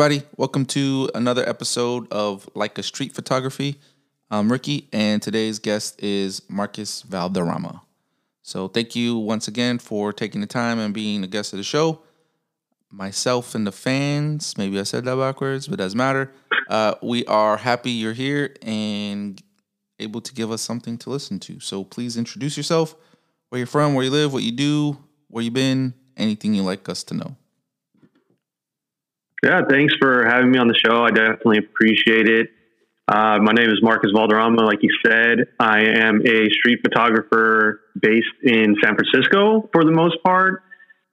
everybody. Welcome to another episode of Leica Street Photography. I'm Ricky, and today's guest is Marcus Valderrama. So, thank you once again for taking the time and being a guest of the show. Myself and the fans, maybe I said that backwards, but doesn't matter. Uh, we are happy you're here and able to give us something to listen to. So, please introduce yourself, where you're from, where you live, what you do, where you've been, anything you'd like us to know. Yeah, thanks for having me on the show. I definitely appreciate it. Uh, my name is Marcus Valderrama. Like you said, I am a street photographer based in San Francisco for the most part.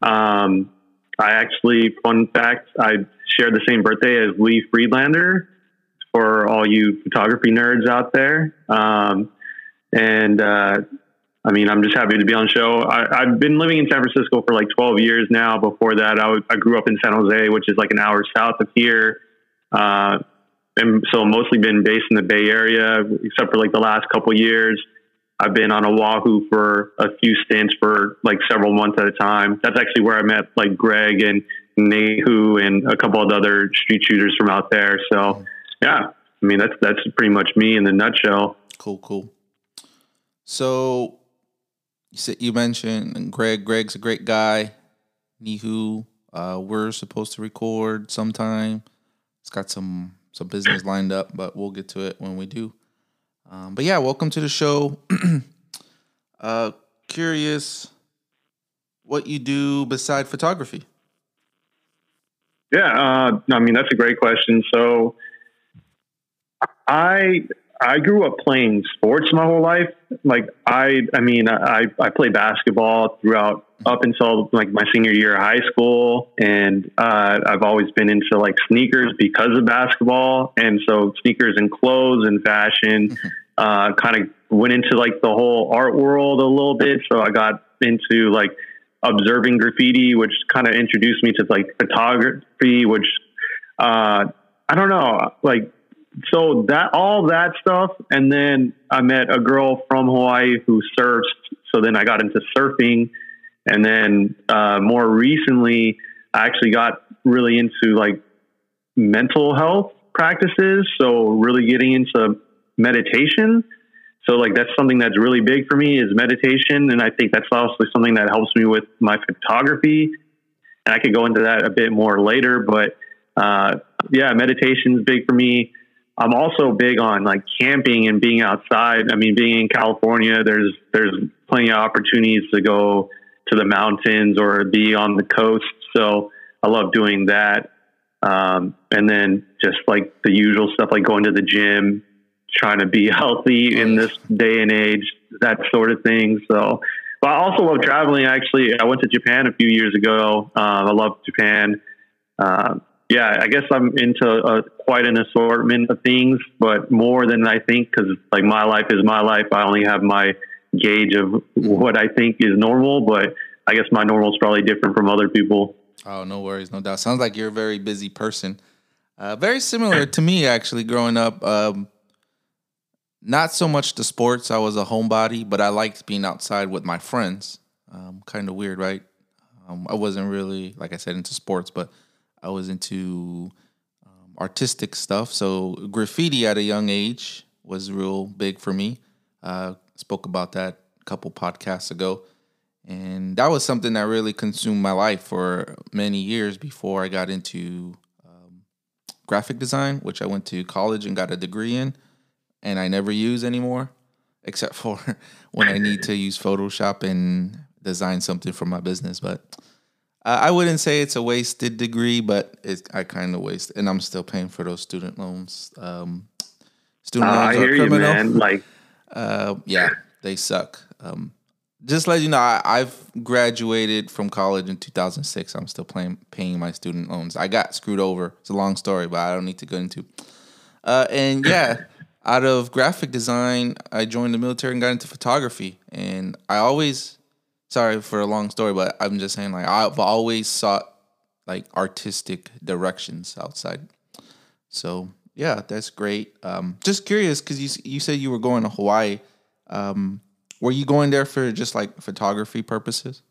Um, I actually, fun fact, I share the same birthday as Lee Friedlander for all you photography nerds out there. Um, and uh, I mean, I'm just happy to be on show. I, have been living in San Francisco for like 12 years now. Before that, I, w- I grew up in San Jose, which is like an hour south of here. Uh, and so mostly been based in the Bay Area, except for like the last couple years. I've been on Oahu for a few stints for like several months at a time. That's actually where I met like Greg and Nehu and a couple of other street shooters from out there. So yeah, I mean that's that's pretty much me in the nutshell. Cool, cool. So you said you mentioned Greg. Greg's a great guy. Nehu, uh, we're supposed to record sometime. It's got some some business lined up, but we'll get to it when we do. Um, but yeah, welcome to the show. uh, curious what you do beside photography. Yeah, uh, I mean that's a great question. So, I I grew up playing sports my whole life. Like I, I mean, I, I played basketball throughout up until like my senior year of high school. And, uh, I've always been into like sneakers because of basketball. And so sneakers and clothes and fashion, mm-hmm. uh, kind of went into like the whole art world a little bit. So I got into like observing graffiti, which kind of introduced me to like photography, which, uh, I don't know, like so that all that stuff, and then I met a girl from Hawaii who surfs. So then I got into surfing, and then uh, more recently, I actually got really into like mental health practices. So really getting into meditation. So like that's something that's really big for me is meditation, and I think that's also something that helps me with my photography. And I could go into that a bit more later, but uh, yeah, meditation is big for me. I'm also big on like camping and being outside. I mean, being in California, there's there's plenty of opportunities to go to the mountains or be on the coast. So I love doing that. Um, and then just like the usual stuff, like going to the gym, trying to be healthy in this day and age, that sort of thing. So, but I also love traveling. Actually, I went to Japan a few years ago. Um, I love Japan. Um, yeah, I guess I'm into a, quite an assortment of things, but more than I think because like my life is my life. I only have my gauge of what I think is normal, but I guess my normal is probably different from other people. Oh, no worries, no doubt. Sounds like you're a very busy person. Uh, very similar to me, actually, growing up. Um, not so much the sports. I was a homebody, but I liked being outside with my friends. Um, kind of weird, right? Um, I wasn't really, like I said, into sports, but I was into um, artistic stuff. So graffiti at a young age was real big for me. Uh, spoke about that a couple podcasts ago. And that was something that really consumed my life for many years before I got into um, graphic design, which I went to college and got a degree in, and I never use anymore, except for when I need to use Photoshop and design something for my business. But I wouldn't say it's a wasted degree, but it's I kind of waste, and I'm still paying for those student loans. Um, student uh, loans I are criminal. You, man. Like, uh, yeah, they suck. Um, just let you know, I, have graduated from college in 2006. I'm still paying paying my student loans. I got screwed over. It's a long story, but I don't need to go into. Uh, and yeah, out of graphic design, I joined the military and got into photography. And I always sorry for a long story, but I'm just saying like I've always sought like artistic directions outside. So yeah, that's great. Um, just curious because you you said you were going to Hawaii. Um, were you going there for just like photography purposes?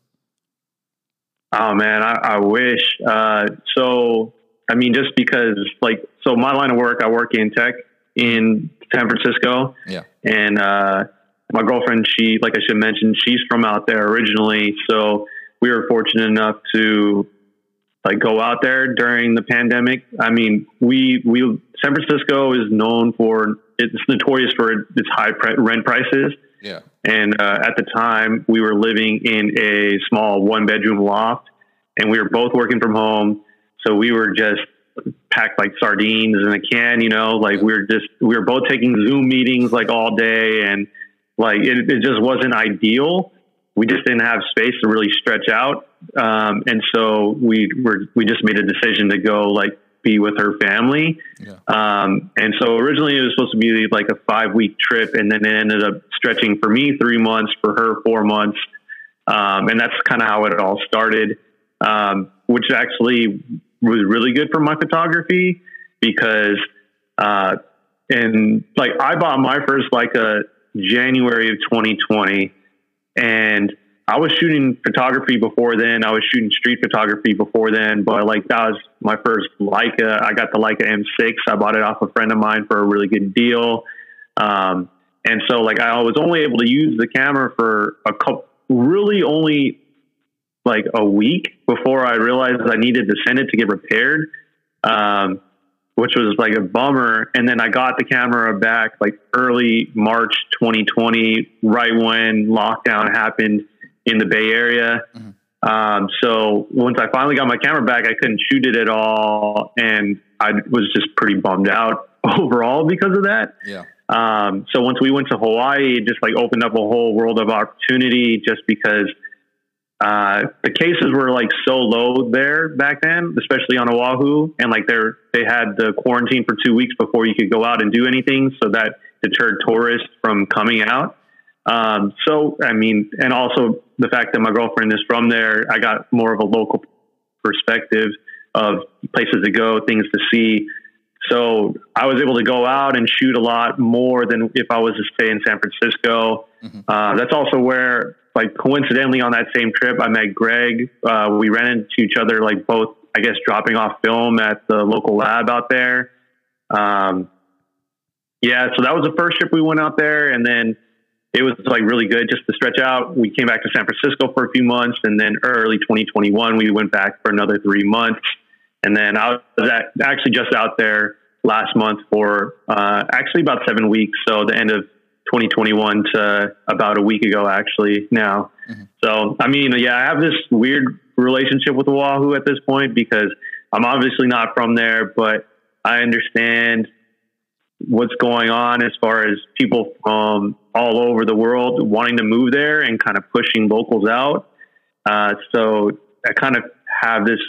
Oh man, I, I wish. Uh, so I mean, just because like, so my line of work, I work in tech in San Francisco. Yeah. And, uh, my girlfriend, she, like I should mention, she's from out there originally. So we were fortunate enough to like go out there during the pandemic. I mean, we, we, San Francisco is known for, it's notorious for its high rent prices. Yeah. And uh, at the time, we were living in a small one bedroom loft and we were both working from home. So we were just packed like sardines in a can, you know, like we were just, we were both taking Zoom meetings like all day and like it, it just wasn't ideal. We just didn't have space to really stretch out. Um, and so we were, we just made a decision to go like be with her family. Yeah. Um, and so originally it was supposed to be Leica five week trip and then it ended up stretching for me three months, for her four months. Um, and that's kind of how it all started, um, which actually was really good for my photography because, uh, and like I bought my first like a January of 2020 and I was shooting photography before then. I was shooting street photography before then, but like that was my first Leica. I got the Leica M6. I bought it off a friend of mine for a really good deal. Um, and so like I was only able to use the camera for a couple, really only like a week before I realized I needed to send it to get repaired. Um, which was like a bummer. And then I got the camera back like early March 2020, right when lockdown happened in the Bay Area. Mm-hmm. Um, so once I finally got my camera back, I couldn't shoot it at all, and I was just pretty bummed out overall because of that. Yeah. Um, so once we went to Hawaii, it just like opened up a whole world of opportunity, just because uh, the cases were like so low there back then, especially on Oahu, and like they're they had the quarantine for two weeks before you could go out and do anything, so that deterred tourists from coming out. Um, so, I mean, and also the fact that my girlfriend is from there, I got more of a local perspective of places to go, things to see. So I was able to go out and shoot a lot more than if I was to stay in San Francisco. Mm-hmm. Uh, that's also where, like, coincidentally on that same trip, I met Greg. Uh, we ran into each other, like, both, I guess, dropping off film at the local lab out there. Um, yeah, so that was the first trip we went out there. And then it was like really good just to stretch out. We came back to San Francisco for a few months, and then early 2021 we went back for another three months, and then I was actually just out there last month for uh, actually about seven weeks. So the end of 2021 to about a week ago, actually now. Mm-hmm. So I mean, yeah, I have this weird relationship with Oahu at this point because I'm obviously not from there, but I understand what's going on as far as people from all over the world wanting to move there and kind of pushing locals out. Uh, so I kind of have this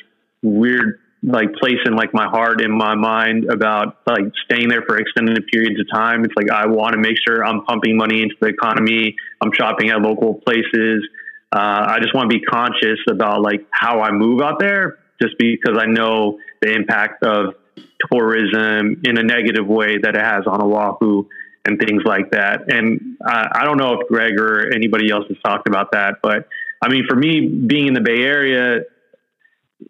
weird like place in like my heart in my mind about like staying there for extended periods of time. It's like I want to make sure I'm pumping money into the economy. I'm shopping at local places. Uh, I just want to be conscious about like how I move out there, just because I know the impact of tourism in a negative way that it has on Oahu and things like that. And uh, I don't know if Greg or anybody else has talked about that, but I mean, for me, being in the Bay Area,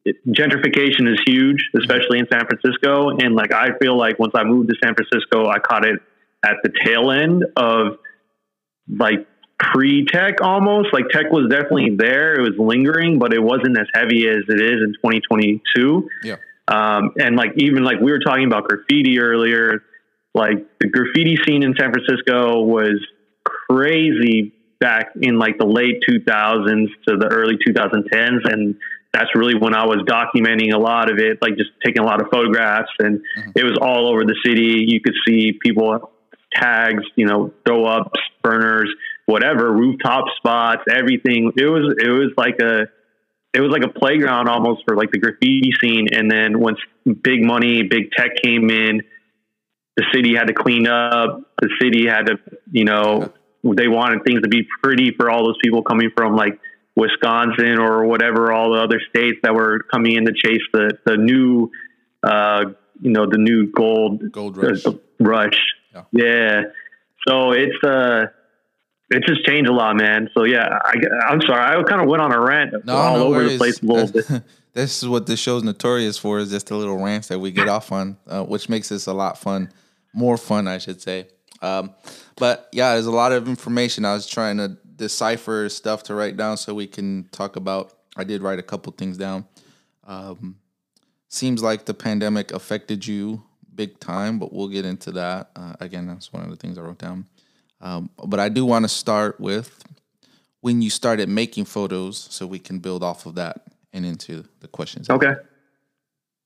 it, gentrification is huge, especially in San Francisco. And like, I feel like once I moved to San Francisco, I caught it at the tail end of like pre tech almost. Like, tech was definitely there, it was lingering, but it wasn't as heavy as it is in 2022. Yeah. Um, and like even like we were talking about graffiti earlier, like the graffiti scene in San Francisco was crazy back in like the late 2000s to the early 2010s, and that's really when I was documenting a lot of it, like just taking a lot of photographs, and mm-hmm. it was all over the city. You could see people tags, you know, throw ups, burners, whatever, rooftop spots, everything. It was it was like a it was like a playground almost for like the graffiti scene. And then once big money, big tech came in, the city had to clean up. The city had to, you know, they wanted things to be pretty for all those people coming from like Wisconsin or whatever, all the other states that were coming in to chase the, the new, uh, you know, the new gold, gold rush. Uh, rush. Yeah. yeah. So it's, uh, it just changed a lot, man. So yeah, I, am sorry. I kind of went on a rant no, all no over worries. the place a little bit. this is what this show's notorious for is just the little rants that we get off on, uh, which makes this a lot fun, more fun, I should say. Um, but yeah, there's a lot of information. I was trying to decipher stuff to write down so we can talk about. I did write a couple things down. Um, seems like the pandemic affected you big time, but we'll get into that. Uh, again, that's one of the things I wrote down. Um, but I do want to start with when you started making photos so we can build off of that and into the questions. Okay.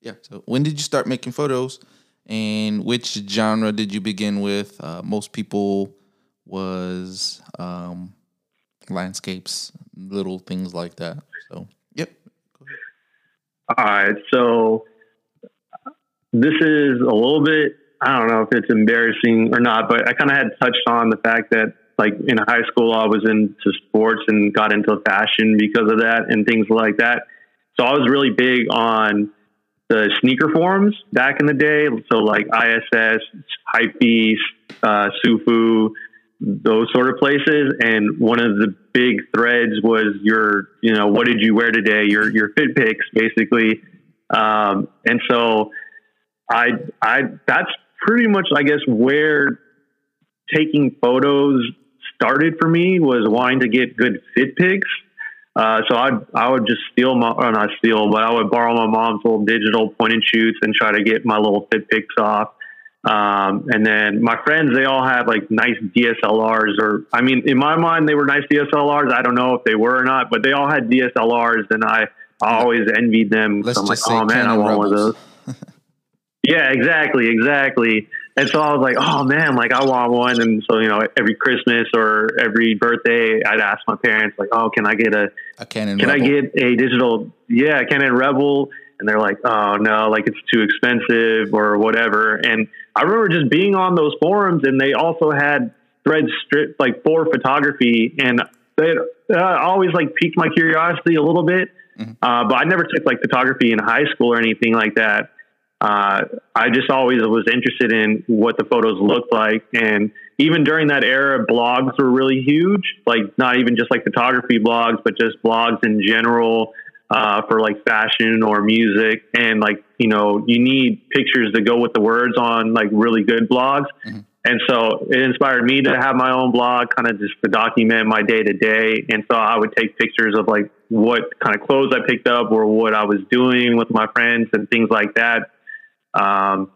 Yeah. So when did you start making photos and which genre did you begin with? Uh, most people was um, landscapes, little things like that. So, yep. All right. So this is a little bit, I don't know if it's embarrassing or not, but I kind of had touched on the fact that like in high school, I was into sports and got into fashion because of that and things like that. So I was really big on the sneaker forums back in the day. So like ISS, Hypebeast, uh, Sufu, those sort of places. And one of the big threads was your, you know, what did you wear today? Your, your fit pics basically. Um, and so I, I, that's pretty much, I guess, where taking photos started for me was wanting to get good fit pics. Uh, so I I would just steal my or not steal, but I would borrow my mom's old digital point and shoots and try to get my little fit pics off. Um, and then my friends, they all had like nice DSLRs, or I mean, in my mind, they were nice DSLRs. I don't know if they were or not, but they all had DSLRs, and I, I always envied them. Let's I'm like, oh man, I want one of those. Yeah, exactly, exactly. And so I was like, oh man, like I want one. And so, you know, every Christmas or every birthday, I'd ask my parents, like, oh, can I get a, A Canon. can Rebel. I get a digital, yeah, Canon Rebel? And they're like, oh no, like it's too expensive or whatever. And I remember just being on those forums and they also had threads stripped like for photography. And they uh, always like piqued my curiosity a little bit. Uh, but I never took like photography in high school or anything like that uh, I just always was interested in what the photos looked like. And even during that era, blogs were really huge. Like not even just like photography blogs, but just blogs in general uh, for like fashion or music. And like you know, you need pictures to go with the words on like really good blogs. And so it inspired me to have my own blog, kind of just to document my day to day. And so I would take pictures of like what kind of clothes I picked up or what I was doing with my friends and things like that. Um,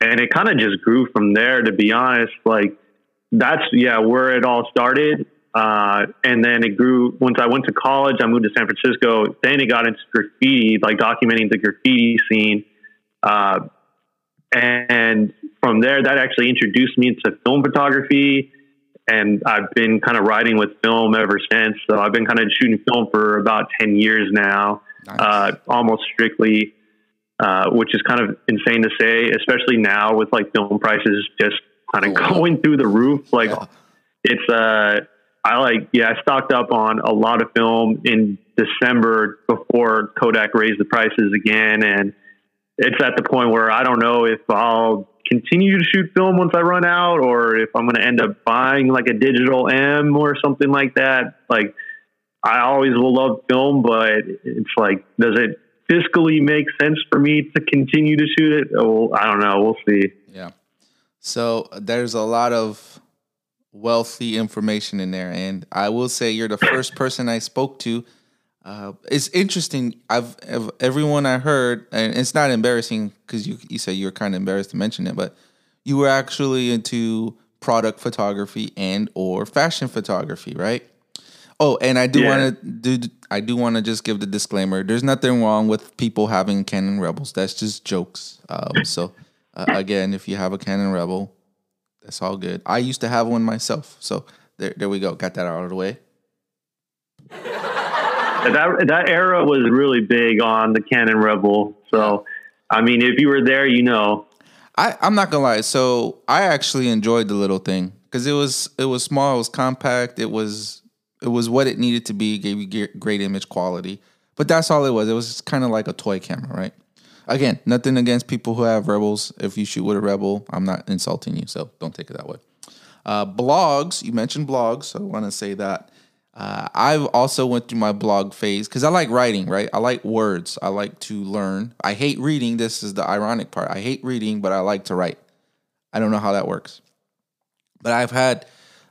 and it kind of just grew from there, to be honest. Like that's, yeah, where it all started. Uh, and then it grew once I went to college, I moved to San Francisco. Then it got into graffiti, like documenting the graffiti scene. Uh, and from there, that actually introduced me to film photography. And I've been kind of riding with film ever since. So I've been kind of shooting film for about 10 years now, Nice. uh, almost strictly, uh, which is kind of insane to say, especially now with like film prices just kind of going through the roof. Like Yeah. it's, uh, I like, yeah, I stocked up on a lot of film in December before Kodak raised the prices again. And it's at the point where I don't know if I'll continue to shoot film once I run out or if I'm going to end up buying like a digital M or something like that. Like I always will love film, but it's like, does it fiscally make sense for me to continue to shoot it? Oh, I don't know. We'll see. Yeah. So there's a lot of wealthy information in there, and I will say you're the first person I spoke to. Uh, it's interesting. I've, ev everyone I heard, and it's not embarrassing because you you said you were kind of embarrassed to mention it, but you were actually into product photography and or fashion photography, right? Oh, and I do Yeah. want to do. I do want to just give the disclaimer. There's nothing wrong with people having Canon Rebels. That's just jokes. Um, so, uh, again, if you have a Canon Rebel, that's all good. I used to have one myself. So there, there we go. Got that out of the way. That, that era was really big on the Canon Rebel. So, I mean, if you were there, you know, I, I'm not gonna lie. So I actually enjoyed the little thing because it was it was small, it was compact, it was it was what it needed to be, gave you great image quality. But that's all it was. It was kind of like a toy camera, right? Again, nothing against people who have rebels. If you shoot with a rebel, I'm not insulting you, so don't take it that way. Uh, blogs, you mentioned blogs, so I want to say that. Uh, I've also went through my blog phase because I like writing, right? I like words. I like to learn. I hate reading. This is the ironic part. I hate reading, but I like to write. I don't know how that works, but I've had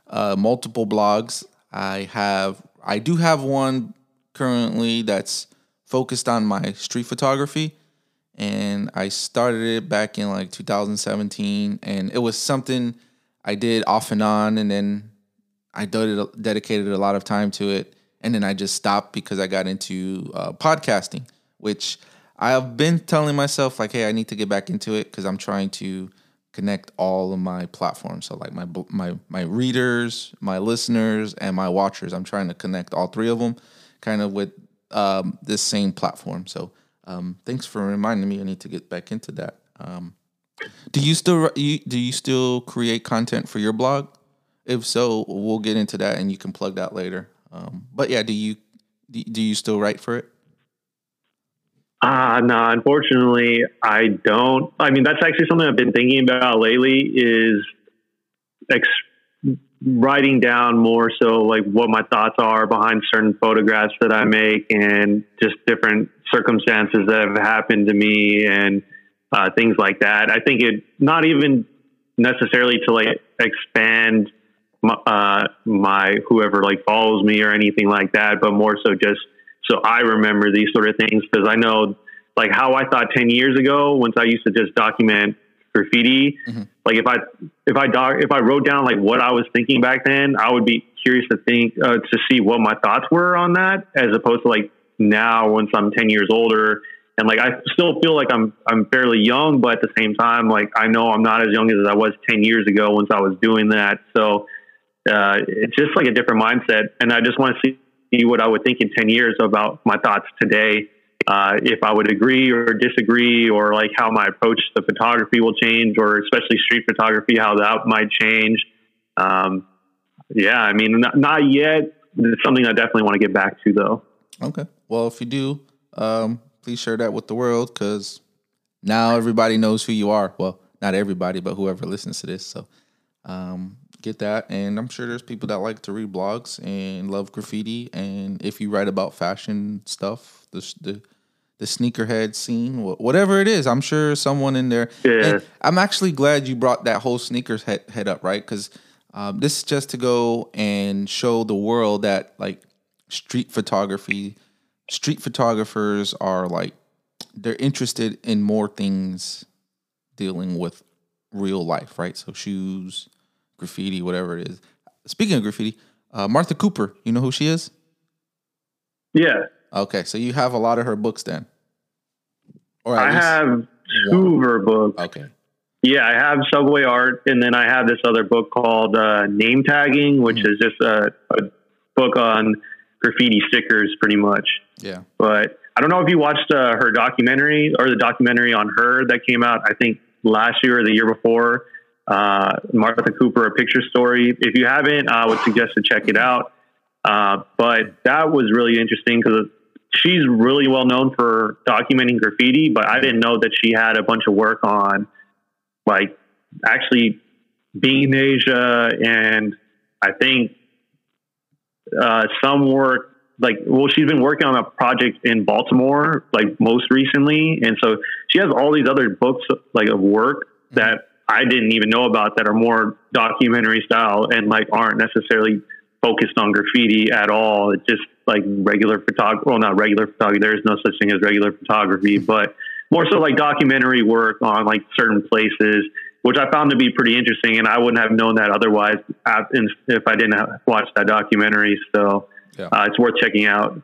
uh, multiple blogs. I have. I do have one currently that's focused on my street photography, and I started it back in like 2017, and it was something I did off and on, and then I dedicated a lot of time to it, and then I just stopped because I got into uh, podcasting, which I've been telling myself like, hey, I need to get back into it because I'm trying to connect all of my platforms. So like my my my readers, my listeners, and my watchers. I'm trying to connect all three of them, kind of with um, this same platform. So um, thanks for reminding me. I need to get back into that. Um, do you still you, do you still create content for your blog? If so, we'll get into that, and you can plug that later. Um, but yeah, do you do you still write for it? Uh, no, unfortunately, I don't. I mean, that's actually something I've been thinking about lately is ex- writing down more so like what my thoughts are behind certain photographs that I make and just different circumstances that have happened to me and uh, things like that. I think it not even necessarily to like expand my, uh, my whoever like follows me or anything like that, but more so just so I remember these sort of things because I know like how I thought 10 years ago, once I used to just document graffiti, mm-hmm. Like if I, if I doc, if I wrote down like what I was thinking back then, I would be curious to think, uh, to see what my thoughts were on that as opposed to like now once I'm 10 years older and like I still feel like I'm I'm fairly young, but at the same time, like I know I'm not as young as I was ten years ago once I was doing that. So uh, it's just like a different mindset, and I just want to see what I would think in ten years about my thoughts today. Uh, if I would agree or disagree, or like how my approach to photography will change, or especially street photography, how that might change. Um, yeah, I mean, not, not yet. It's something I definitely want to get back to, though. Okay. Well, if you do, um, please share that with the world because now everybody knows who you are. Well, not everybody, but whoever listens to this. So um, get that. And I'm sure there's people that like to read blogs and love graffiti. And if you write about fashion stuff, the the, the sneakerhead scene, whatever it is, I'm sure someone in there. Yeah. And I'm actually glad you brought that whole sneakers head, head up, right? Because um, this is just to go and show the world that like street photography street photographers are like they're interested in more things dealing with real life, right? So shoes, graffiti, whatever it is. Speaking of graffiti, uh, Martha Cooper, you know who she is? Yeah. Okay, so you have a lot of her books then. Or I have two of her books. Okay. Yeah, I have Subway Art, and then I have this other book called uh, Name Tagging, which mm-hmm. is just a, a book on graffiti stickers, pretty much. Yeah. But I don't know if you watched uh, her documentary or the documentary on her that came out, I think last year or the year before. Uh, Martha Cooper, a picture story. If you haven't, I would suggest to check it out. Uh, but that was really interesting because she's really well known for documenting graffiti, but I didn't know that she had a bunch of work on like actually being in Asia and I think uh, some work like well she's been working on a project in baltimore like most recently. And so she has all these other books like of work that i didn't even know about that are more documentary style and like aren't necessarily focused on graffiti at all. It just like regular photography well not regular photography there's no such thing as regular photography but more so like documentary work on like certain places which I found to be pretty interesting. And I wouldn't have known that otherwise if I didn't watch that documentary. So yeah. uh, it's worth checking out.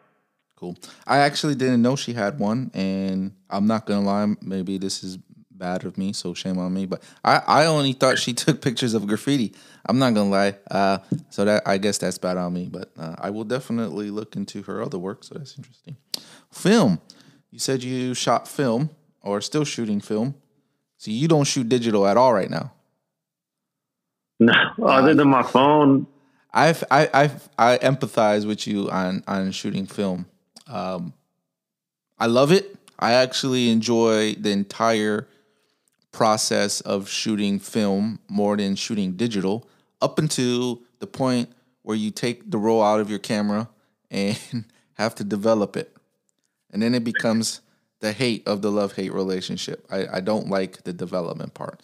Cool. I actually didn't know she had one, and I'm not gonna lie. Maybe this is bad of me, so shame on me. But I, I only thought she took pictures of graffiti. I'm not gonna lie. Uh, so that I guess that's bad on me. But uh, I will definitely look into her other work. So that's interesting. Film. You said you shot film or still shooting film. So you don't shoot digital at all right now. No, other than my phone. I've, I I I empathize with you on on shooting film. Um, I love it. I actually enjoy the entire process of shooting film more than shooting digital, up until the point where you take the roll out of your camera and have to develop it. And then it becomes the hate of the love hate relationship. I, I don't like the development part.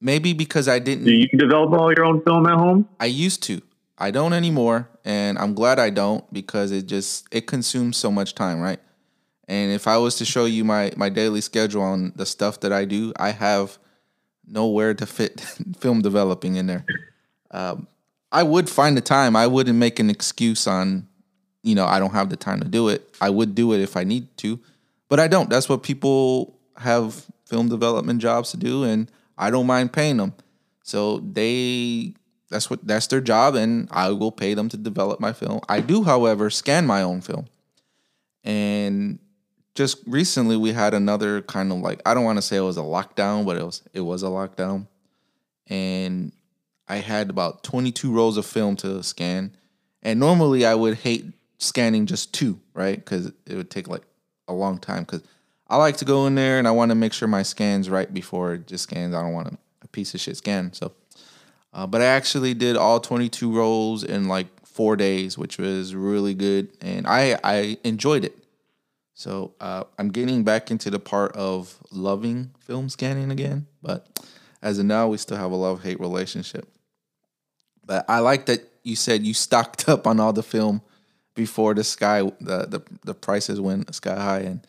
Maybe because I didn't. Do you develop all your own film at home? I used to. I don't anymore, and I'm glad I don't because it just it consumes so much time, right? And if I was to show you my my daily schedule on the stuff that I do, I have nowhere to fit film developing in there. Um, I would find the time. I wouldn't make an excuse on, you know, I don't have the time to do it. I would do it if I need to, but I don't. That's what people have film development jobs to do, and I don't mind paying them. So they that's what that's their job, and I will pay them to develop my film. I do, however, scan my own film, and just recently we had another kind of like I don't want to say it was a lockdown, but it was it was a lockdown, and I had about 22 rolls of film to scan, and normally I would hate scanning just two, right? Because it would take like a long time. Because I like to go in there and I want to make sure my scans right before it just scans. I don't want a, piece of shit scan. So, uh, but I actually did all 22 rolls in like four days, which was really good, and I I enjoyed it. So uh, I'm getting back into the part of loving film scanning again, but as of now, we still have a love hate relationship. But I like that you said you stocked up on all the film before the sky the the, the prices went sky high, and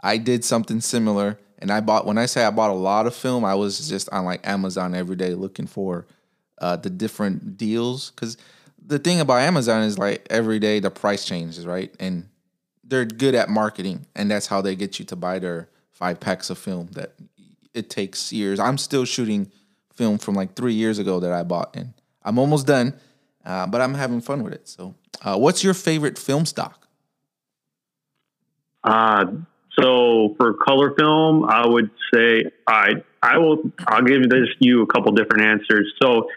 I did something similar. And I bought when I say I bought a lot of film, I was just on like Amazon every day looking for uh, the different deals because the thing about Amazon is like every day the price changes, right? And they're good at marketing, and that's how they get you to buy their five packs of film. That it takes years. I'm still shooting film from like three years ago that I bought, and I'm almost done, uh, but I'm having fun with it. So, uh, what's your favorite film stock? Uh, so for color film, I would say I I will I'll give this you a couple different answers. So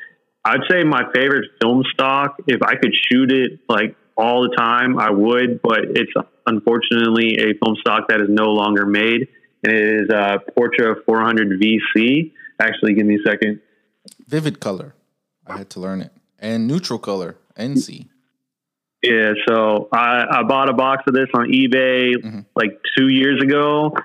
I'd say my favorite film stock, if I could shoot it like all the time, I would, but it's unfortunately a film stock that is no longer made. And it is a Portra 400 VC. Actually, give me a second. Vivid color. I had to learn it. And neutral color, NC. Yeah, so I, I bought a box of this on eBay mm-hmm. like two years ago.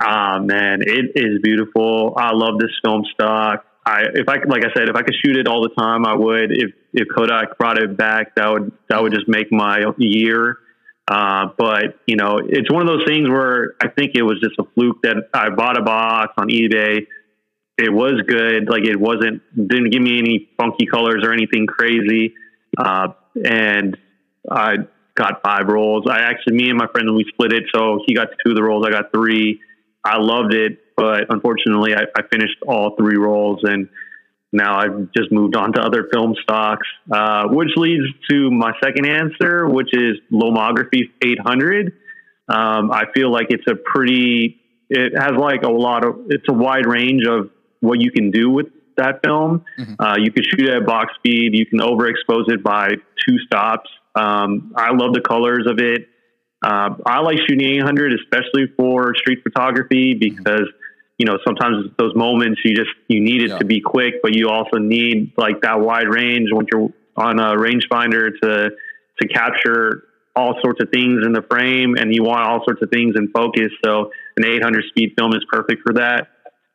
Ah, man, it is beautiful. I love this film stock. I, if I like I said, if I could shoot it all the time, I would. If if Kodak brought it back, that would that would just make my year. Uh, but you know, it's one of those things where I think it was just a fluke that I bought a box on eBay. It was good, like it wasn't didn't give me any funky colors or anything crazy, uh, and I got five rolls. I actually, me and my friend, we split it, so he got two of the rolls, I got three. I loved it, but unfortunately, I, I finished all three rolls and now I've just moved on to other film stocks, uh, which leads to my second answer, which is Lomography 800. Um, I feel like it's a pretty, it has like a lot of, it's a wide range of what you can do with that film. Mm-hmm. Uh, you can shoot at box speed. You can overexpose it by two stops. Um, I love the colors of it. Uh, I like shooting 800, especially for street photography, because mm-hmm you know, sometimes those moments you just you need it yeah. to be quick, but you also need like that wide range when you're on a rangefinder to to capture all sorts of things in the frame, and you want all sorts of things in focus. So an 800 speed film is perfect for that.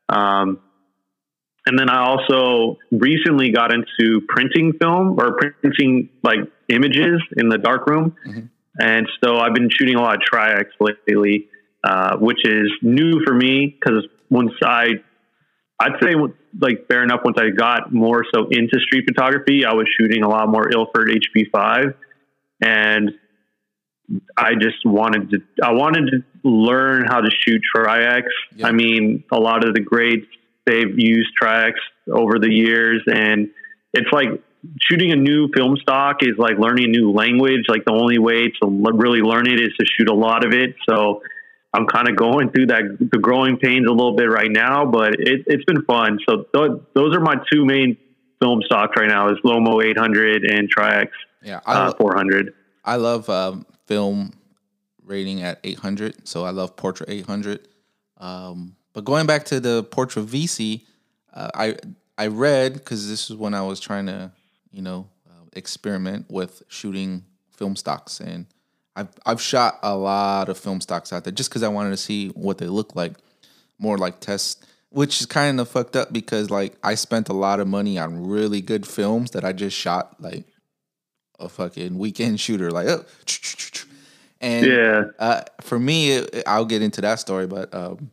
Um, and then I also recently got into printing film or printing like images in the darkroom. Mm-hmm. And so I've been shooting a lot of Tri-X lately, uh, which is new for me because once I, I'd say like fair enough. Once I got more so into street photography, I was shooting a lot more Ilford HP5, and I just wanted to. I wanted to learn how to shoot Tri-X. Yeah. I mean, a lot of the greats they've used Tri-X over the years, and it's like shooting a new film stock is like learning a new language. Like the only way to really learn it is to shoot a lot of it. So I'm kind of going through that the growing pains a little bit right now, but it, has been fun. So th- those are my two main film stocks right now: is Lomo 800 and Tri-X yeah, I uh, 400. I love um, film rating at 800, so I love Portra 800. Um, but going back to the Portra VC, uh, I I read because this is when I was trying to, you know, uh, experiment with shooting film stocks, and I've I've shot a lot of film stocks out there just because I wanted to see what they look like, more like test, which is kind of fucked up because like I spent a lot of money on really good films that I just shot like a fucking weekend shooter, like oh, and Yeah. uh, for me, it, I'll get into that story, but um,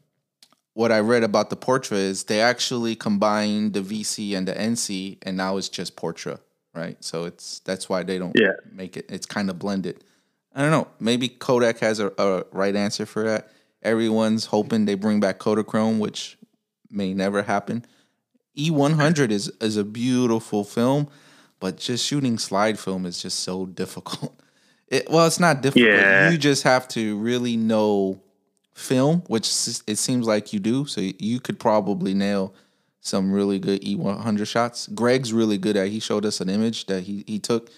what I read about the Portra is they actually combined the VC and the NC, and now it's just Portra, right? So it's that's why they don't Yeah. make it. It's kind of blended. I don't know. Maybe Kodak has a, a right answer for that. Everyone's hoping they bring back Kodachrome, which may never happen. E100 is is a beautiful film, but just shooting slide film is just so difficult. It, well, it's not difficult. Yeah. You just have to really know film, which it seems like you do. So you could probably nail some really good E100 shots. Greg's really good at. He showed us an image that he he took.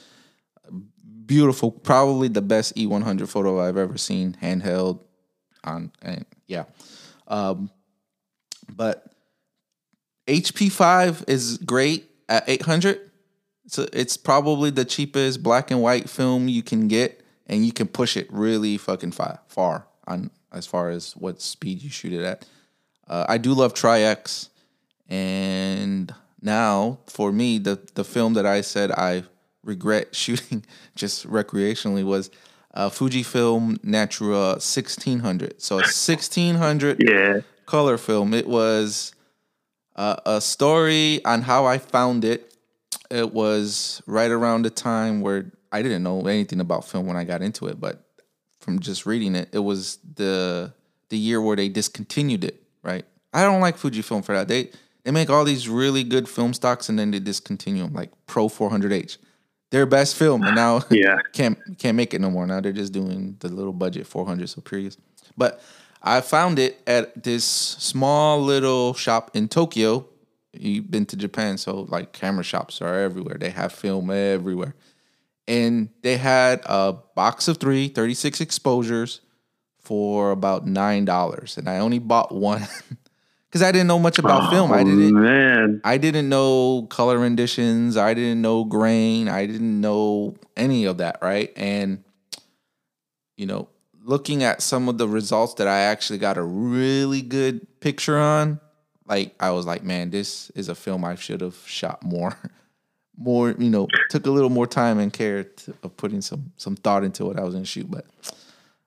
Beautiful, probably the best E100 photo I've ever seen, handheld. On and yeah, um, but HP5 is great at 800. So it's probably the cheapest black and white film you can get, and you can push it really fucking far, far on as far as what speed you shoot it at. Uh, I do love Tri-X, and now for me, the the film that I said I regret shooting just recreationally was uh, Fujifilm Natura 1600. So a 1600 Yeah. color film. It was uh, a story on how I found it. It was right around the time where I didn't know anything about film when I got into it, but from just reading it, it was the the year where they discontinued it. Right? I don't like Fujifilm for that. They they make all these really good film stocks and then they discontinue them, like Pro 400H. Their best film, and now Yeah. can't can't make it no more. Now they're just doing the little budget 400 Superiors. But I found it at this small little shop in Tokyo. You've been to Japan, so like camera shops are everywhere. They have film everywhere. And they had a box of three, 36 exposures for about $9. And I only bought one because I didn't know much about film. I Oh, didn't Man. I didn't know color renditions. I didn't know grain. I didn't know any of that, right? And you know, looking at some of the results that I actually got a really good picture on, like I was like, man, this is a film I should have shot more, more. You know, took a little more time and care to, of putting some some thought into what I was gonna shoot, but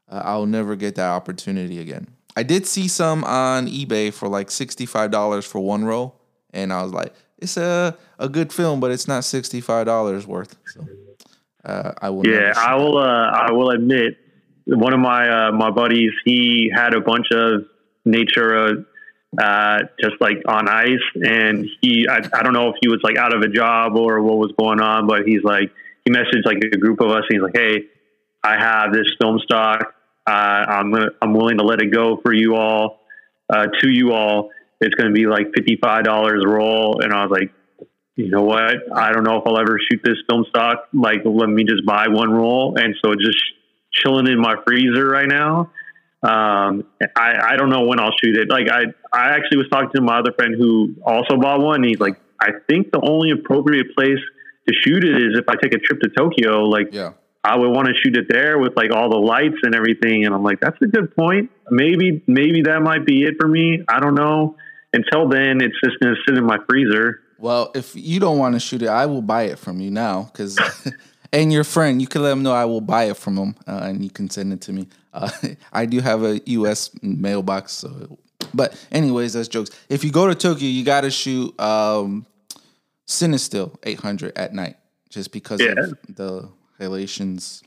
uh, I'll never get that opportunity again. I did see some on eBay for like sixty five dollars for one roll, and I was like, it's a a good film, but it's not sixty five dollars worth. So uh, I will. Yeah, I will. Uh, I will admit, one of my uh, my buddies, he had a bunch of Natura, uh, just like on ice, and he, I, I don't know if he was like out of a job or what was going on, but he's like, he messaged like a group of us. He's like, hey, I have this film stock. I'm gonna, I'm willing to let it go for you all, uh, to you all. It's going to be like fifty five dollars roll, and I was like, you know what? I don't know if I'll ever shoot this film stock. Like, let me just buy one roll. And so just chilling in my freezer right now. Um, I, I don't know when I'll shoot it. Like, I, I actually was talking to my other friend who also bought one. He's like, I think the only appropriate place to shoot it is if I take a trip to Tokyo. Like, Yeah. I would want to shoot it there with like all the lights and everything. And I'm like, that's a good point. Maybe, maybe that might be it for me. I don't know. Until then, it's just going to sit in my freezer. Well, if you don't want to shoot it, I will buy it from you now. Because and your friend, you can let him know I will buy it from him, uh, and you can send it to me. Uh, I do have a U.S. mailbox, so. But anyways, that's jokes. If you go to Tokyo, you got to shoot um, Cinestill 800 at night, just because Yeah. of the halations.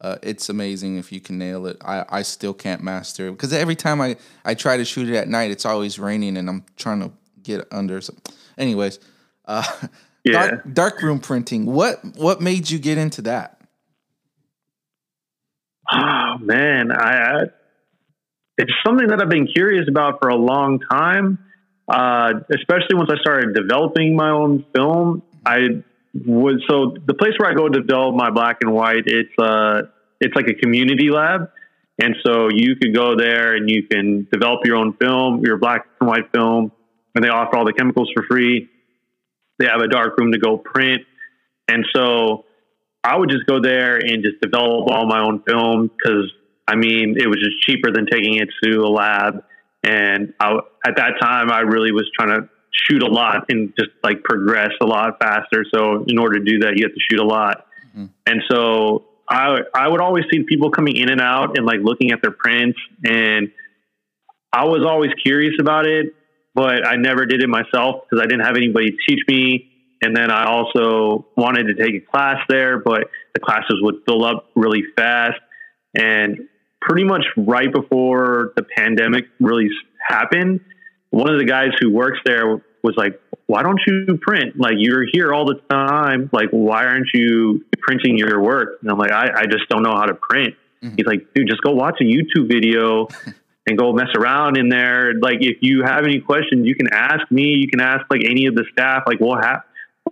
Uh, it's amazing if you can nail it. I, I still can't master it because every time I, I try to shoot it at night, it's always raining and I'm trying to get under. So, anyways, uh, Yeah. dark, dark room printing. What what made you get into that? Oh man, I, I it's something that I've been curious about for a long time. Uh, especially once I started developing my own film, I was so the place where I go to develop my black and white. It's uh, it's like a community lab, and so you could go there and you can develop your own film, your black and white film, and they offer all the chemicals for free. they have a dark room to go print. And so I would just go there and just develop all my own film because I mean, it was just cheaper than taking it to a lab. And I, at that time, I really was trying to shoot a lot and just like progress a lot faster. So in order to do that, you have to shoot a lot. Mm-hmm. And so I, I would always see people coming in and out and like looking at their prints. And I was always curious about it, but I never did it myself because I didn't have anybody teach me. And then I also wanted to take a class there, but the classes would fill up really fast. And pretty much right before the pandemic really happened, one of the guys who works there was like, why don't you print? Like you're here all the time. Like, why aren't you printing your work? And I'm like, I, I just don't know how to print. Mm-hmm. He's like, dude, just go watch a YouTube video and go mess around in there. Like, if you have any questions, you can ask me. You can ask like any of the staff. Like, we'll have,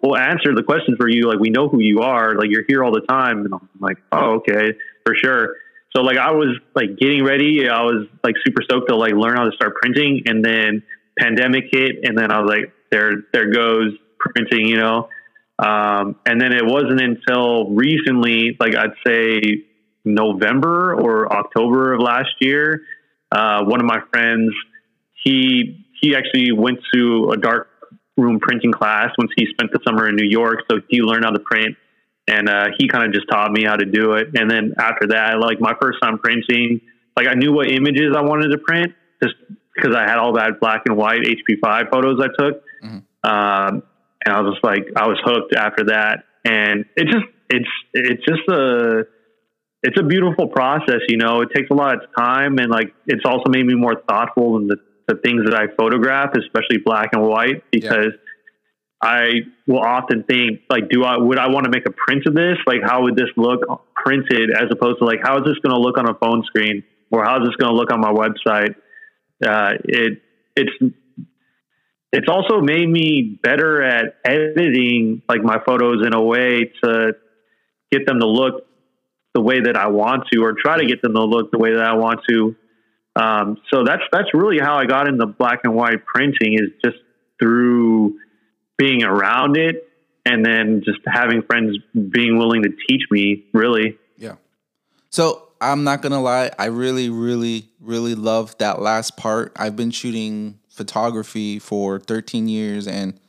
we'll answer the questions for you. Like, we know who you are. Like, you're here all the time. And I'm like, oh, okay, for sure. So like I was like getting ready. I was like super stoked to like learn how to start printing, and then pandemic hit, and then I was like, there, there goes printing, you know. Um, and then it wasn't until recently, like I'd say November or October of last year, uh, one of my friends, he he actually went to a dark room printing class once he spent the summer in New York, so he learned how to print and uh, he kind of just taught me how to do it. And then after that, like my first time printing, like I knew what images I wanted to print just because I had all that black and white HP5 photos I took. Mm-hmm. Um, and I was just like, I was hooked after that. And it just, it's, it's just a, it's a beautiful process, you know, it takes a lot of time and like, it's also made me more thoughtful in the, the things that I photograph, especially black and white, because yeah I will often think like, do I would I want to make a print of this? Like, how would this look printed as opposed to like, how is this going to look on a phone screen or how is this going to look on my website? Uh, it it's it's also made me better at editing like my photos in a way to get them to look the way that I want to, or try to get them to look the way that I want to. Um, so that's that's really how I got into black and white printing is just through being around it and then just having friends being willing to teach me really. Yeah. So i'm not gonna lie i really really really love that last part. I've been shooting photography for 13 years and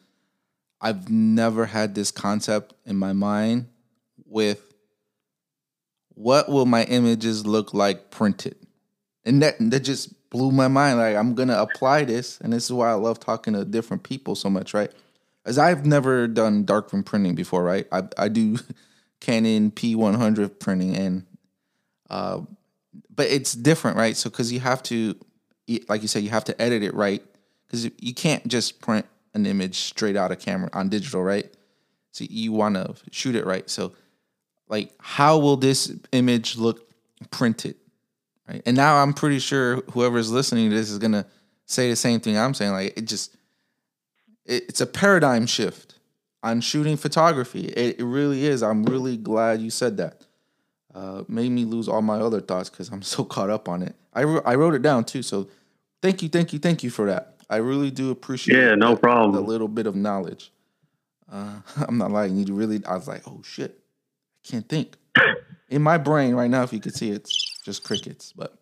i've never had this concept in my mind with what will my images look like printed? And that that just blew my mind like i'm gonna apply this and this is why i love talking to different people so much right as I've never done darkroom printing before, right? I I do Canon PRO-100 printing and uh but it's different, right? So cuz you have to like you said you have to edit it right cuz you can't just print an image straight out of camera on digital, right? So you want to shoot it right. So like how will this image look printed? Right? And now I'm pretty sure whoever's listening to this is going to say the same thing I'm saying like it just it's a paradigm shift on shooting photography. It, it really is. I'm really glad you said that. Uh, made me lose all my other thoughts because I'm so caught up on it. I, I wrote it down too. So thank you, thank you, thank you for that. I really do appreciate. Yeah, no that, problem. A little bit of knowledge. Uh, I'm not lying. You really. I was like, oh shit, I can't think. In my brain right now, if you could see, it's just crickets. But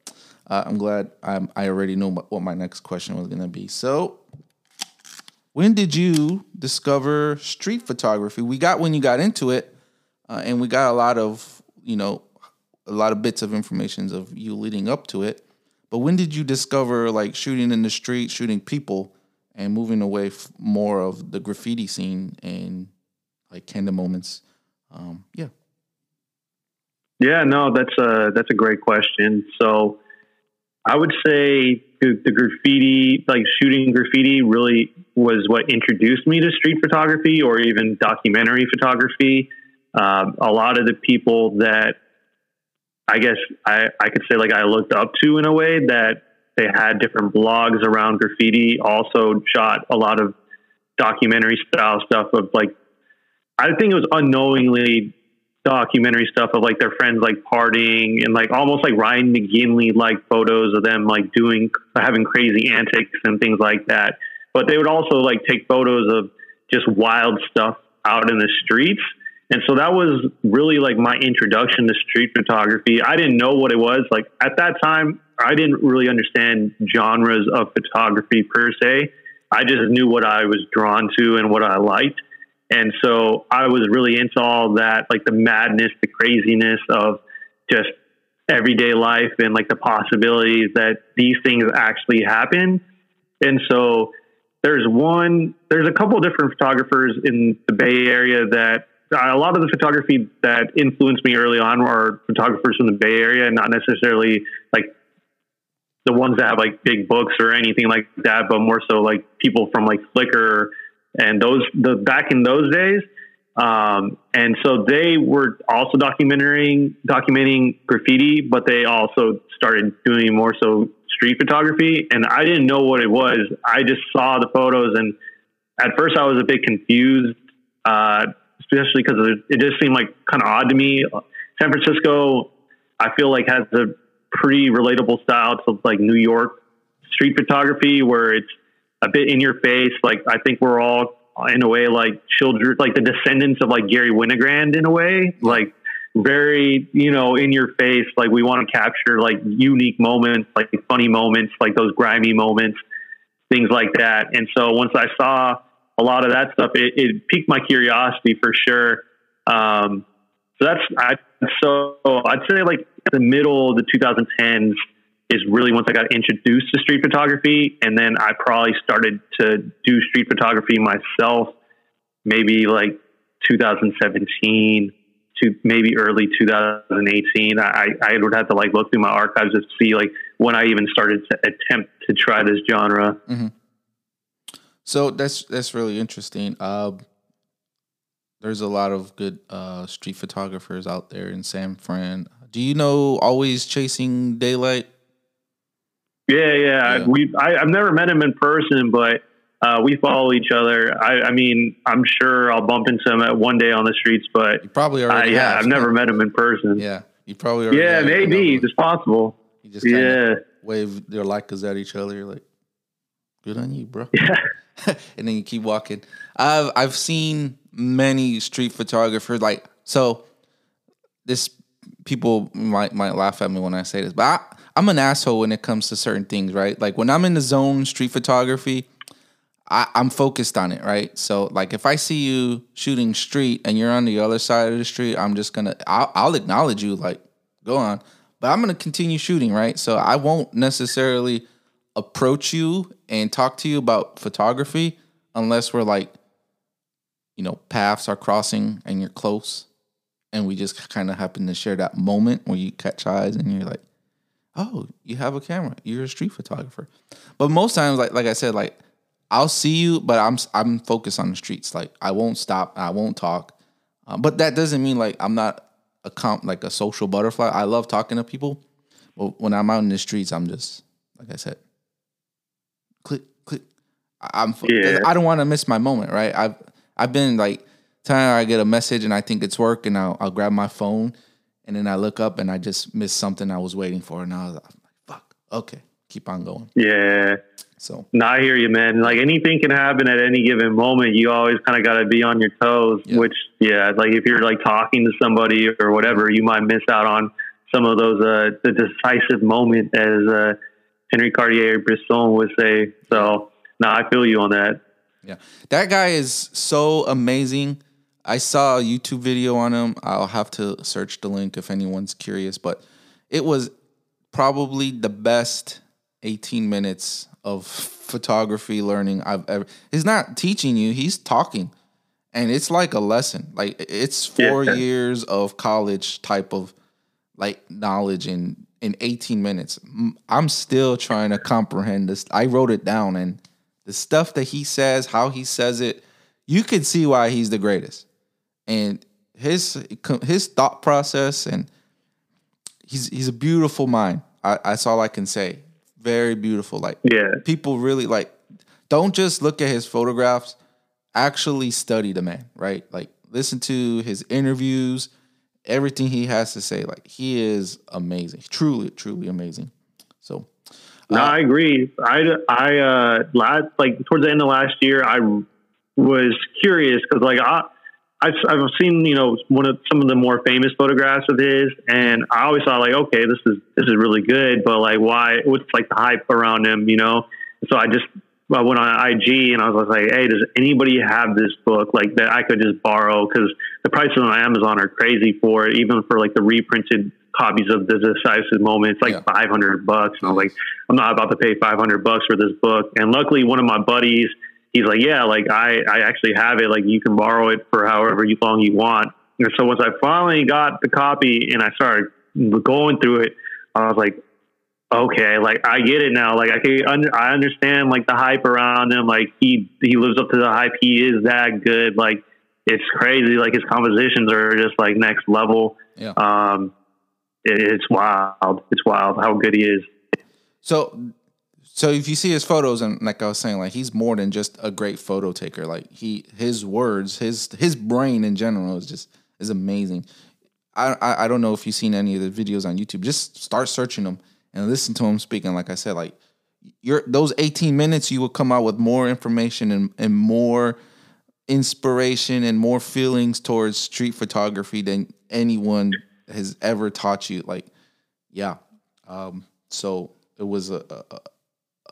uh, I'm glad I'm, I already know what my next question was gonna be. So when did you discover street photography? We got when you got into it, uh, and we got a lot of you know a lot of bits of information of you leading up to it. But when did you discover like shooting in the street, shooting people, and moving away f- more of the graffiti scene and like candid moments? Um, yeah. Yeah, no, that's a that's a great question. So I would say the, the, graffiti, like shooting graffiti, really was what introduced me to street photography or even documentary photography. Um, a lot of the people that I guess I, I could say like I looked up to in a way that they had different blogs around graffiti, also shot a lot of documentary style stuff of like, I think it was unknowingly documentary stuff of like their friends like partying and like almost like Ryan McGinley like photos of them like doing having crazy antics and things like that. But they would also like take photos of just wild stuff out in the streets. And so that was really like my introduction to street photography. I didn't know what it was. Like at that time, I didn't really understand genres of photography per se. I just knew what I was drawn to and what I liked. And so I was really into all that, like the madness, the craziness of just everyday life and like the possibilities that these things actually happen. And so there's one, there's a couple different photographers in the Bay Area that a lot of the photography that influenced me early on are photographers from the Bay Area, not necessarily like the ones that have like big books or anything like that, but more so like people from like Flickr and those the back in those days. Um, and so they were also documenting documenting graffiti, but they also started doing more so street photography. And I didn't know what it was. I just saw the photos, and at first I was a bit confused, uh, especially because it just seemed like kind of odd to me. San Francisco, I feel like has a pretty relatable style to like New York street photography, where it's a bit in your face. Like I think we're all in a way like children, like the descendants of like Garry Winogrand in a way, like very you know in your face. Like we want to capture like unique moments, like funny moments, like those grimy moments, things like that. And so once I saw a lot of that stuff, it, it piqued my curiosity for sure. Um, so that's I, so I'd say like the middle of the 2010s is really once I got introduced to street photography, and then I probably started to do street photography myself, maybe like 2017 to maybe early 2018. I, I would have to like look through my archives to see like when I even started to attempt to try this genre. Mm-hmm. So that's that's really interesting. Uh, there's a lot of good uh, street photographers out there in San Fran. Do you know Always Chasing Daylight? Yeah, yeah. yeah. We I, have never met him in person, but uh, we follow each other. I, I, mean, I'm sure I'll bump into him at one day on the streets, but you probably already. yeah, I've never met him in person. Yeah, you probably. Already Yeah, maybe it's possible. You just yeah wave their Leicas at each other. You're like, good on you, bro. Yeah. and then you keep walking. I've I've seen many street photographers like so. This people might might laugh at me when I say this, but I, I'm an asshole when it comes to certain things, right? Like when I'm in the zone, street photography, I, am focused on it, right? So like if I see you shooting street and you're on the other side of the street, I'm just gonna I'll, I'll acknowledge you, like go on, but I'm gonna continue shooting, right? So I won't necessarily approach you and talk to you about photography unless we're like, you know, paths are crossing and you're close, and we just kind of happen to share that moment where you catch eyes and you're like, oh, you have a camera. You're a street photographer. But most times, like like I said, like I'll see you, but I'm I'm focused on the streets. Like I won't stop. I won't talk. Uh, but that doesn't mean like I'm not a comp like a social butterfly. I love talking to people, but when I'm out in the streets, I'm just like I said, click click. I'm yeah. I don't want to miss my moment. Right. I've I've been like time I get a message and I think it's work and I'll, I'll grab my phone and then I look up and I just missed something I was waiting for, and I was like, "Fuck, okay, keep on going." Yeah. So. No, I hear you, man. Like anything can happen at any given moment. You always kind of got to be on your toes. Which, yeah, like if you're like talking to somebody or whatever, you might miss out on some of those uh, the decisive moment, as uh, Henry Cartier-Bresson would say. So, no, I feel you on that. Yeah, that guy is so amazing. I saw a YouTube video on him. I'll have to search the link if anyone's curious, but it was probably the best 18 minutes of photography learning I've ever. He's not teaching you, he's talking. And it's like a lesson. Like it's 4 yeah. years of college type of like knowledge in in 18 minutes. I'm still trying to comprehend this. I wrote it down and the stuff that he says, how he says it, you can see why he's the greatest and his his thought process and he's he's a beautiful mind. I, that's all I can say. Very beautiful. Like yeah, people really like. Don't just look at his photographs. Actually study the man. Right. Like listen to his interviews. Everything he has to say. Like he is amazing. Truly, truly amazing. So. No, uh, I agree. I I uh last like towards the end of last year, I was curious because like I. I've, I've seen you know one of some of the more famous photographs of his, and I always thought like, okay, this is this is really good, but like, why? What's like the hype around him, you know? So I just I went on IG and I was like, hey, does anybody have this book like that I could just borrow? Because the prices on Amazon are crazy for it, even for like the reprinted copies of the decisive moment. It's like yeah. 500 bucks. And I was like, I'm not about to pay 500 bucks for this book. And luckily, one of my buddies he's like, yeah, like I, I actually have it. Like you can borrow it for however long you want. And so once I finally got the copy and I started going through it, I was like, okay, like I get it now. Like I can, under, I understand like the hype around him. Like he, he lives up to the hype. He is that good. Like it's crazy. Like his compositions are just like next level. Yeah. Um, it, it's wild. It's wild how good he is. So so if you see his photos, and like I was saying, like he's more than just a great photo taker. Like he, his words, his his brain in general is just is amazing. I, I, I don't know if you've seen any of the videos on YouTube. Just start searching them and listen to him speaking. Like I said, like your those 18 minutes, you will come out with more information and, and more inspiration and more feelings towards street photography than anyone has ever taught you. Like, yeah. Um, so it was a, a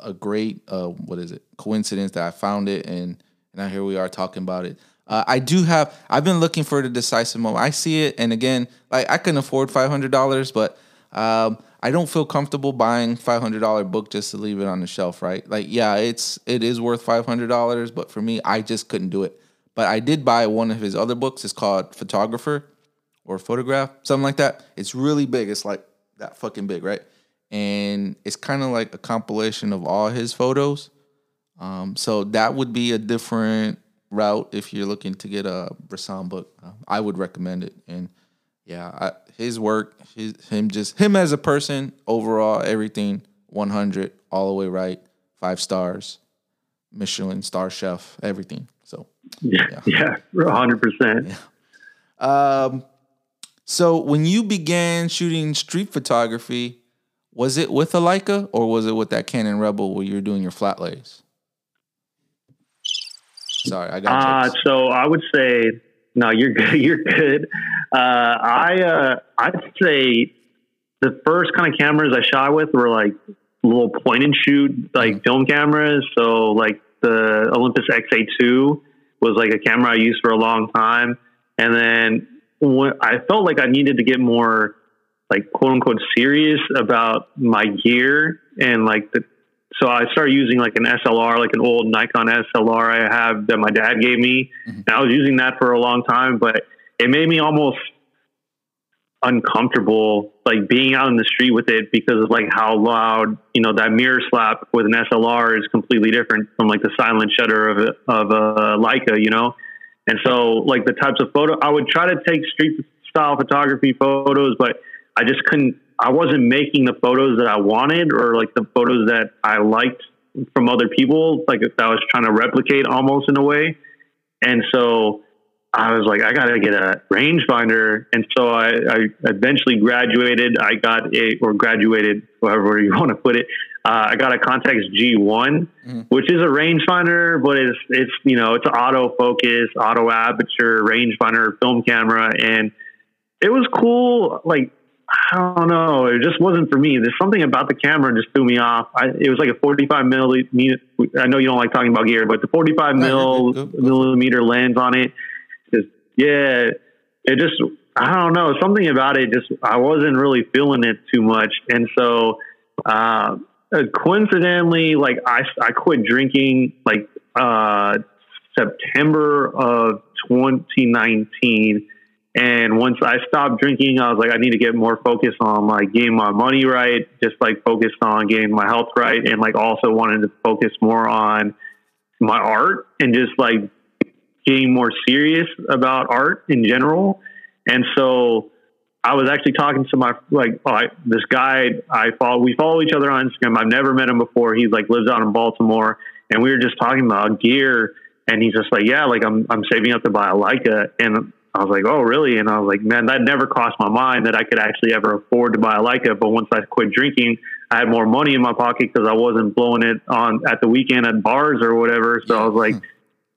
a great uh, what is it coincidence that I found it and now here we are talking about it. Uh, I do have I've been looking for the decisive moment. I see it, and again, like I can afford five hundred dollars, but um, I don't feel comfortable buying five hundred dollar book just to leave it on the shelf, right? Like, yeah, it's it is worth five hundred dollars, but for me, I just couldn't do it. But I did buy one of his other books. It's called Photographer or Photograph, something like that. It's really big. It's like that fucking big, right? And it's kind of like a compilation of all his photos. Um, so that would be a different route if you're looking to get a Bresson book. Uh, I would recommend it, and yeah, I, his work, his him just him as a person, overall everything 100 all the way right, five stars, Michelin star chef, everything. So yeah, yeah, 100 percent. Um, so when you began shooting street photography, was it with a Leica or was it with that Canon Rebel where you're doing your flat lays? Sorry, I got. Uh, so I would say no. You're good. You're good. Uh, I uh, I'd say the first kind of cameras I shot with were like little point and shoot like mm-hmm. film cameras. So like the Olympus XA2 was like a camera I used for a long time, and then when I felt like I needed to get more like quote unquote serious about my gear and like the so I started using like an SLR, like an old Nikon SLR I have that my dad gave me. Mm-hmm. And I was using that for a long time, but it made me almost uncomfortable like being out in the street with it because of like how loud, you know, that mirror slap with an SLR is completely different from like the silent shutter of a, of a Leica, you know? And so like the types of photo I would try to take street style photography photos, but I just couldn't, I wasn't making the photos that I wanted or like the photos that I liked from other people, like that I was trying to replicate almost in a way. And so I was like, I got to get a rangefinder. And so I, I, eventually graduated. I got a, or graduated, however you want to put it. Uh, I got a Contax G1, mm-hmm. which is a rangefinder, but it's, it's, you know, it's auto focus, auto aperture rangefinder film camera. And it was cool. Like I don't know. It just wasn't for me. There's something about the camera just threw me off. I, it was like a 45 millimeter. I know you don't like talking about gear, but the 45 mil, millimeter lens on it, just yeah, it just I don't know. Something about it just I wasn't really feeling it too much, and so uh, coincidentally, like I I quit drinking like uh, September of 2019 and once I stopped drinking, I was like, I need to get more focused on like getting my money right, just like focused on getting my health right, and like also wanted to focus more on my art and just like getting more serious about art in general. And so I was actually talking to my like oh, I, this guy I follow. We follow each other on Instagram. I've never met him before. He's like lives out in Baltimore, and we were just talking about gear. And he's just like, yeah, like I'm I'm saving up to buy a Leica, and I was like, oh, really? And I was like, man, that never crossed my mind that I could actually ever afford to buy a Leica. But once I quit drinking, I had more money in my pocket because I wasn't blowing it on at the weekend at bars or whatever. So I was like,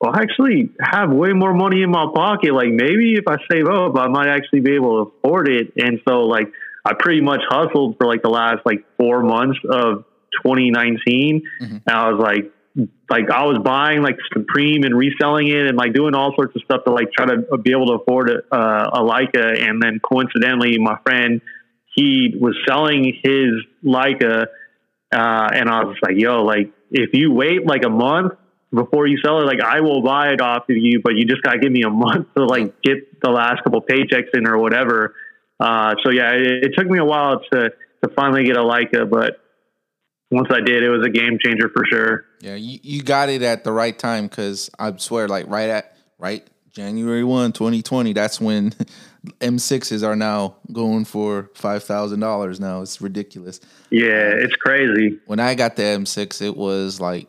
well, I actually have way more money in my pocket. Like maybe if I save up, I might actually be able to afford it. And so like I pretty much hustled for like the last like four months of 2019. Mm-hmm. And I was like, like I was buying like Supreme and reselling it and like doing all sorts of stuff to like try to be able to afford a, uh, a Leica. And then coincidentally, my friend, he was selling his Leica. Uh, and I was like, yo, like if you wait like a month before you sell it, like I will buy it off of you, but you just gotta give me a month to like get the last couple paychecks in or whatever. Uh, so yeah, it, it, took me a while to to finally get a Leica, but once I did, it was a game changer for sure. Yeah, you, you got it at the right time because I swear, like right at right January 1, 2020, that's when M6s are now going for $5,000 now. It's ridiculous. Yeah, it's crazy. When I got the M6, it was like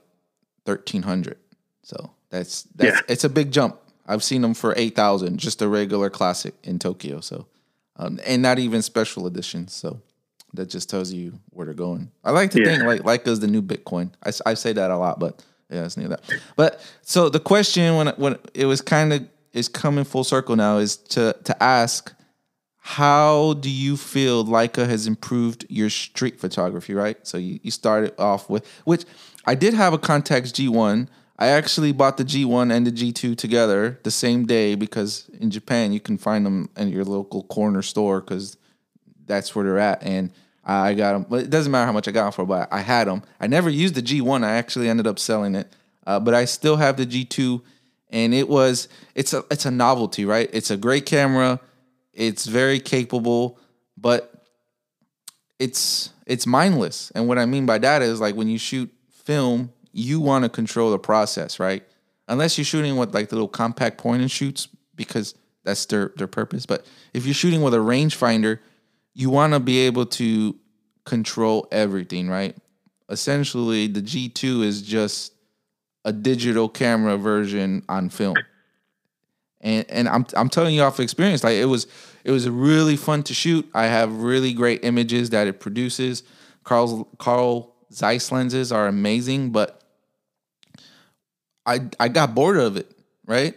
1300 So that's, that's yeah. it's a big jump. I've seen them for 8000 just a regular classic in Tokyo. So, um, and not even special editions. So, that just tells you where they're going. I like to yeah. think like Leica's the new Bitcoin. I, I say that a lot, but yeah, it's near that. But so the question when when it was kind of is coming full circle now is to to ask how do you feel Leica has improved your street photography, right? So you, you started off with which I did have a Contax G1. I actually bought the G1 and the G2 together the same day because in Japan you can find them in your local corner store because that's where they're at. And I got them. But it doesn't matter how much I got them for, but I had them. I never used the G1. I actually ended up selling it, uh, but I still have the G2, and it was it's a it's a novelty, right? It's a great camera. It's very capable, but it's it's mindless. And what I mean by that is like when you shoot film, you want to control the process, right? Unless you're shooting with like the little compact point and shoots because that's their their purpose. But if you're shooting with a rangefinder, you want to be able to control everything, right? Essentially, the G2 is just a digital camera version on film. And and I'm I'm telling you off experience, like it was it was really fun to shoot. I have really great images that it produces. Carl Carl Zeiss lenses are amazing, but I I got bored of it, right?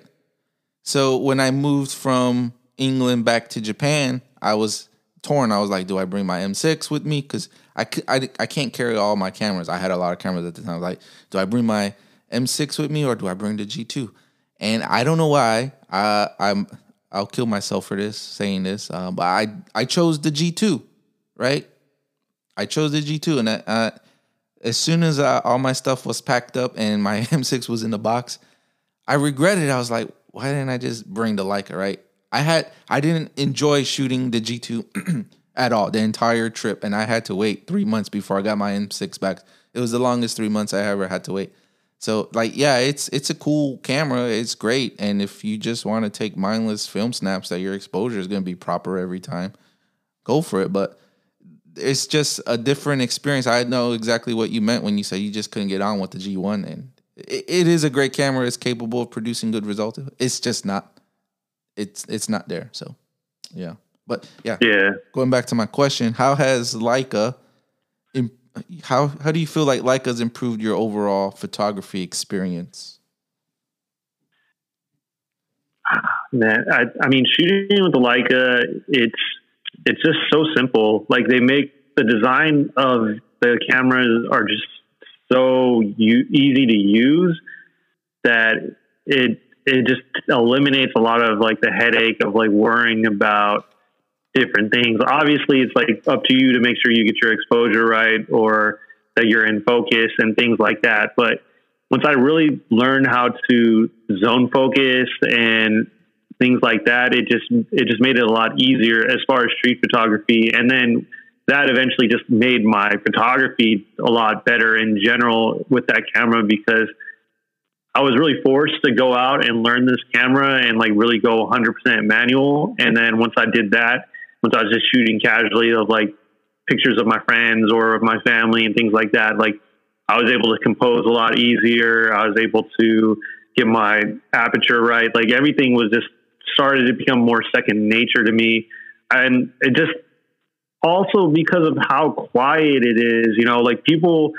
So when I moved from England back to Japan, I was torn. I was like, do I bring my M6 with me? Because I, I, I can't carry all my cameras. I had a lot of cameras at the time. I was like, do I bring my M6 with me or do I bring the G2? And I don't know why. I, I'm I'll kill myself for this saying this, uh, but I I chose the G2, right? I chose the G2, and I, uh, as soon as uh, all my stuff was packed up and my M6 was in the box, I regretted. I was like, why didn't I just bring the Leica, right? I had I didn't enjoy shooting the G2 at all the entire trip, and I had to wait three months before I got my M6 back. It was the longest three months I ever had to wait. So like yeah, it's it's a cool camera. It's great, and if you just want to take mindless film snaps that your exposure is going to be proper every time, go for it. But it's just a different experience. I know exactly what you meant when you said you just couldn't get on with the G1, and it is a great camera. It's capable of producing good results. It's just not it's it's not there. So yeah, but yeah, yeah. Going back to my question, how has Leica, how how do you feel like Leica's improved your overall photography experience? Man, I, I mean, shooting with the Leica, it's it's just so simple. Like they make the design of the cameras are just so u- easy to use that it it just eliminates a lot of like the headache of like worrying about different things. Obviously, it's like up to you to make sure you get your exposure right or that you're in focus and things like that. But once I really learned how to zone focus and things like that, it just it just made it a lot easier as far as street photography. And then that eventually just made my photography a lot better in general with that camera because I was really forced to go out and learn this camera and like really go 100% manual. And then once I did that, once I was just shooting casually of like pictures of my friends or of my family and things like that, like I was able to compose a lot easier. I was able to get my aperture right. Like everything was just started to become more second nature to me. And it just also because of how quiet it is, you know, like people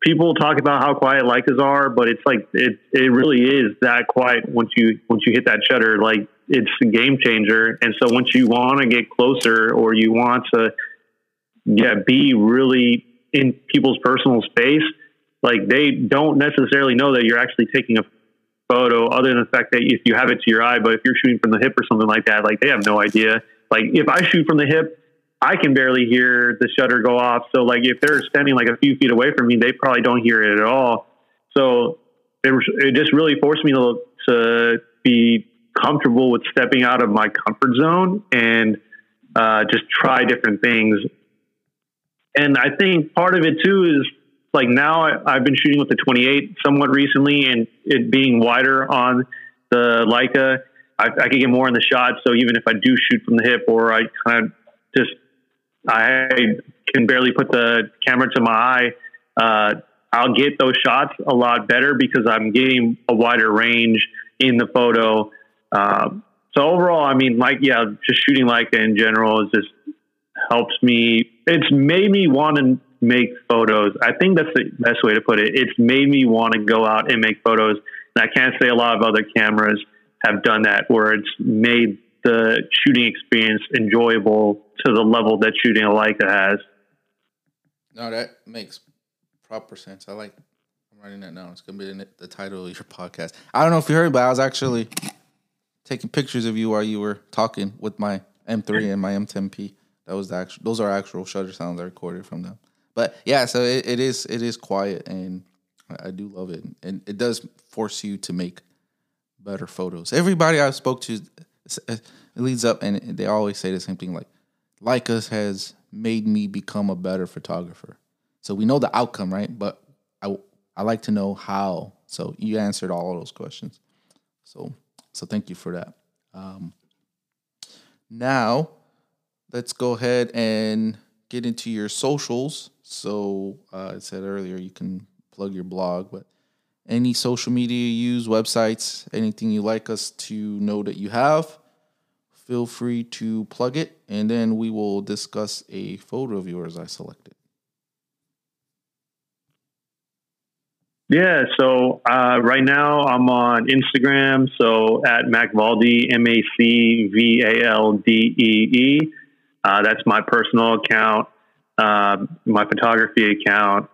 people talk about how quiet Leicas are, but it's like it it really is that quiet once you once you hit that shutter. Like it's a game changer. And so once you want to get closer or you want to yeah be really in people's personal space, like they don't necessarily know that you're actually taking a photo other than the fact that if you have it to your eye, but if you're shooting from the hip or something like that, like they have no idea. Like if I shoot from the hip, I can barely hear the shutter go off. So like if they're standing like a few feet away from me, they probably don't hear it at all. So it, it just really forced me to, to be comfortable with stepping out of my comfort zone and uh, just try different things. And I think part of it too is like now I, have been shooting with the 28 somewhat recently, and it being wider on the Leica, I, I could get more in the shot. So even if I do shoot from the hip, or I kind of just I can barely put the camera to my eye, uh, I'll get those shots a lot better because I'm getting a wider range in the photo. Um, so overall, I mean, like, yeah, just shooting Leica in general is just helps me. It's made me want to make photos. I think that's the best way to put it. It's made me want to go out and make photos. And I can't say a lot of other cameras have done that where it's made the shooting experience enjoyable to the level that shooting a Leica has. No, that makes proper sense. I like. I'm writing that down. It's gonna be the, the title of your podcast. I don't know if you heard, but I was actually taking pictures of you while you were talking with my M3 and my M10P. That was the actual. Those are actual shutter sounds I recorded from them. But yeah, so it, it is it is quiet, and I do love it, and it does force you to make better photos. Everybody I spoke to, it leads up, and they always say the same thing. Like, Leica has made me become a better photographer. So we know the outcome, right? But I I like to know how. So you answered all those questions. So so thank you for that. Um, now let's go ahead and get into your socials. So uh, I said earlier you can plug your blog, but any social media you use, websites, anything you like us to know that you have, feel free to plug it, and then we will discuss a photo of yours I selected. Yeah, so uh, right now I'm on Instagram, so at Macvaldee, M A C V A L D E E. Uh, that's my personal account, uh, my photography account.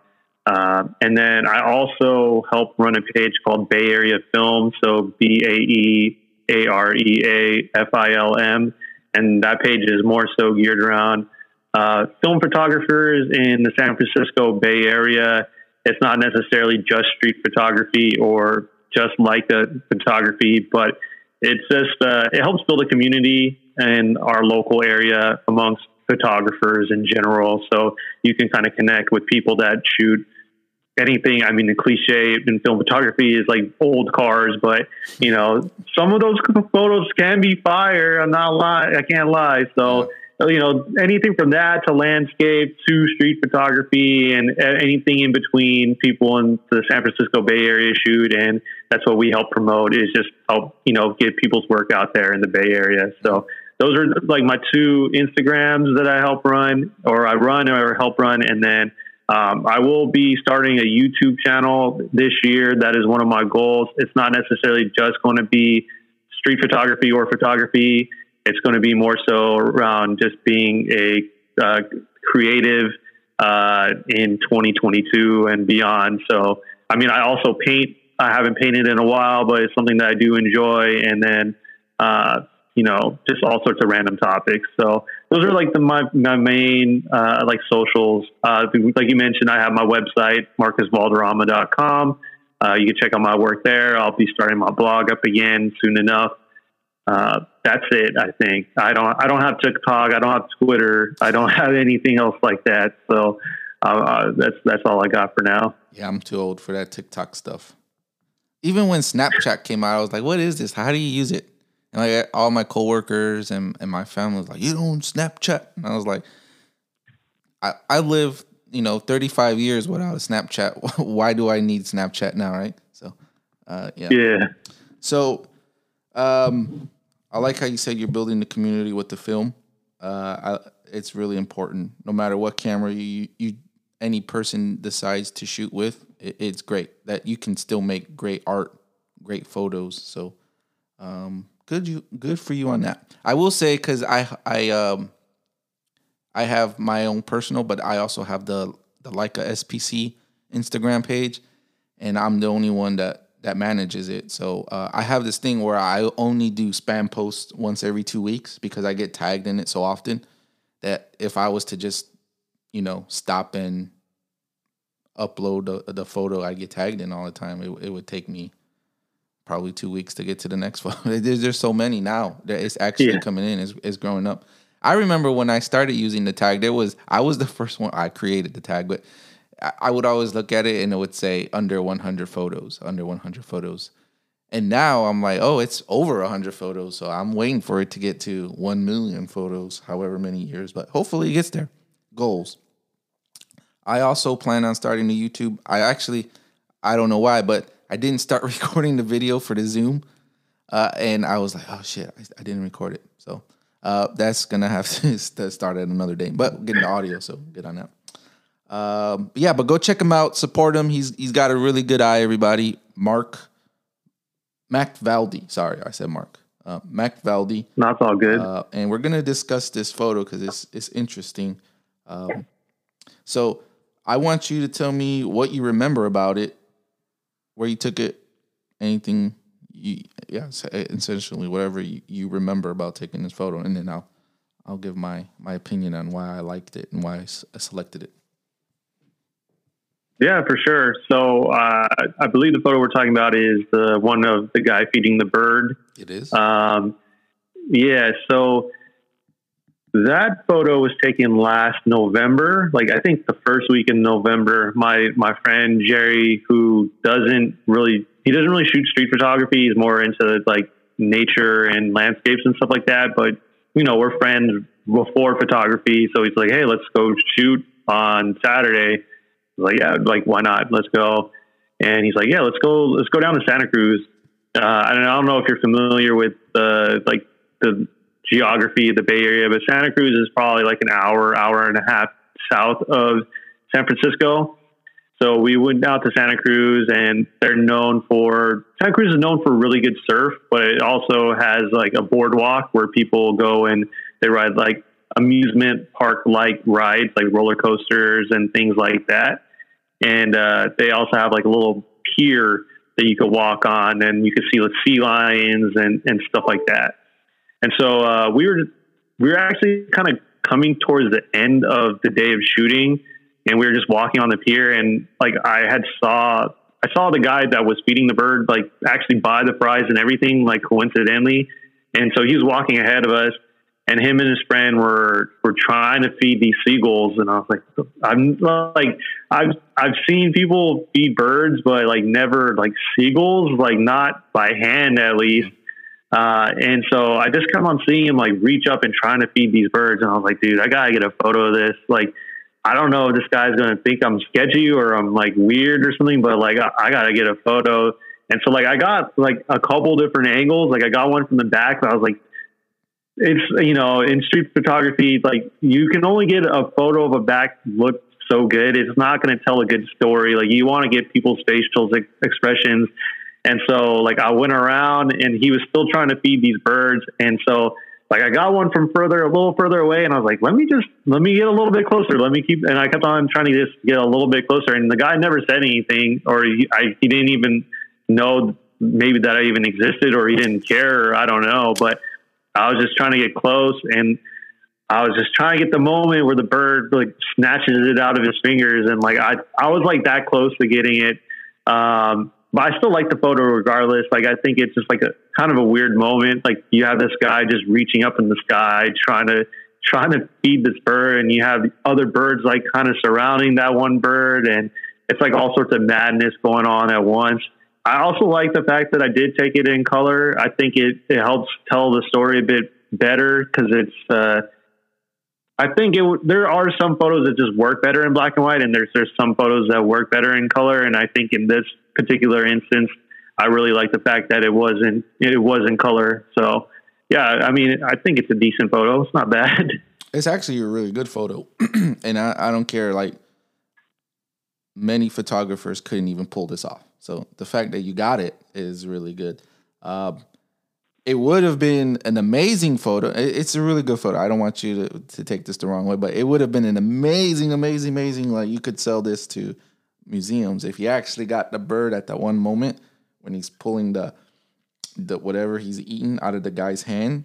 Uh, and then I also help run a page called Bay Area Film, so B A E A R E A F I L M. And that page is more so geared around uh, film photographers in the San Francisco Bay Area it's not necessarily just street photography or just like photography, but it's just uh, it helps build a community in our local area amongst photographers in general. So you can kind of connect with people that shoot anything. I mean, the cliche in film photography is like old cars, but you know, some of those photos can be fire. I'm not lie. I can't lie. So you know, anything from that to landscape to street photography and uh, anything in between people in the San Francisco Bay Area shoot. And that's what we help promote is just help, you know, get people's work out there in the Bay Area. So those are like my two Instagrams that I help run or I run or help run. And then, um, I will be starting a YouTube channel this year. That is one of my goals. It's not necessarily just going to be street photography or photography it's going to be more so around just being a uh, creative uh, in 2022 and beyond. So, I mean, I also paint. I haven't painted in a while, but it's something that I do enjoy. And then, uh, you know, just all sorts of random topics. So those are like the my, my main uh, like socials. Uh, like you mentioned, I have my website marcusvalderrama.com. Uh, you can check out my work there. I'll be starting my blog up again soon enough uh, that's it. I think I don't. I don't have TikTok. I don't have Twitter. I don't have anything else like that. So uh, uh, that's that's all I got for now. Yeah, I'm too old for that TikTok stuff. Even when Snapchat came out, I was like, "What is this? How do you use it?" And like all my coworkers and, and my family was like, "You don't Snapchat," and I was like, "I I live you know 35 years without a Snapchat. Why do I need Snapchat now?" Right? So, uh, yeah. Yeah. So, um, I like how you said you're building the community with the film. Uh, I, it's really important. No matter what camera you you, any person decides to shoot with, it, it's great that you can still make great art, great photos. So, um, good you good for you on that. I will say because I I um I have my own personal, but I also have the the Leica SPC Instagram page, and I'm the only one that that manages it. So uh, I have this thing where I only do spam posts once every two weeks because I get tagged in it so often that if I was to just you know stop and upload the, the photo I get tagged in all the time, it, it would take me probably two weeks to get to the next photo. There's, there's so many now that it's actually yeah. coming in, it's, it's growing up. I remember when I started using the tag, there was I was the first one I created the tag, but I would always look at it and it would say under 100 photos, under 100 photos. And now I'm like, oh, it's over 100 photos. So I'm waiting for it to get to 1 million photos, however many years, but hopefully it gets there. Goals. I also plan on starting a YouTube. I actually, I don't know why, but I didn't start recording the video for the Zoom. Uh, and I was like, oh shit, I, I didn't record it. So uh, that's going to have to start at another day, but getting the audio. So get on that. Um, yeah, but go check him out. Support him. He's he's got a really good eye. Everybody, Mark Macvaldee. Sorry, I said Mark. Uh, Macvaldee. That's all good. Uh, and we're gonna discuss this photo because it's it's interesting. Um, so I want you to tell me what you remember about it, where you took it, anything. You, yeah, essentially whatever you, you remember about taking this photo, and then I'll I'll give my my opinion on why I liked it and why I selected it. Yeah, for sure. So uh, I believe the photo we're talking about is the one of the guy feeding the bird. It is. Um, yeah. So that photo was taken last November. Like I think the first week in November. My my friend Jerry, who doesn't really he doesn't really shoot street photography. He's more into like nature and landscapes and stuff like that. But you know, we're friends before photography, so he's like, "Hey, let's go shoot on Saturday." like, yeah, like why not? Let's go. And he's like, yeah, let's go. Let's go down to Santa Cruz. Uh, I don't know if you're familiar with the like the geography of the Bay Area, but Santa Cruz is probably like an hour, hour and a half south of San Francisco. So we went out to Santa Cruz, and they're known for Santa Cruz is known for really good surf, but it also has like a boardwalk where people go and they ride like amusement park like rides, like roller coasters and things like that and uh, they also have like a little pier that you could walk on, and you could see the sea lions and and stuff like that. And so uh, we were we were actually kind of coming towards the end of the day of shooting, and we were just walking on the pier, and like I had saw I saw the guy that was feeding the bird like actually buy the fries and everything like coincidentally, and so he was walking ahead of us, and him and his friend were were trying to feed these seagulls and I was like I'm like I've I've seen people feed birds but like never like seagulls like not by hand at least uh, and so I just come on seeing him like reach up and trying to feed these birds. And I was like dude I gotta get a photo of this. Like I don't know if this guy's gonna think I'm sketchy or I'm like weird or something but like I, I gotta get a photo. And so like I got like a couple different angles. Like I got one from the back but I was like it's you know in street photography like you can only get a photo of a back look so good. It's not going to tell a good story. Like you want to get people's facial ex- expressions and so like i went around and he was still trying to feed these birds. And so like i got one from further a little further away and i was like let me just let me get a little bit closer. Let me keep and i kept on trying to just get a little bit closer. And the guy never said anything or he, I, he didn't even know maybe that i even existed or he didn't care or i don't know. But I was just trying to get close and I was just trying to get the moment where the bird like snatches it out of his fingers. And like I I was like that close to getting it. Um, but I still like the photo regardless. Like I think it's just like a kind of a weird moment. Like you have this guy just reaching up in the sky trying to trying to feed this bird and you have other birds like kind of surrounding that one bird and it's like all sorts of madness going on at once. I also like the fact that I did take it in color. I think it, it helps tell the story a bit better because it's. Uh, I think it. There are some photos that just work better in black and white, and there's there's some photos that work better in color. And I think in this particular instance, I really like the fact that it wasn't it was in color. So yeah, I mean, I think it's a decent photo. It's not bad. It's actually a really good photo, and I, I don't care like many photographers couldn't even pull this off. So the fact that you got it is really good. Um, it would have been an amazing photo. It's a really good photo. I don't want you to, to take this the wrong way, but it would have been an amazing, amazing, amazing. Like you could sell this to museums if he actually got the bird at that one moment when he's pulling the the whatever he's eating out of the guy's hand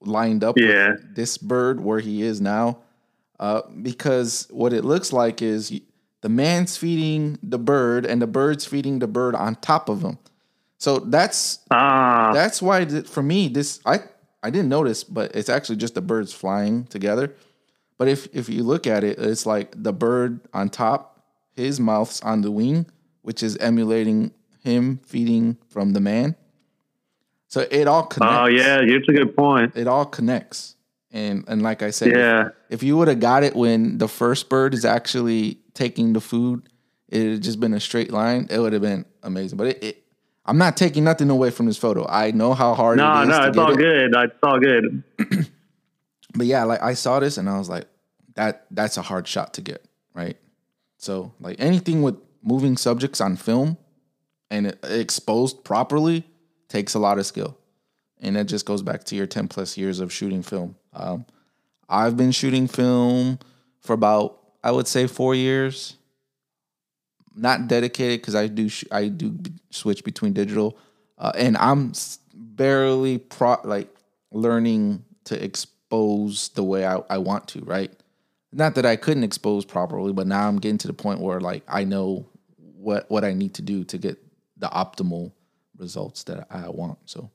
lined up Yeah. with this bird where he is now. Uh, because what it looks like is the man's feeding the bird and the bird's feeding the bird on top of him. So that's Ah, that's why th- for me this I I didn't notice, but it's actually just the birds flying together. But if if you look at it, it's like the bird on top, his mouth's on the wing, which is emulating him feeding from the man. So it all connects. oh yeah, it's a good point. It all connects. And and like I said, if- Yeah. if you would have got it when the first bird is actually taking the food, it had just been a straight line. It would have been amazing. But it, it, I'm not taking nothing away from this photo. I know how hard No, it is no, to it's all it. good. It's all good. But yeah, like I saw this and I was like, that that's a hard shot to get, right? So like anything with moving subjects on film and exposed properly takes a lot of skill, and that just goes back to your ten plus years of shooting film. Um, I've been shooting film for about I would say four years. Not dedicated because I do sh- I do switch between digital, uh, and I'm barely pro like learning to expose the way I, I want to. Right, not that I couldn't expose properly, but now I'm getting to the point where like I know what what I need to do to get the optimal results that I want. So,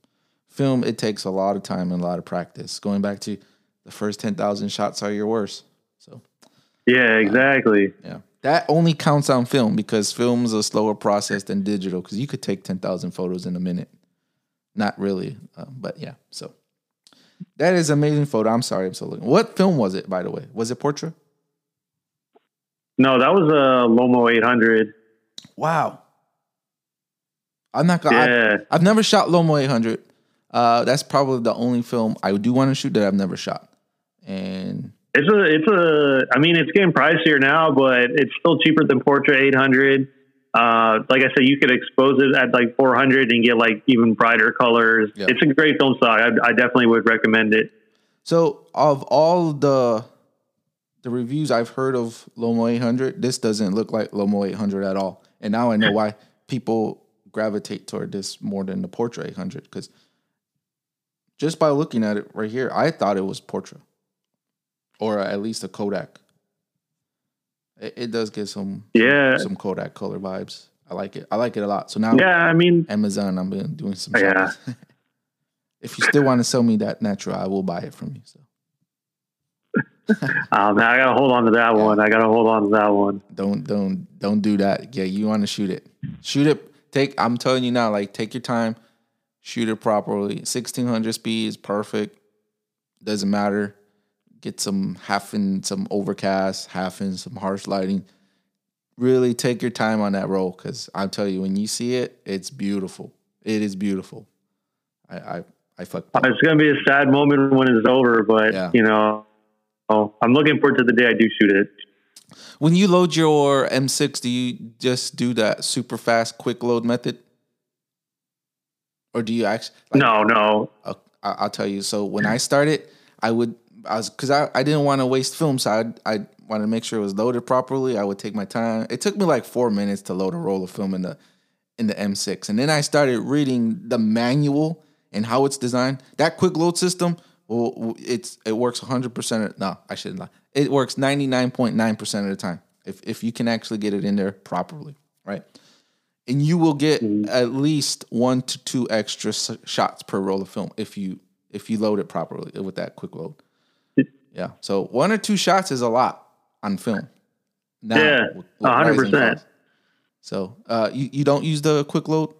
film it takes a lot of time and a lot of practice. Going back to the first ten thousand shots are your worst. So Yeah, exactly. yeah, that only counts on film because film is a slower process than digital. Because you could take ten thousand photos in a minute. Not really, uh, but yeah. So that is amazing photo. I'm sorry, I'm so looking. What film was it, by the way? Was it Portra? No, that was a Lomo 800. Wow. I'm not gonna. I- Yeah. I've never shot Lomo 800. Uh, that's probably the only film I do want to shoot that I've never shot. And It's a, it's a, I mean, it's getting pricier now, but it's still cheaper than Portra 800. Uh, like I said, you could expose it at like 400 and get like even brighter colors. Yeah. It's a great film stock. I, I definitely would recommend it. so, of all the the reviews I've heard of Lomo 800, this doesn't look like Lomo 800 at all. And now I know why people gravitate toward this more than the Portra 800 because just by looking at it right here, I thought it was Portra or at least a Kodak. It, it does get some Yeah. some Kodak color vibes. I like it. I like it a lot. So now Yeah. I mean, Amazon, I'm been doing some Yeah. if you still want to sell me that Natura, I will buy it from you. So um, I got to hold on to that one. I got to hold on to that one. don't don't don't do that. Yeah, you want to shoot it. Shoot it. Take. I'm telling you now. Like take your time. Shoot it properly. 1600 speed is perfect. Doesn't matter. Get some half in some overcast, half in some harsh lighting. Really take your time on that roll because I'll tell you when you see it, it's beautiful. It is beautiful. I I I fucked up. It's going to be a sad moment when it's over, but Yeah. you know, oh, I'm looking forward to the day I do shoot it. When you load your M6, do you just do that super fast quick load method? Or do you actually? no, no. I- I'll tell you. So when I started, I would, I was, cause I, I didn't want to waste film. So I, I wanted to make sure it was loaded properly. I would take my time. It took me like four minutes to load a roll of film in the, in the M6. And then I started reading the manual and how it's designed. That quick load system, well, it's, it works 100%. Of, no, I shouldn't lie. It works 99.9% of the time. If, if you can actually get it in there properly, right? and you will get mm-hmm. at least one to two extra shots per roll of film if you if you load it properly with that quick load. Yeah, so one or two shots is a lot on film. Now, Yeah, with 100%. So uh, you you don't use the quick load.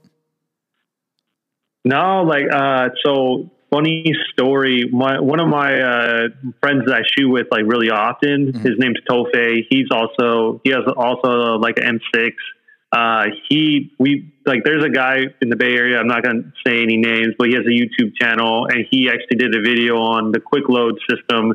No, like uh so funny story. My one of my uh friends that I shoot with like really often, his name's Tofe. He's also he has also like an M6. Uh he we like there's a guy in the Bay Area, I'm not gonna say any names, but he has a YouTube channel and he actually did a video on the quick load system.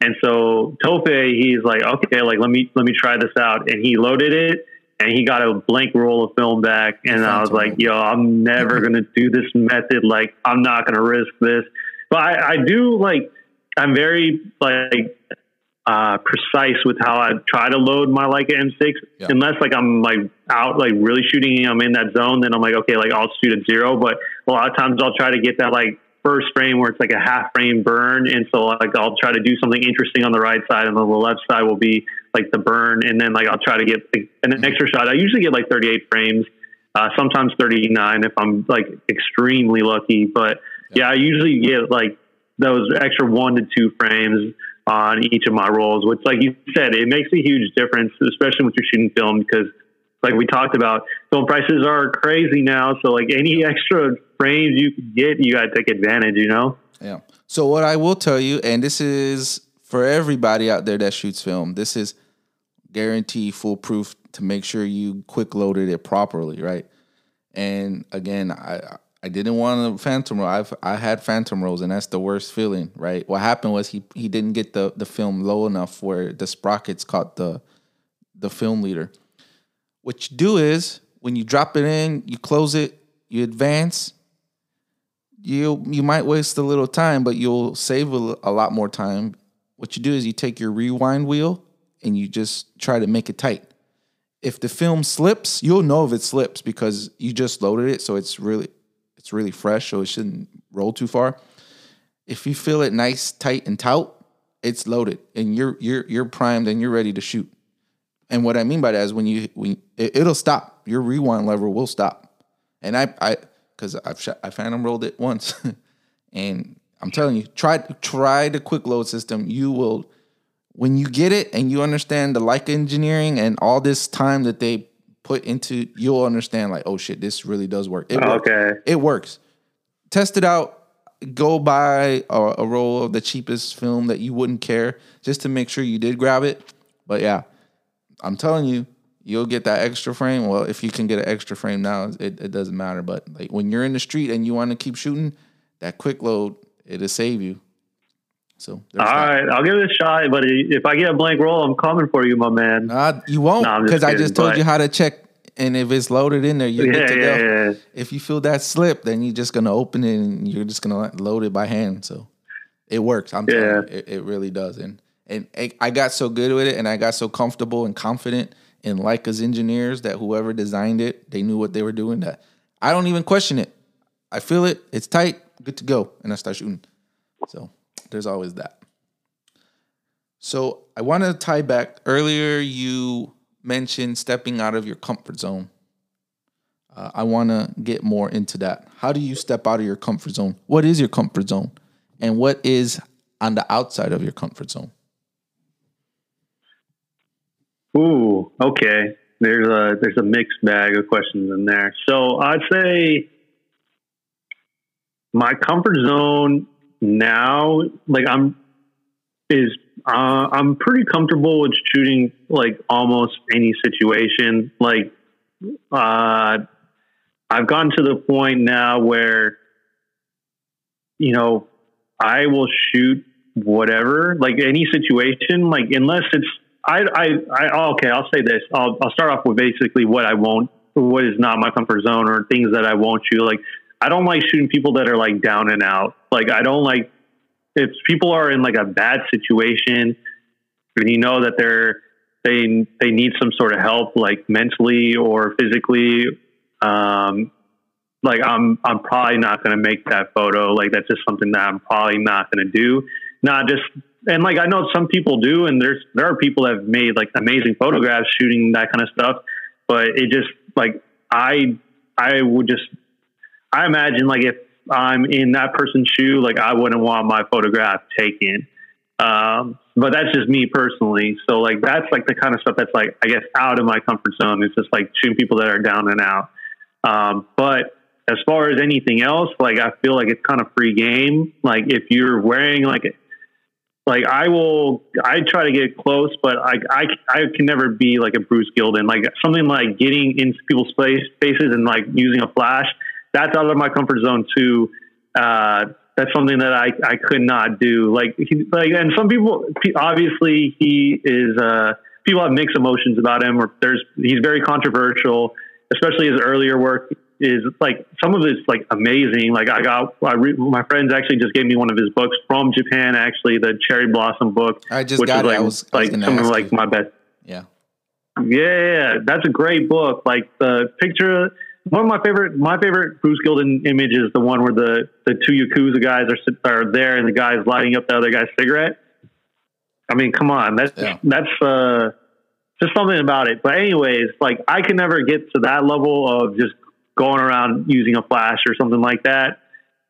And so Tofe, he's like, okay, like let me let me try this out. And he loaded it and he got a blank roll of film back, and I was like, "Yo, I'm never gonna do this method. Like, I'm not gonna risk this." But I, I do like. I'm very like uh, precise with how I try to load my Leica M6. Yeah. Unless like I'm like out like really shooting, I'm in that zone, then I'm like okay, like I'll shoot at zero. But a lot of times I'll try to get that like first frame where it's like a half frame burn, and so like I'll try to do something interesting on the right side, and on the left side will be like the burn, and then like I'll try to get an extra shot. I usually get like 38 frames, uh, sometimes 39 if I'm like extremely lucky. But yeah, I usually get like those extra one to two frames on each of my rolls, which, like you said, it makes a huge difference, especially when you're shooting film, because, like we talked about, film prices are crazy now. So, like any extra frames you can get, you got to take advantage. You know? Yeah. So, what I will tell you, and this is for everybody out there that shoots film, this is guarantee foolproof to make sure you quick loaded it properly, right? And again, I I didn't want a phantom roll. I've I had phantom rolls, and that's the worst feeling, right? What happened was he he didn't get the the film low enough where the sprockets caught the the film leader. What you do is when you drop it in, you close it, you advance. You you might waste a little time, but you'll save a, a lot more time. What you do is you take your rewind wheel and you just try to make it tight. If the film slips, you'll know if it slips because you just loaded it, so it's really it's really fresh, so it shouldn't roll too far. If you feel it nice, tight, and taut, it's loaded and you're you're you're primed and you're ready to shoot. And what I mean by that is when you when it, will stop, your rewind lever will stop. And I I because I've shot, I phantom rolled it once, and I'm telling you, try try the quick load system. You will when you get it and you understand the Leica engineering and all this time that they put into, you'll understand like, oh shit, this really does work. It works. Okay. It works. Test it out. Go buy a, a roll of the cheapest film that you wouldn't care just to make sure you did grab it. But yeah, I'm telling you, you'll get that extra frame. Well, if you can get an extra frame now, it, it doesn't matter. But like when you're in the street and you want to keep shooting, that quick load, it'll save you. So all right, I'll give it a shot. But if I get a blank roll, I'm coming for you, my man. Nah, you won't because I just told but... you how to check. And if it's loaded in there, you're yeah, good to go. Yeah, if you feel that slip, then you're just gonna open it and you're just gonna load it by hand. So it works. I'm telling you, it, it really does. And and I got so good with it, and I got so comfortable and confident in Leica's engineers that whoever designed it, they knew what they were doing. That I don't even question it. I feel it. It's tight. Good to go, and I start shooting. So there's always that. So I want to tie back. Earlier, you mentioned stepping out of your comfort zone. Uh, I want to get more into that. How do you step out of your comfort zone? What is your comfort zone? And what is on the outside of your comfort zone? Ooh, okay. There's a there's a mixed bag of questions in there. So I'd say my comfort zone now, like I'm, is uh, I'm pretty comfortable with shooting like almost any situation. Like, uh, I've gotten to the point now where, you know, I will shoot whatever, like any situation, like unless it's I I I okay, I'll say this. I'll I'll start off with basically what I won't, what is not my comfort zone, or things that I won't shoot. Like I don't like shooting people that are like down and out. Like I don't like if people are in like a bad situation and you know that they're they they need some sort of help like mentally or physically um like I'm I'm probably not going to make that photo like that's just something that I'm probably not going to do not just and like I know some people do and there's there are people that have made like amazing photographs shooting that kind of stuff but it just like I I would just I imagine like if I'm in that person's shoe, like I wouldn't want my photograph taken. Um, but that's just me personally. So like that's like the kind of stuff that's like I guess out of my comfort zone. It's just like shooting people that are down and out. Um, but as far as anything else, like I feel like it's kind of free game. Like if you're wearing like like I will I try to get close, but I I, I can never be like a Bruce Gilden. Like something like getting into people's face, faces and like using a flash that's out of my comfort zone too. Uh, that's something that I, I could not do. Like, he, like, and some people, obviously he is, uh, people have mixed emotions about him. Or there's he's very controversial, especially his earlier work is like some of it's like amazing. Like I got I re, my friends actually just gave me one of his books from Japan. Actually, the Cherry Blossom book. I just got like, it. I was, like some of like my best. Yeah. Yeah, that's a great book. Like the picture, one of my favorite, my favorite Bruce Gilden image is the one where the the two yakuza guys are are there and the guy's lighting up the other guy's cigarette. I mean, come on, that's yeah. that's uh, just something about it. But anyways, like I can never get to that level of just going around using a flash or something like that.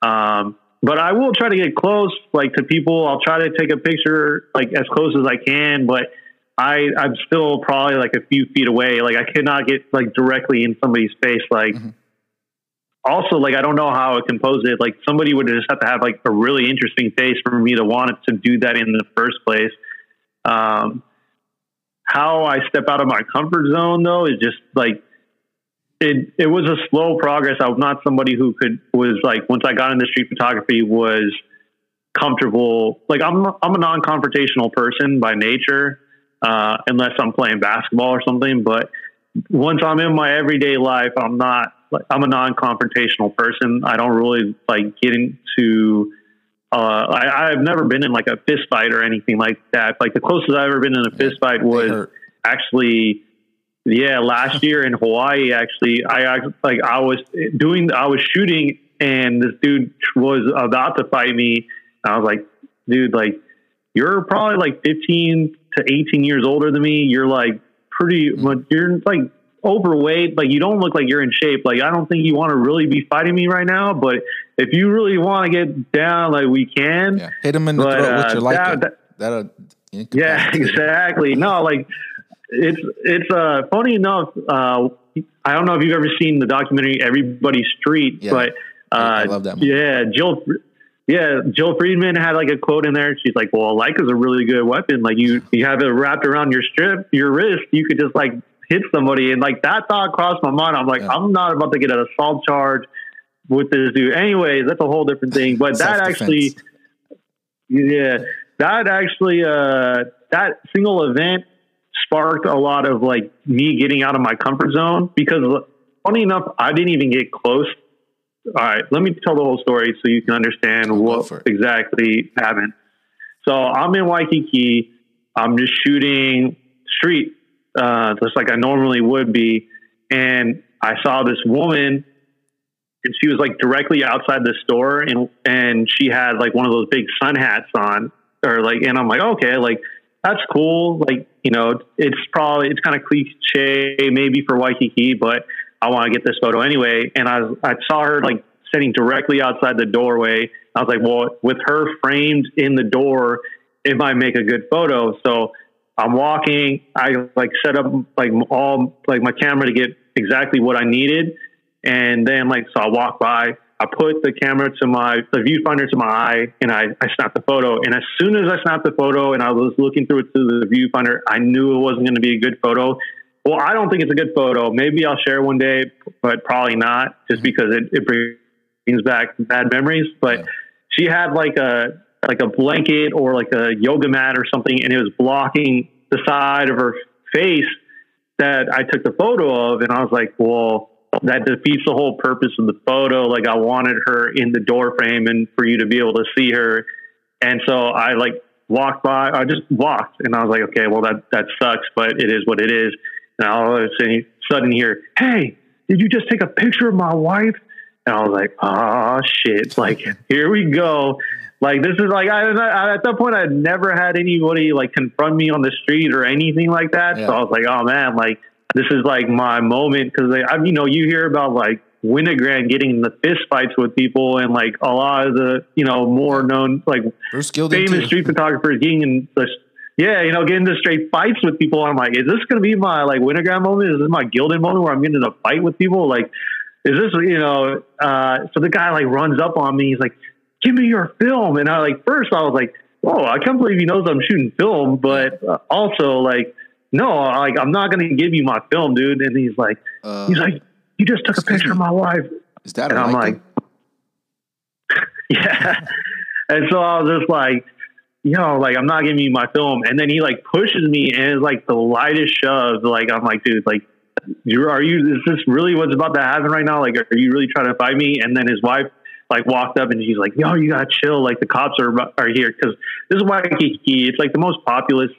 Um, but I will try to get close, like to people. I'll try to take a picture, like as close as I can. But I, I'm still probably like a few feet away. Like I cannot get like directly in somebody's face. Like mm-hmm. also, like I don't know how I compose it. Like somebody would just have to have like a really interesting face for me to want it to do that in the first place. Um, how I step out of my comfort zone though is just like it it was a slow progress. I was not somebody who could was like once I got into street photography was comfortable. Like I'm I'm a non confrontational person by nature, uh, unless I'm playing basketball or something. But once I'm in my everyday life, I'm not. Like, I'm a non confrontational person. I don't really like get into. Uh, I, I've never been in like a fist fight or anything like that. Like the closest I've ever been in a fist fight was actually yeah, last year in Hawaii, actually, I like I was doing, I was shooting, and this dude was about to fight me. I was like, dude, like you're probably like 15 to 18 years older than me. You're like pretty, mm-hmm. you're like overweight. Like you don't look like you're in shape. Like I don't think you want to really be fighting me right now. But if you really want to get down, like we can. Yeah. Hit him in the but, throat uh, with your lighter. That, that, yeah, exactly. No, like it's it's uh, funny enough. Uh, I don't know if you've ever seen the documentary Everybody's Street, yeah. but uh, I love that. Movie. Yeah, Jill. Yeah, Jill Freedman had like a quote in there. She's like, "Well, like is a really good weapon. Like you, you have it wrapped around your strip, your wrist. You could just like hit somebody." And like that thought crossed my mind. I'm like, yeah. I'm not about to get an assault charge with this dude. Anyways, that's a whole different thing. But that actually, yeah, that actually, uh, that single event sparked a lot of like me getting out of my comfort zone because funny enough, I didn't even get close. All right, let me tell the whole story so you can understand what exactly happened. So I'm in Waikiki. I'm just shooting street, uh, just like I normally would be. And I saw this woman and she was like directly outside the store and, and she had like one of those big sun hats on or like, and I'm like, okay, like that's cool. Like, you know, it's probably, it's kind of cliche maybe for Waikiki, but I want to get this photo anyway. And I, I saw her like sitting directly outside the doorway. I was like, well, with her framed in the door, it might make a good photo. So I'm walking, I like set up like all, like my camera to get exactly what I needed. And then like, so I walk by, I put the camera to my the viewfinder to my eye and I, I snapped the photo. And as soon as I snapped the photo and I was looking through it through the viewfinder, I knew it wasn't going to be a good photo. Well, I don't think it's a good photo. Maybe I'll share one day, but probably not, just because it, it brings back bad memories. But yeah. she had like a like a blanket or like a yoga mat or something, and it was blocking the side of her face that I took the photo of. And I was like, well that defeats the whole purpose of the photo. Like I wanted her in the door frame and for you to be able to see her. And so I like walked by, I just walked and I was like, okay, well that, that sucks, but it is what it is. And all of a sudden here, Hey, did you just take a picture of my wife? And I was like, oh shit. Like, here we go. Like, this is like, I, I, at that point, I'd never had anybody like confront me on the street or anything like that. Yeah. So I was like, oh man, like, this is like my moment because I, you know, you hear about like Winogrand getting in the fist fights with people, and like a lot of the you know more known like famous street photographers getting in the yeah, you know, getting into straight fights with people. I'm like, is this going to be my like Winogrand moment? Is this my Gilden moment where I'm getting in a fight with people? Like, is this you know? Uh, so the guy like runs up on me. He's like, "Give me your film," and I like first I was like, "Oh, I can't believe he knows I'm shooting film," but uh, also like no, like I'm not going to give you my film, dude. And he's like, uh, he's like, you just took a picture me. of my wife. Is that? And I'm like, yeah. and so I was just like, yo, like I'm not giving you my film. And then he like pushes me and it's like the lightest shove. Like I'm like, dude, like you are you is this really what's about to happen right now? Like are you really trying to fight me? And then his wife like walked up and she's like, yo, you gotta chill. Like the cops are are here because this is Waikiki. It's like the most populous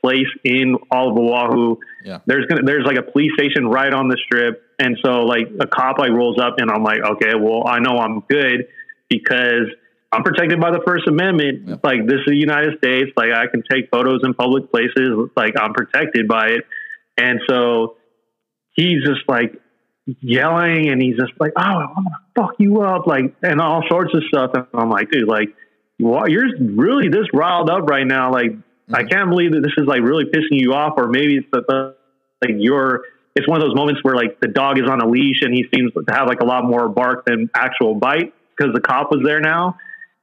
place in all of Oahu. Yeah. There's gonna there's like a police station right on the strip. And so like a cop like rolls up and I'm like, okay, well I know I'm good because I'm protected by the First Amendment. Yep. Like this is the United States. Like I can take photos in public places. Like I'm protected by it. And so he's just like yelling and he's just like, "Oh, I'm gonna fuck you up," like and all sorts of stuff. And I'm like, dude, like, well, you're really this riled up right now. Like, I mm-hmm. can't believe that this is like really pissing you off, or maybe it's the, the like you're. It's one of those moments where like the dog is on a leash and he seems to have like a lot more bark than actual bite because the cop was there now.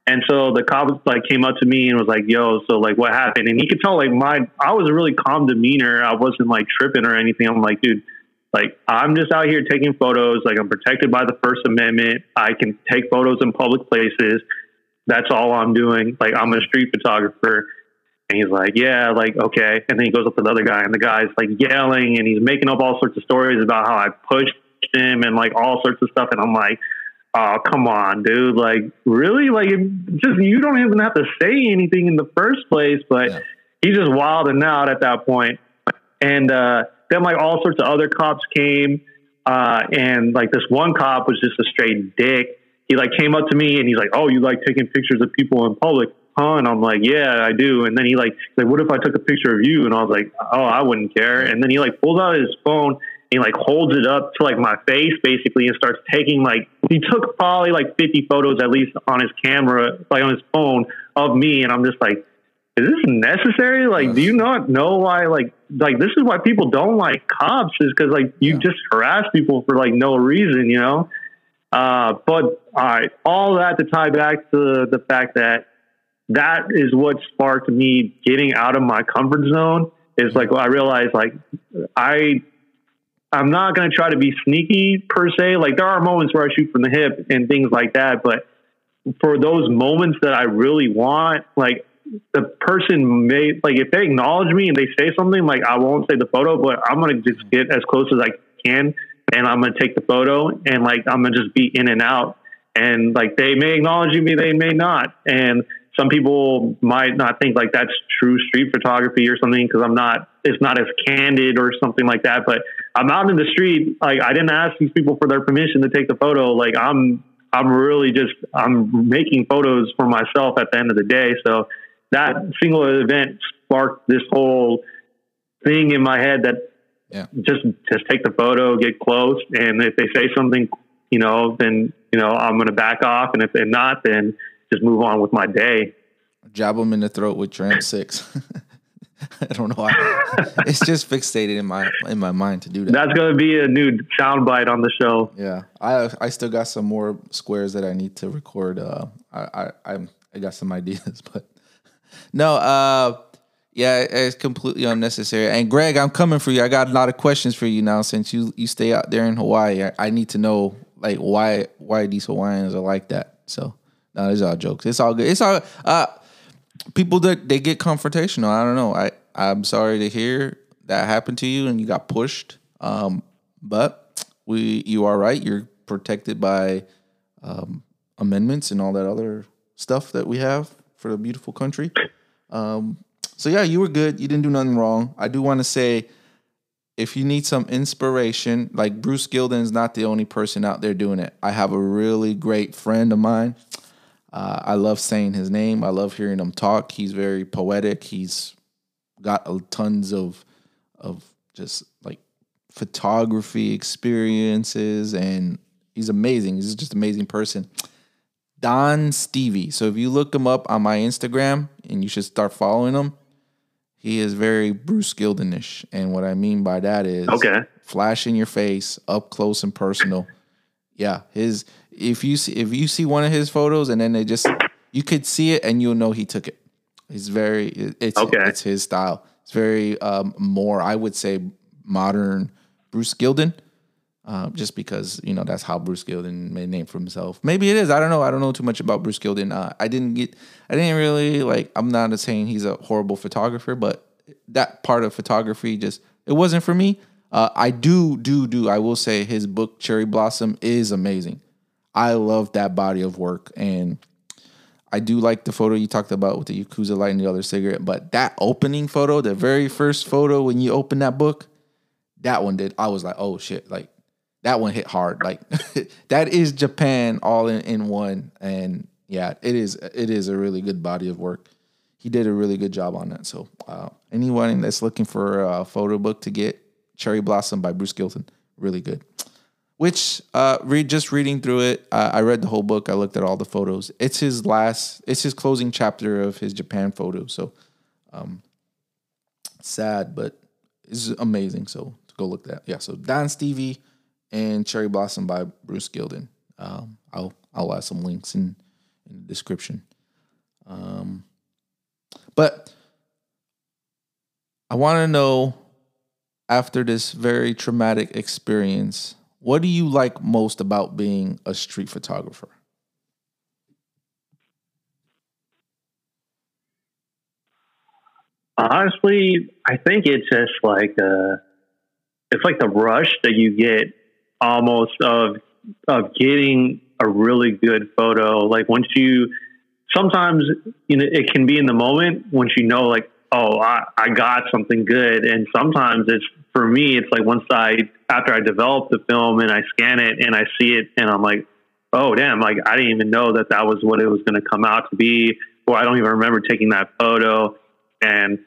And so the cop like came up to me and was like, "Yo, so like what happened?" And he could tell like my I was a really calm demeanor. I wasn't like tripping or anything. I'm like, dude, like I'm just out here taking photos. Like I'm protected by the First Amendment. I can take photos in public places. That's all I'm doing. Like I'm a street photographer. And he's like, yeah, like, okay. And then he goes up to the other guy and the guy's like yelling and he's making up all sorts of stories about how I pushed him and like all sorts of stuff. And I'm like, oh, come on, dude. Like, really? Like, just, you don't even have to say anything in the first place, but Yeah. he's just wilding out at that point. And, uh, then like all sorts of other cops came, uh, and like this one cop was just a straight dick. He like came up to me and he's like, "Oh, you like taking pictures of people in public, huh?" And I'm like, "Yeah, I do." And then he like, he's like, "What if I took a picture of you?" And I was like, "Oh, I wouldn't care." And then he like pulls out his phone and he like holds it up to like my face basically and starts taking like he took probably like 50 photos at least on his camera, like on his phone of me, and I'm just like is this necessary? Like, do you not know why? Like, like this is why people don't like cops is because like you Yeah. just harass people for like no reason, you know. Uh, but all right, all that to tie back to the fact that that is what sparked me getting out of my comfort zone. Is like I realized like I I'm not going to try to be sneaky per se. Like there are moments where I shoot from the hip and things like that, but for those moments that I really want, like the person may like if they acknowledge me and they say something, like I won't say the photo, but I'm gonna just get as close as I can and I'm gonna take the photo and like I'm gonna just be in and out. And like they may acknowledge me, they may not. And some people might not think like that's true street photography or something because I'm not it's not as candid or something like that. But I'm out in the street, like I didn't ask these people for their permission to take the photo. Like I'm I'm really just I'm making photos for myself at the end of the day. So that single event sparked this whole thing in my head that Yeah. just just take the photo, get close, and if they say something, you know, then you know I'm going to back off, and if they're not, then just move on with my day. Jab him in the throat with Tram Six. I don't know why. it's just fixated in my in my mind to do that. That's going to be a new soundbite on the show. Yeah, I I still got some more squares that I need to record. Uh, I I I'm, I got some ideas, but no. Uh, yeah, it's completely unnecessary. And Greg, I'm coming for you. I got a lot of questions for you now since you you stay out there in Hawaii. I, I need to know like why why these Hawaiians are like that. So no, these are all jokes. It's all good. It's all uh people that they get confrontational. I don't know. I I'm sorry to hear that happened to you and you got pushed. Um, but we you are right. You're protected by um, amendments and all that other stuff that we have for the beautiful country. Um, so yeah, you were good. You didn't do nothing wrong. I do want to say, if you need some inspiration, like Bruce Gilden is not the only person out there doing it. I have a really great friend of mine. Uh, I love saying his name. I love hearing him talk. He's very poetic. He's got a, tons of of just like photography experiences, and he's amazing. He's just an amazing person. Don Stevie. So if you look him up on my Instagram, and you should start following him. He is very Bruce Gildenish, and what I mean by that is Okay. flash in your face, up close and personal. Yeah, his if you see if you see one of his photos and then they just you could see it and you'll know he took it. He's very it's Okay. it's his style. It's very um, more I would say modern Bruce Gilden. uh, just because you know that's how Bruce Gilden made a name for himself. Maybe it is. I don't know. I don't know too much about Bruce Gilden. Uh, I didn't get. I didn't really like. I'm not saying he's a horrible photographer, but that part of photography just it wasn't for me. Uh, I do do do. I will say his book Cherry Blossom is amazing. I love that body of work, and I do like the photo you talked about with the Yakuza lighting the other cigarette. But that opening photo, the very first photo when you open that book, that one did. I was like, oh shit, like that one hit hard. Like that is Japan all in, in one. And yeah, it is it is a really good body of work. He did a really good job on that. So uh, anyone that's looking for a photo book to get, Cherry Blossom by Bruce Gilden, really good. Which uh, read just reading through it, uh, I read the whole book. I looked at all the photos. It's his last. It's his closing chapter of his Japan photo. So, um, sad, but it's amazing. So to go look at that. Yeah. So Don Stevie and Cherry Blossom by Bruce Gilden. Um, I'll I'll add some links in in the description. Um, but I want to know after this very traumatic experience, what do you like most about being a street photographer? Honestly, I think it's just like uh it's like the rush that you get almost of of getting a really good photo. Like once you sometimes you know it can be in the moment once you know like oh I, I got something good and sometimes it's for me it's like once I after I develop the film and I scan it and I see it and I'm like oh damn like I didn't even know that that was what it was going to come out to be or I don't even remember taking that photo and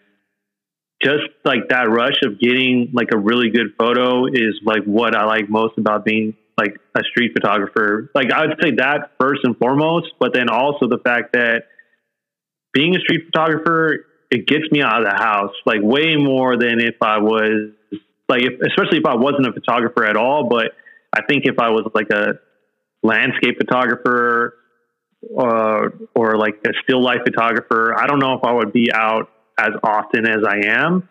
just like that rush of getting like a really good photo is like what I like most about being like a street photographer. Like I would say that first and foremost, but then also the fact that being a street photographer, it gets me out of the house like way more than if I was like, if, especially if I wasn't a photographer at all. But I think if I was like a landscape photographer or, uh, or like a still life photographer, I don't know if I would be out as often as I am.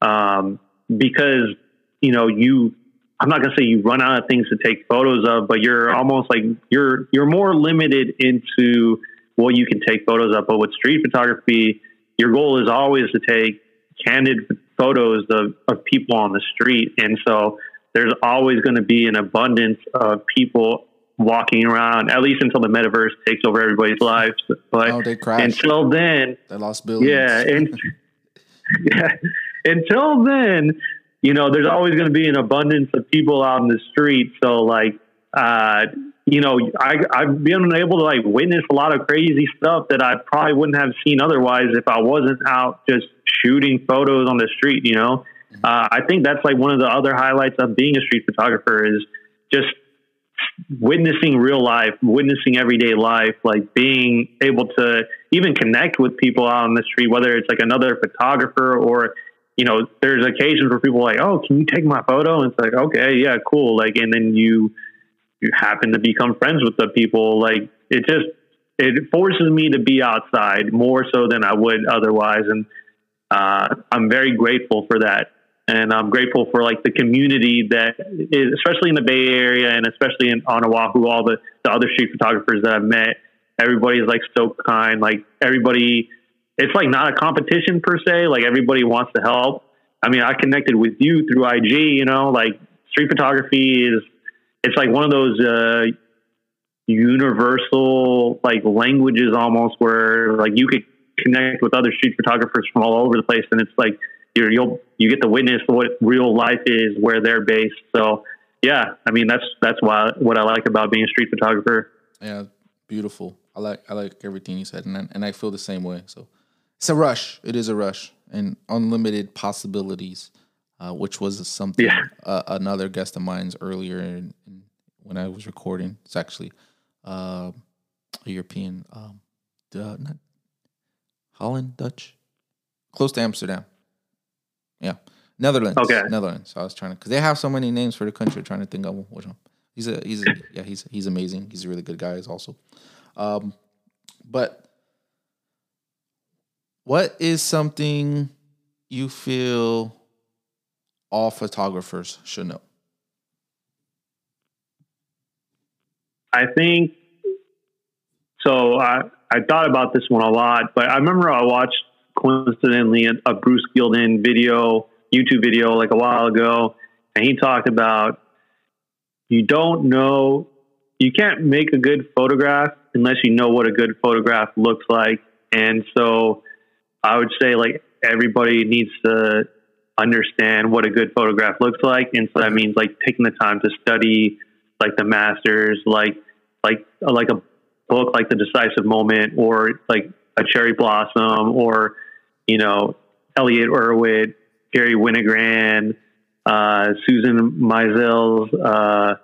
Um, because, you know, you, I'm not going to say you run out of things to take photos of, but you're almost like you're, you're more limited into what you can take photos of. But with street photography, your goal is always to take candid photos of, of people on the street. And so there's always going to be an abundance of people walking around, at least until the metaverse takes over everybody's lives. But oh, until then, they lost billions. Yeah, and yeah, until then, you know, there's always going to be an abundance of people out in the street. So, like, uh, you know, I, I've been able to like witness a lot of crazy stuff that I probably wouldn't have seen otherwise if I wasn't out just shooting photos on the street. You know, mm-hmm. uh, I think that's like one of the other highlights of being a street photographer is just witnessing real life, witnessing everyday life, like being able to even connect with people out on the street, whether it's like another photographer or, you know, there's occasions where people are like, oh, can you take my photo? And it's like, okay, yeah, cool. Like, and then you, you happen to become friends with the people. Like, it just, it forces me to be outside more so than I would otherwise. And, uh, I'm very grateful for that and I'm grateful for like the community that is, especially in the Bay Area and especially in on Oahu, all the, the other street photographers that I've met, everybody's like so kind. Like everybody, it's like not a competition per se. Like everybody wants to help. I mean, I connected with you through IG, you know, like street photography is, it's like one of those, uh, universal like languages almost where like you could connect with other street photographers from all over the place. And it's like, you you'll you get to witness what real life is where they're based. So yeah, I mean that's that's why what I like about being a street photographer. Yeah, beautiful. I like I like everything you said, and I, and I feel the same way. So it's a rush. It is a rush, and unlimited possibilities, uh, which was something yeah. uh, another guest of mine's earlier in, in, when I was recording. It's actually uh, a European, um, not Holland, Dutch, close to Amsterdam. Yeah, Netherlands. Okay, Netherlands. So I was trying to because they have so many names for the country. Trying to think of which one. He's a he's a, yeah he's he's amazing. He's a really good guy. also, um, but what is something you feel all photographers should know? I think so. I I thought about this one a lot, but I remember I watched coincidentally a, a Bruce Gilden video, YouTube video, like a while ago, and he talked about you don't know, you can't make a good photograph unless you know what a good photograph looks like, and so I would say like everybody needs to understand what a good photograph looks like, and so that means like taking the time to study like the masters, like like like a book like The Decisive Moment, or like a Cherry Blossom, or you know Elliott Erwitt, Garry Winogrand, uh, Susan Meiselas, uh,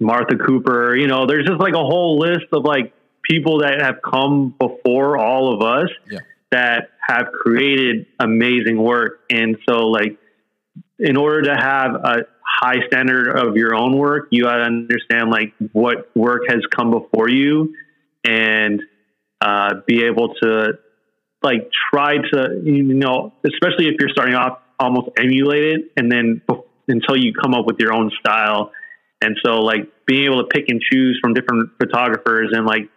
Martha Cooper. You know, there's just like a whole list of like people that have come before all of us Yeah. That have created amazing work. And so, like, in order to have a high standard of your own work, you got to understand like what work has come before you and uh, be able to like try to, you know, especially if you're starting off, almost emulate it and then until you come up with your own style. And so, like, being able to pick and choose from different photographers and like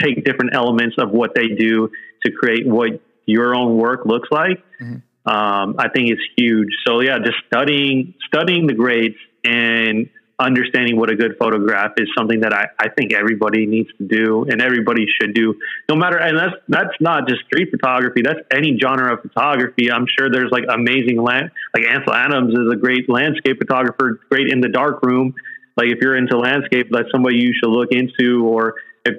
take different elements of what they do to create what your own work looks like, Mhm. um, I think it's huge. So yeah, just studying studying the greats and understanding what a good photograph is something that I, I think everybody needs to do and everybody should do no matter and that's that's not just street photography that's any genre of photography i'm sure there's like amazing land like ansel adams is a great landscape photographer great in the dark room like if you're into landscape that's somebody you should look into or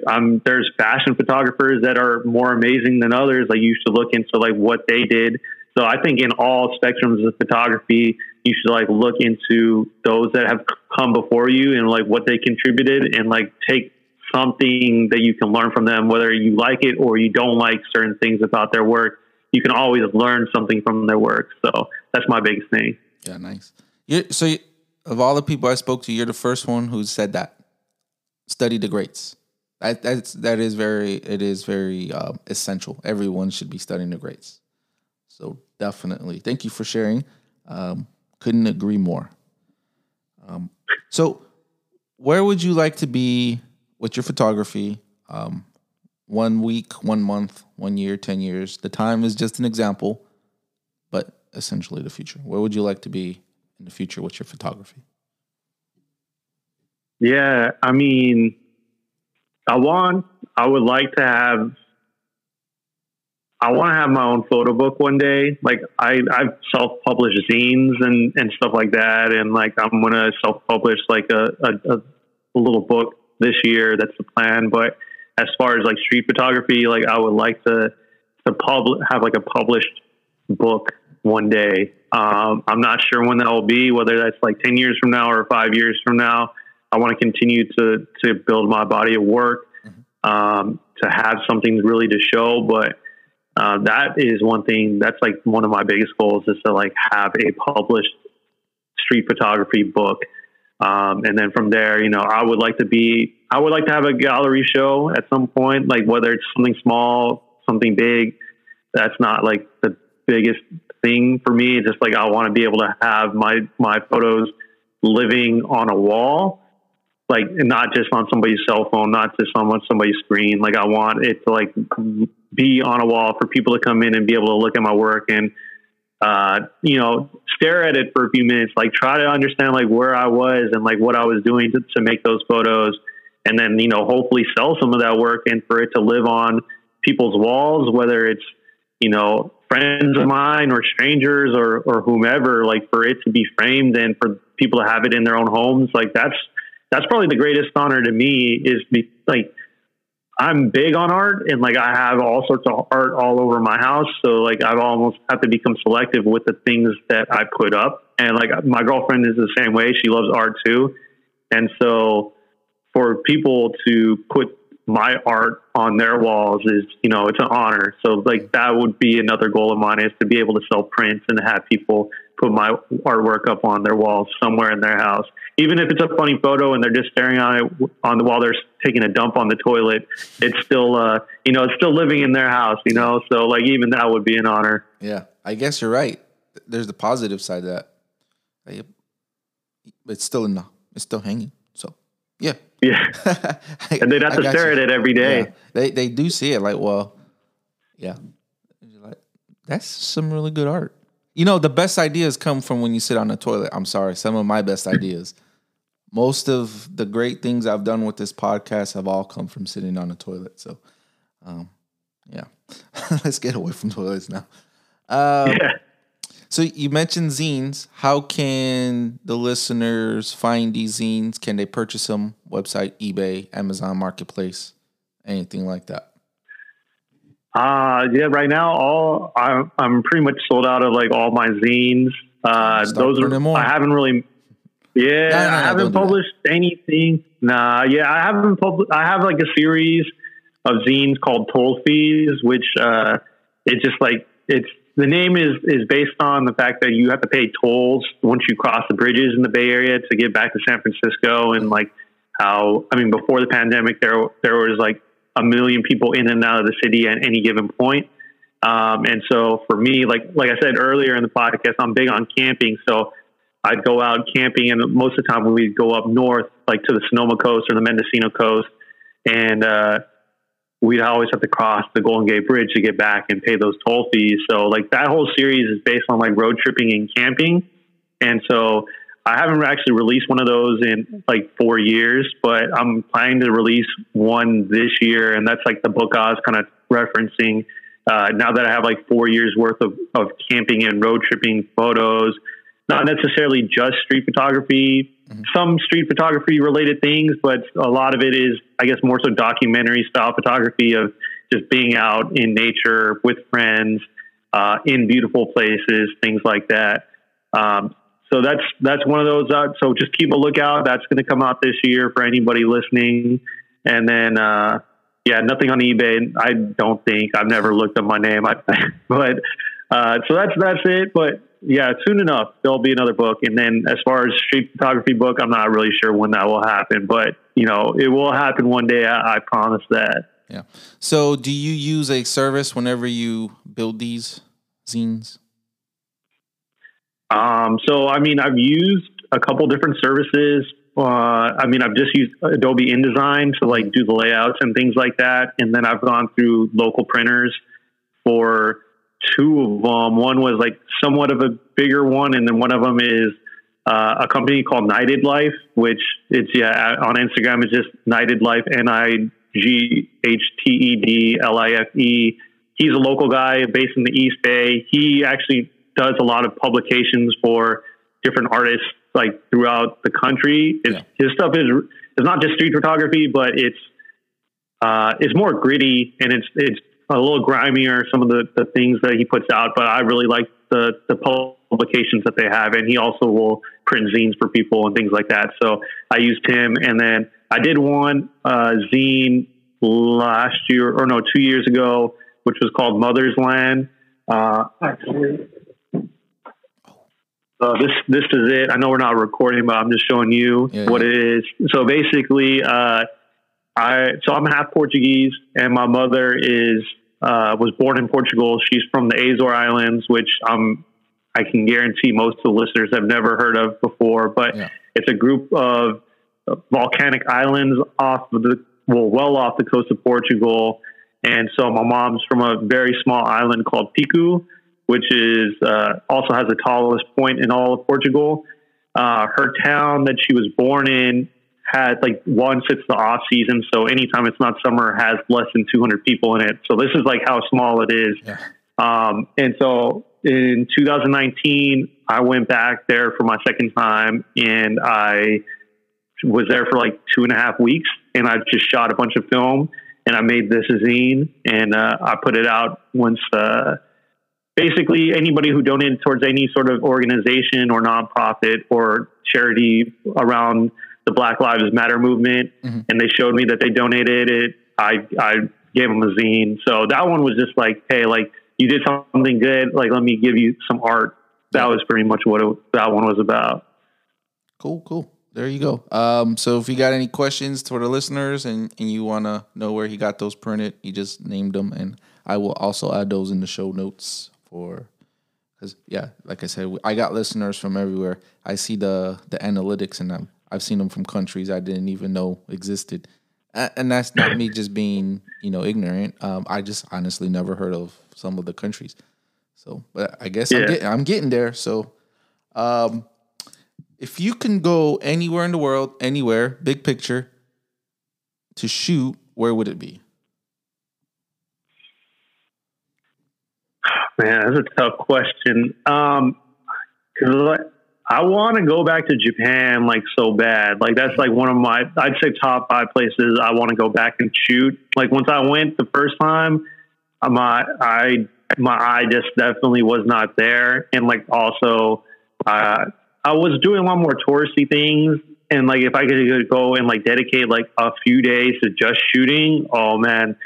um, there's fashion photographers that are more amazing than others like you should look into like what they did so i think in all spectrums of photography you should like look into those that have come before you and like what they contributed and like take something that you can learn from them whether you like it or you don't like certain things about their work you can always learn something from their work so that's my biggest thing Yeah, nice. you so you, of all the people I spoke to, you're the first one who said that. Study the greats. That that's that is very it is very um, essential. Everyone should be studying the greats. So definitely, thank you for sharing. Um, couldn't agree more. Um, so, where would you like to be with your photography? Um, one week, one month, one year, ten years. The time is just an example, but essentially the future. Where would you like to be in the future with your photography? Yeah, I mean, I want, I would like to have, I want to have my own photo book one day. Like I, I've self-published zines and, and stuff like that. And like, I'm going to self-publish like a, a, a little book this year. That's the plan. But as far as like street photography, like I would like to, to pub, have like a published book one day. Um, I'm not sure when that will be, whether that's like 10 years from now or five years from now. I want to continue to to build my body of work, um, to have something really to show. But uh, that is one thing. That's like one of my biggest goals is to like have a published street photography book. Um, and then from there, you know, I would like to be, I would like to have a gallery show at some point, like whether it's something small, something big. That's not like the biggest thing for me. It's just like I want to be able to have my my photos living on a wall like not just on somebody's cell phone, not just on somebody's screen. Like I want it to like be on a wall for people to come in and be able to look at my work and uh, you know stare at it for a few minutes, like try to understand like where I was and like what I was doing to, to make those photos, and then you know hopefully sell some of that work and for it to live on people's walls, whether it's you know friends of mine or strangers or or whomever, like for it to be framed and for people to have it in their own homes, like that's that's probably the greatest honor to me is be like I'm big on art and like I have all sorts of art all over my house. So like I've almost have to become selective with the things that I put up. And like my girlfriend is the same way. She loves art too. And so for people to put my art on their walls is, you know, it's an honor. So like that would be another goal of mine is to be able to sell prints and have people put my artwork up on their walls somewhere in their house. Even if it's a funny photo and they're just staring on it on the while they're taking a dump on the toilet, it's still uh you know, it's still living in their house, you know. So like even that would be an honor. Yeah, I guess you're right. There's the positive side of that. It's still in the, it's still hanging. So, yeah, Yeah, and they'd have to stare you. at it every day. Yeah. They they do see it like, well, yeah, like, that's some really good art. You know, the best ideas come from when you sit on the toilet. I'm sorry, some of my best ideas. Most of the great things I've done with this podcast have all come from sitting on the toilet. So, um, yeah, let's get away from toilets now. Um, yeah. So you mentioned zines. How can the listeners find these zines? Can they purchase them? Website, eBay, Amazon Marketplace, anything like that? Uh yeah. Right now, all I'm, I'm pretty much sold out of like all my zines. Uh, those are more. I haven't really. Yeah, no, no, no, I haven't published anything. Nah, yeah, I haven't published. I have like a series of zines called Toll Fees, which uh, it's just like it's the name is is based on the fact that you have to pay tolls once you cross the bridges in the Bay Area to get back to San Francisco, and like how I mean, before the pandemic, there there was like a million people in and out of the city at any given point. Um, and so for me, like like I said earlier in the podcast, I'm big on camping. So I'd go out camping, and most of the time we'd go up north, like to the Sonoma coast or the Mendocino coast, and uh, we'd always have to cross the Golden Gate Bridge to get back and pay those toll fees. So like that whole series is based on like road tripping and camping. And so I haven't actually released one of those in like four years, but I'm planning to release one this year. And that's like the book I was kind of referencing. Uh, now that I have like four years worth of, of camping and road tripping photos, not necessarily just street photography, mm-hmm. some street photography related things, but a lot of it is, I guess, more so documentary style photography of just being out in nature with friends, uh, in beautiful places, things like that. Um, so that's that's one of those. Uh, so just keep a lookout. That's going to come out this year for anybody listening. And then, uh, yeah, nothing on eBay. I don't think I've never looked up my name. I, but uh, so that's that's it. But yeah, soon enough there'll be another book. And then as far as street photography book, I'm not really sure when that will happen, but you know it will happen one day. I, I promise that. Yeah. So, do you use a service whenever you build these zines? Um, so, I mean, I've used a couple different services. Uh, I mean, I've just used Adobe InDesign to like do the layouts and things like that, and then I've gone through local printers for two of them. One was like somewhat of a bigger one, and then one of them is uh, a company called Knighted Life, which it's yeah on Instagram. It's just Knighted Life, N I G H T E D L I F E. He's a local guy based in the East Bay. He actually does a lot of publications for different artists like throughout the country. Yeah. His stuff is is not just street photography, but it's uh, it's more gritty and it's it's a little grimier some of the, the things that he puts out, but I really like the, the publications that they have. And he also will print zines for people and things like that. So I used him. And then I did one uh, zine last year, or no, two years ago, which was called Mother's Land. Uh, actually, uh, this this is it. I know we're not recording, but I'm just showing you yeah, what yeah. it is. So basically, uh, I so I'm half Portuguese, and my mother is uh, was born in Portugal. She's from the Azore Islands, which um, I can guarantee most of the listeners have never heard of before. But yeah. it's a group of volcanic islands off of the well, well off the coast of Portugal. And so my mom's from a very small island called Pico, which is uh, also has the tallest point in all of Portugal. Uh, her town that she was born in had like once it's the off season, so anytime it's not summer, has less than 200 people in it. So this is like how small it is. Yeah. Um, and so in 2019, I went back there for my second time, and I was there for like two and a half weeks, and I just shot a bunch of film, and I made this zine, and uh, I put it out once. Uh, basically, anybody who donated towards any sort of organization or nonprofit or charity around the Black Lives Matter movement, mm-hmm. and they showed me that they donated it. I I gave them a zine. So that one was just like, hey, like you did something good. Like let me give you some art. That was pretty much what it, that one was about. Cool, cool. There you go. Um, so if you got any questions for the listeners and, and you want to know where he got those printed, you just named them, and I will also add those in the show notes for because yeah, like I said, I got listeners from everywhere. I see the the analytics, and I'm I've seen them from countries I didn't even know existed, and that's not me just being you know ignorant. Um, I just honestly never heard of some of the countries. So, but I guess yeah. I'm, getting, I'm getting there. So, um, if you can go anywhere in the world, anywhere, big picture, to shoot, where would it be? Man, that's a tough question. Um, cause I want to go back to Japan like so bad. Like that's like one of my, I'd say top five places I want to go back and shoot. Like once I went the first time, my I my eye just definitely was not there, and like also, uh, I was doing a lot more touristy things. And like if I could go and like dedicate like a few days to just shooting, oh man,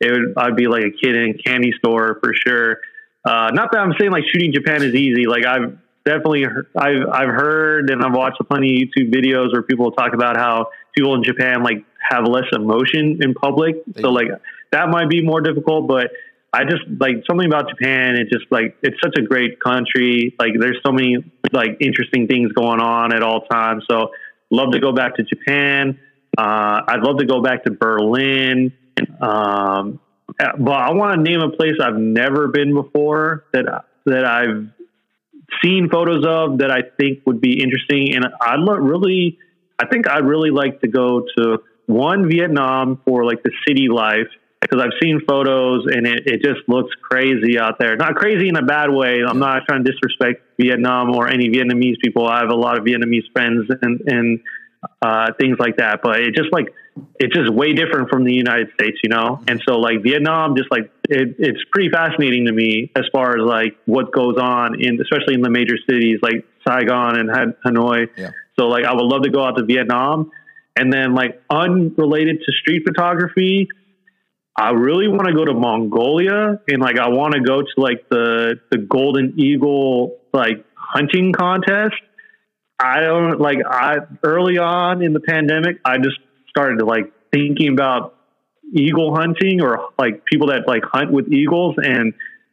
it would I'd be like a kid in a candy store for sure. Uh, not that I'm saying like shooting Japan is easy. Like I've definitely I've I've heard and I've watched plenty of YouTube videos where people talk about how people in Japan like have less emotion in public. So like that might be more difficult, but I just like something about Japan. It just like it's such a great country. Like there's so many like interesting things going on at all times. So love to go back to Japan. Uh, I'd love to go back to Berlin. Um, but I want to name a place I've never been before that that I've seen photos of that I think would be interesting. And I'd really, I think I'd really like to go to one Vietnam for like the city life because I've seen photos and it, it just looks crazy out there. Not crazy in a bad way. I'm not trying to disrespect Vietnam or any Vietnamese people. I have a lot of Vietnamese friends and, and uh, things like that, but it just like, it's just way different from the United States, you know? And so like Vietnam, just like it, it's pretty fascinating to me as far as like what goes on in, especially in the major cities like Saigon and Hanoi. Yeah. So like, I would love to go out to Vietnam and then like unrelated to street photography, I really want to go to Mongolia and like I want to go to like the the golden eagle like hunting contest. I don't like I early on in the pandemic I just started like thinking about eagle hunting or like people that like hunt with eagles and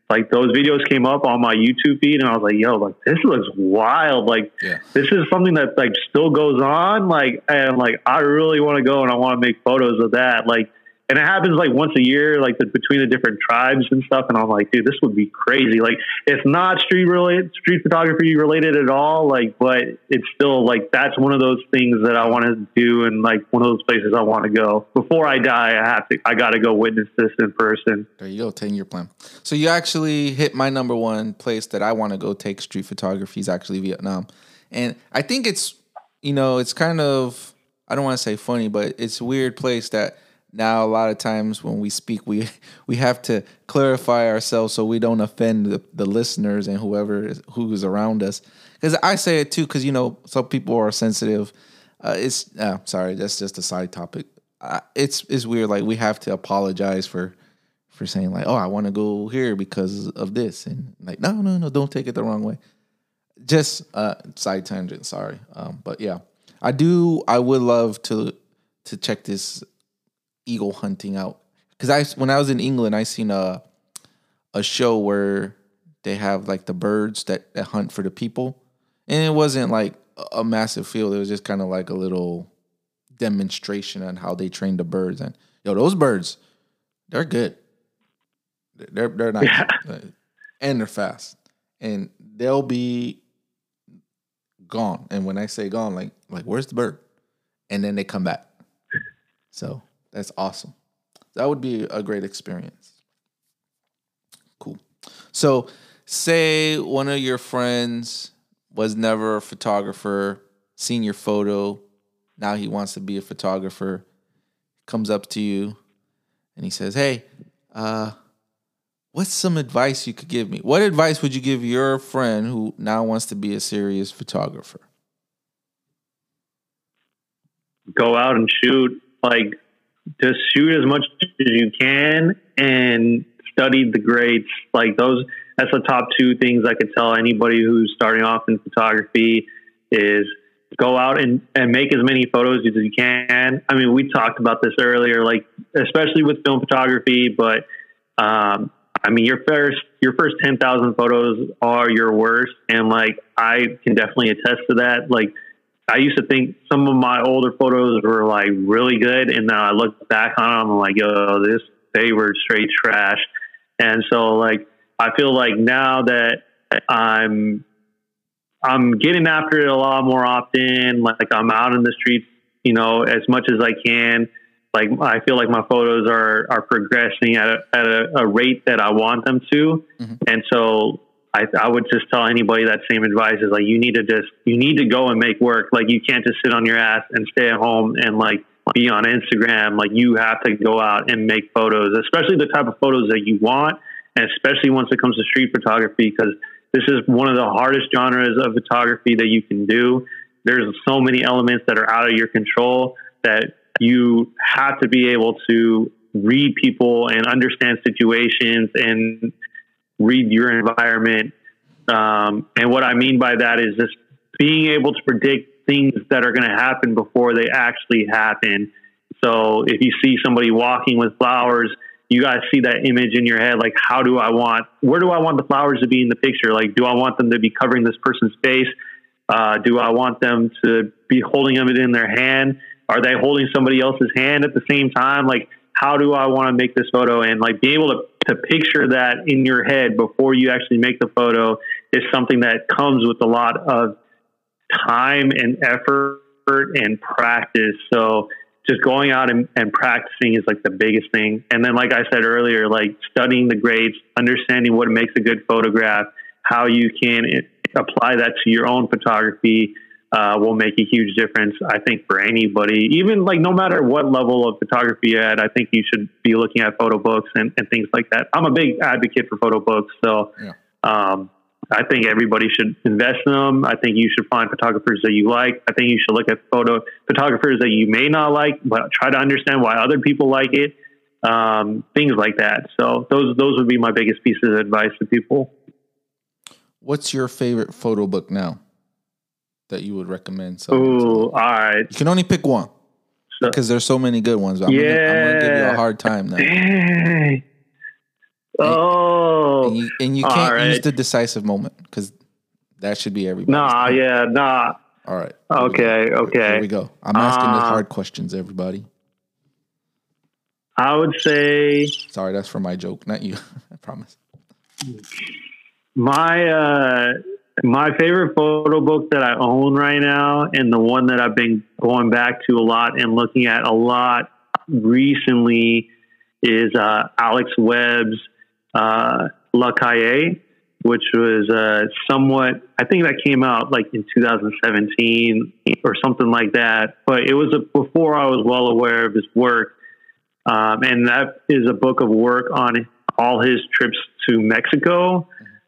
like those videos came up on my YouTube feed and I was like, yo, like this looks wild. Like yeah. this is something that like still goes on. Like and like I really want to go and I want to make photos of that. Like and it happens like once a year, like the, between the different tribes and stuff. And I'm like, dude, this would be crazy. Like, it's not street related, street photography related at all. Like, but it's still like that's one of those things that I want to do, and like one of those places I want to go before I die. I have to, I got to go witness this in person. There you go, ten year plan. So you actually hit my number one place that I want to go take street photography is actually Vietnam, and I think it's, you know, it's kind of, I don't want to say funny, but it's a weird place that now a lot of times when we speak we we have to clarify ourselves so we don't offend the, the listeners and whoever is, who's around us. Because i say it too because you know some people are sensitive. Uh, it's uh, sorry that's just a side topic. Uh, it's it's weird like we have to apologize for for saying like oh i want to go here because of this and like no no no don't take it the wrong way. Just uh side tangent sorry. Um but yeah i do i would love to to check this eagle hunting out because I when I was in England, I seen a a show where they have like the birds that, that hunt for the people, and it wasn't like a massive field. It was just kind of like a little demonstration on how they train the birds. And yo, those birds, they're good. They're they're not, yeah. and they're fast, and they'll be gone. And when I say gone, like like where's the bird? And then they come back. So that's awesome. That would be a great experience. Cool. So, say one of your friends was never a photographer, seen your photo, now he wants to be a photographer, comes up to you and he says, Hey, uh, what's some advice you could give me? What advice would you give your friend who now wants to be a serious photographer? Go out and shoot. Like, just shoot as much as you can and study the greats. Like those, that's the top two things I could tell anybody who's starting off in photography is go out and, and make as many photos as you can. I mean, we talked about this earlier, like especially with film photography, but um, I mean, your first your first ten thousand photos are your worst, and like I can definitely attest to that. Like I used to think some of my older photos were like really good, and now I look back on them, I'm like, yo, this they were straight trash. And so like I feel like now that I'm I'm getting after it a lot more often. Like I'm out in the streets, you know, as much as I can. Like I feel like my photos are are progressing at a, at a, a rate that I want them to, mm-hmm. and so I, I would just tell anybody that same advice is like you need to just you need to go and make work. Like you can't just sit on your ass and stay at home and like be on Instagram. Like you have to go out and make photos, especially the type of photos that you want, and especially once it comes to street photography because this is one of the hardest genres of photography that you can do. There's so many elements that are out of your control that you have to be able to read people and understand situations and read your environment. Um, and what I mean by that is just being able to predict things that are going to happen before they actually happen. So if you see somebody walking with flowers, you guys see that image in your head. Like, how do I want, where do I want the flowers to be in the picture? Like, do I want them to be covering this person's face? Uh, do I want them to be holding them in their hand? Are they holding somebody else's hand at the same time? Like, how do I want to make this photo? And like, be able to, to picture that in your head before you actually make the photo is something that comes with a lot of time and effort and practice. So, just going out and, and practicing is like the biggest thing. And then, like I said earlier, like studying the grades, understanding what makes a good photograph, how you can eh, apply that to your own photography uh, will make a huge difference. I think for anybody, even like no matter what level of photography you're at, I think you should be looking at photo books and, and things like that. I'm a big advocate for photo books, so yeah. um, I think everybody should invest in them. I think you should find photographers that you like. I think you should look at photo photographers that you may not like, but try to understand why other people like it. Um, things like that. So those those would be my biggest pieces of advice to people. What's your favorite photo book now that you would recommend? Oh, all right. You can only pick one because there's so many good ones. I'm yeah, gonna, I'm gonna give you a hard time now. Dang. Oh, and you, and you can't right. use the decisive moment because that should be everybody. Nah, yeah, nah. All right. Okay, okay. Here we go. I'm asking uh, the hard questions, everybody. I would say. Sorry, that's for my joke, not you. I promise. My uh, my favorite photo book that I own right now, and the one that I've been going back to a lot and looking at a lot recently, is uh, Alex Webb's uh, La Calle, which was uh, somewhat, I think that came out like in 2017 or something like that. But it was a, before I was well aware of his work. Um, and that is a book of work on all his trips to Mexico,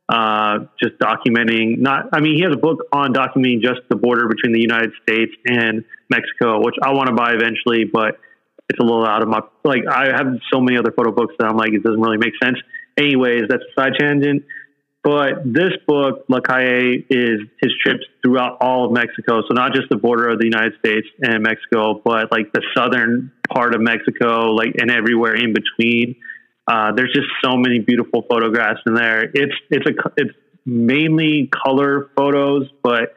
uh, just documenting not, I mean, he has a book on documenting just the border between the United States and Mexico, which I want to buy eventually, but it's a little out of my, like, I have so many other photo books that I'm like, it doesn't really make sense. Anyways, that's a side tangent. But this book, La Calle, is his trips throughout all of Mexico. So not just the border of the United States and Mexico, but like the southern part of Mexico, like and everywhere in between. Uh, there's just so many beautiful photographs in there. It's it's a it's mainly color photos, but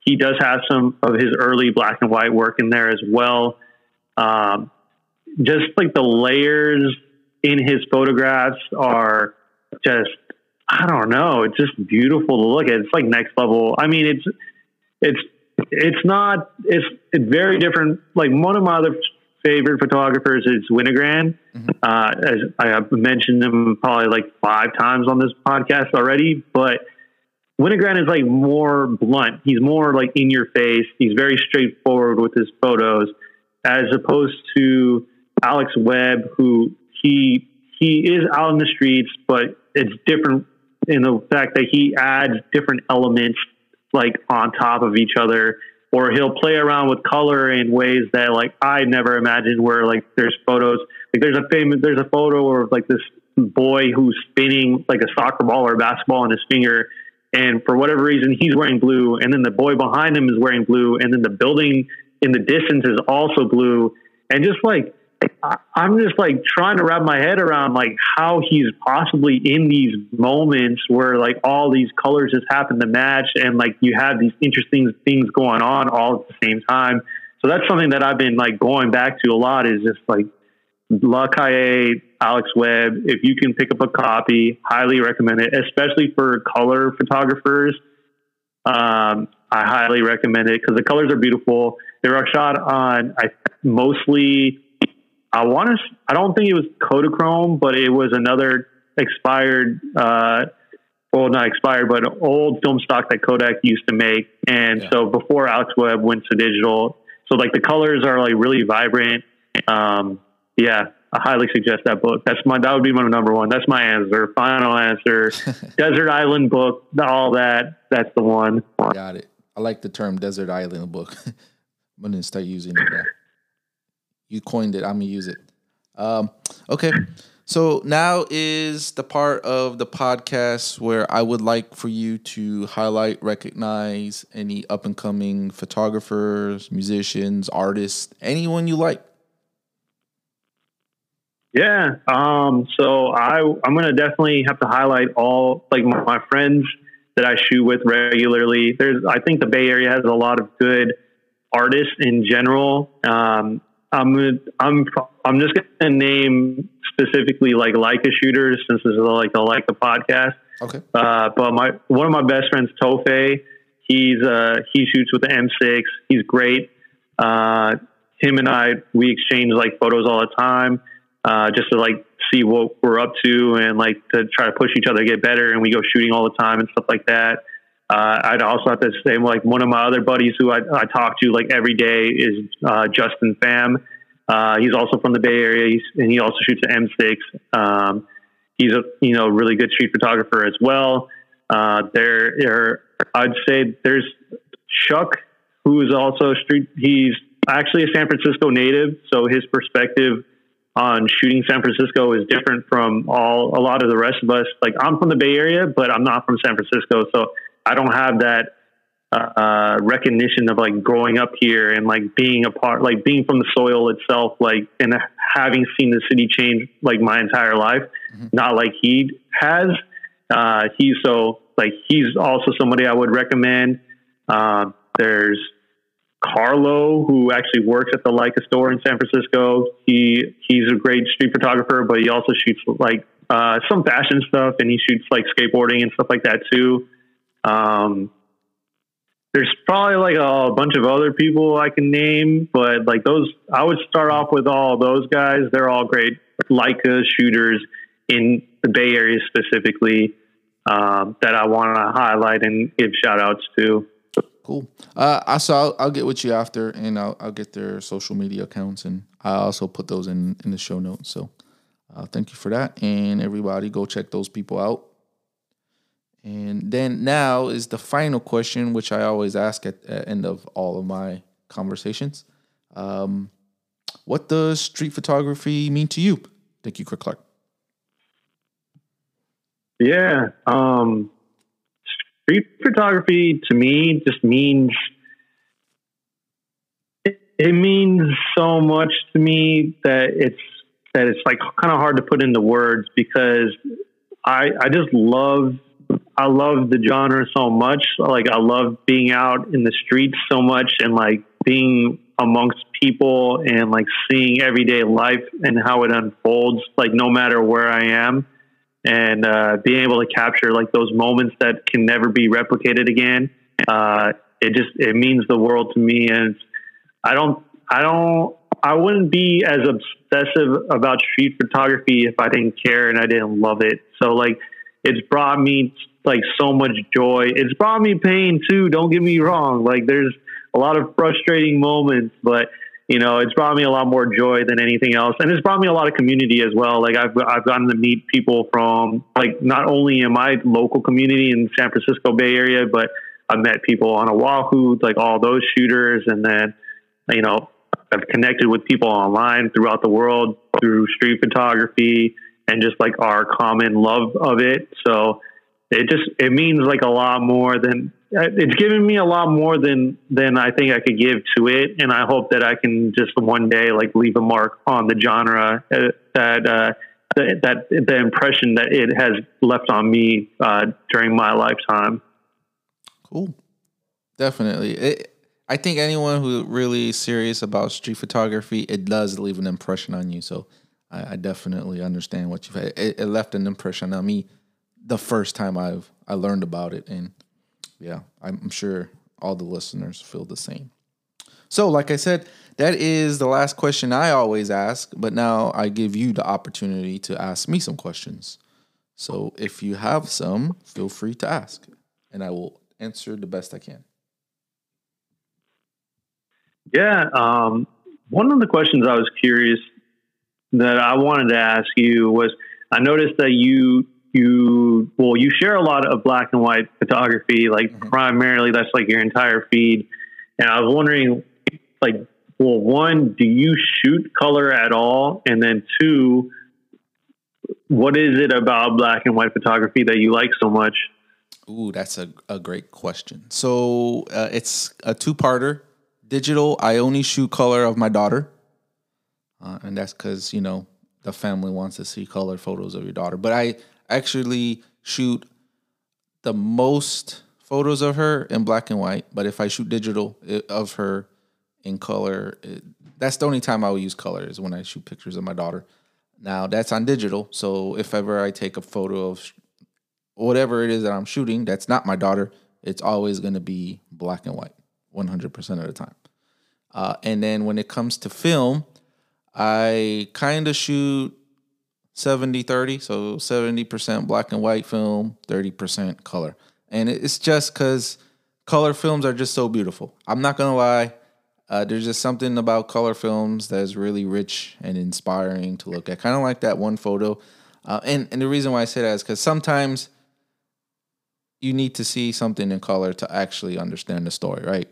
he does have some of his early black and white work in there as well. Um, just like the layers in his photographs are just I don't know. It's just beautiful to look at. It's like next level. I mean, it's it's it's not it's it's very different. Like one of my other favorite photographers is Winogrand. Mm-hmm. Uh, as I have mentioned him probably like five times on this podcast already, but Winogrand is like more blunt. He's more like in your face. He's very straightforward with his photos, as opposed to Alex Webb, who he he is out in the streets, but it's different in the fact that he adds different elements like on top of each other, or he'll play around with color in ways that like I never imagined. Where like there's photos, like there's a famous there's a photo of like this boy who's spinning like a soccer ball or a basketball in his finger. And for whatever reason, he's wearing blue, and then the boy behind him is wearing blue, and then the building in the distance is also blue. And just like I'm just like trying to wrap my head around like how he's possibly in these moments where like all these colors just happen to match and like you have these interesting things going on all at the same time. So that's something that I've been like going back to a lot is just like La Calle, Alex Webb. If you can pick up a copy, highly recommend it, especially for color photographers. Um, I highly recommend it because the colors are beautiful. They were shot on I mostly. I want to. I don't think it was Kodachrome, but it was another expired. Uh, well, not expired, but old film stock that Kodak used to make. And yeah. so before Alex Webb went to digital, so like the colors are like really vibrant. Um, yeah, I highly suggest that book. That's my that would be my number one. That's my answer. Final answer. Desert Island book. All that. That's the one. Got it. I like the term desert island book. I'm gonna start using it. You coined it. I'm gonna use it. Um, okay. So now is the part of the podcast where I would like for you to highlight, recognize any up and coming photographers, musicians, artists, anyone you like. Yeah. Um, so I I'm gonna definitely have to highlight all like my, my friends that I shoot with regularly. There's I think the Bay Area has a lot of good artists in general. Um, I'm I'm I'm just gonna name specifically like Leica shooters since this is like the Leica podcast. Okay. Uh, but my one of my best friends, Tofe, he's uh, he shoots with the M6. He's great. Uh, him and I we exchange like photos all the time uh, just to like see what we're up to and like to try to push each other to get better. And we go shooting all the time and stuff like that. Uh, I'd also have to say like one of my other buddies who I, I talk to like every day is uh, Justin Pham. Uh, he's also from the Bay Area, he's, and he also shoots an M6. Um, he's a you know really good street photographer as well. Uh, there, there, I'd say there's Chuck, who is also street. He's actually a San Francisco native, so his perspective on shooting San Francisco is different from all a lot of the rest of us. Like I'm from the Bay Area, but I'm not from San Francisco, so I don't have that uh, recognition of like growing up here and like being a part, like being from the soil itself, like and having seen the city change like my entire life. Mm-hmm. Not like he has. Uh, he's so like he's also somebody I would recommend. Uh, there's Carlo, who actually works at the Leica store in San Francisco. He he's a great street photographer, but he also shoots like uh, some fashion stuff, and he shoots like skateboarding and stuff like that too. Um, there's probably like a bunch of other people I can name, but like those, I would start off with all those guys. They're all great Leica shooters in the Bay Area specifically um, that I want to highlight and give shout outs to. Cool. Uh, I so I'll, I'll, get with you after, and I'll, I'll get their social media accounts, and I also put those in in the show notes. So, uh, thank you for that, and everybody go check those people out. And then now is the final question, which I always ask at the end of all of my conversations. Um, what does street photography mean to you? Thank you, Craig Clark. Yeah. Um, street photography to me just means it, it means so much to me that it's that it's like kind of hard to put into words because I I just love I love the genre so much. Like I love being out in the streets so much and like being amongst people and like seeing everyday life and how it unfolds like no matter where I am and uh, being able to capture like those moments that can never be replicated again. Uh, it just it means the world to me, and I don't I don't I wouldn't be as obsessive about street photography if I didn't care and I didn't love it. So like it's brought me like so much joy. It's brought me pain too. Don't get me wrong. Like there's a lot of frustrating moments, but you know, it's brought me a lot more joy than anything else. And it's brought me a lot of community as well. Like I've, I've gotten to meet people from like, not only in my local community in San Francisco Bay Area, but I've met people on Oahu, like all those shooters. And then, you know, I've connected with people online throughout the world through street photography and just like our common love of it. So it just, it means like a lot more than it's given me a lot more than than I think I could give to it, and I hope that I can just one day like leave a mark on the genre uh, that uh, that, that the impression that it has left on me uh, during my lifetime. Cool, definitely. It, I think anyone who really serious about street photography, it does leave an impression on you. So I, I definitely understand what you've had. It, it left an impression on me the first time I've I learned about it, and yeah, I'm sure all the listeners feel the same. So, like I said, that is the last question I always ask, but now I give you the opportunity to ask me some questions. So, if you have some, feel free to ask, and I will answer the best I can. Yeah, um, one of the questions I was curious that I wanted to ask you was I noticed that you you well you share a lot of black and white photography like mm-hmm. primarily that's like your entire feed. And i was wondering like well one do you shoot color at all? And then two what is it about black and white photography that you like so much? Ooh that's a, a great question. So uh, it's a two-parter. Digital i only shoot color of my daughter. Uh, and that's because you know the family wants to see color photos of your daughter. But i actually shoot the most photos of her in black and white, but if I shoot digital of her in color, it, that's the only time I will use color is when I shoot pictures of my daughter. Now that's on digital, so if ever I take a photo of whatever it is that I'm shooting, that's not my daughter. It's always going to be black and white, 100% of the time. Uh, and then when it comes to film, I kind of shoot 70 30. So 70% black and white film, 30% color. And it's just because color films are just so beautiful. I'm not to lie. Uh, there's just something about color films that is really rich and inspiring to look at. Kind of like that one photo. Uh, and, and the reason why I say that is because sometimes you need to see something in color to actually understand the story, right?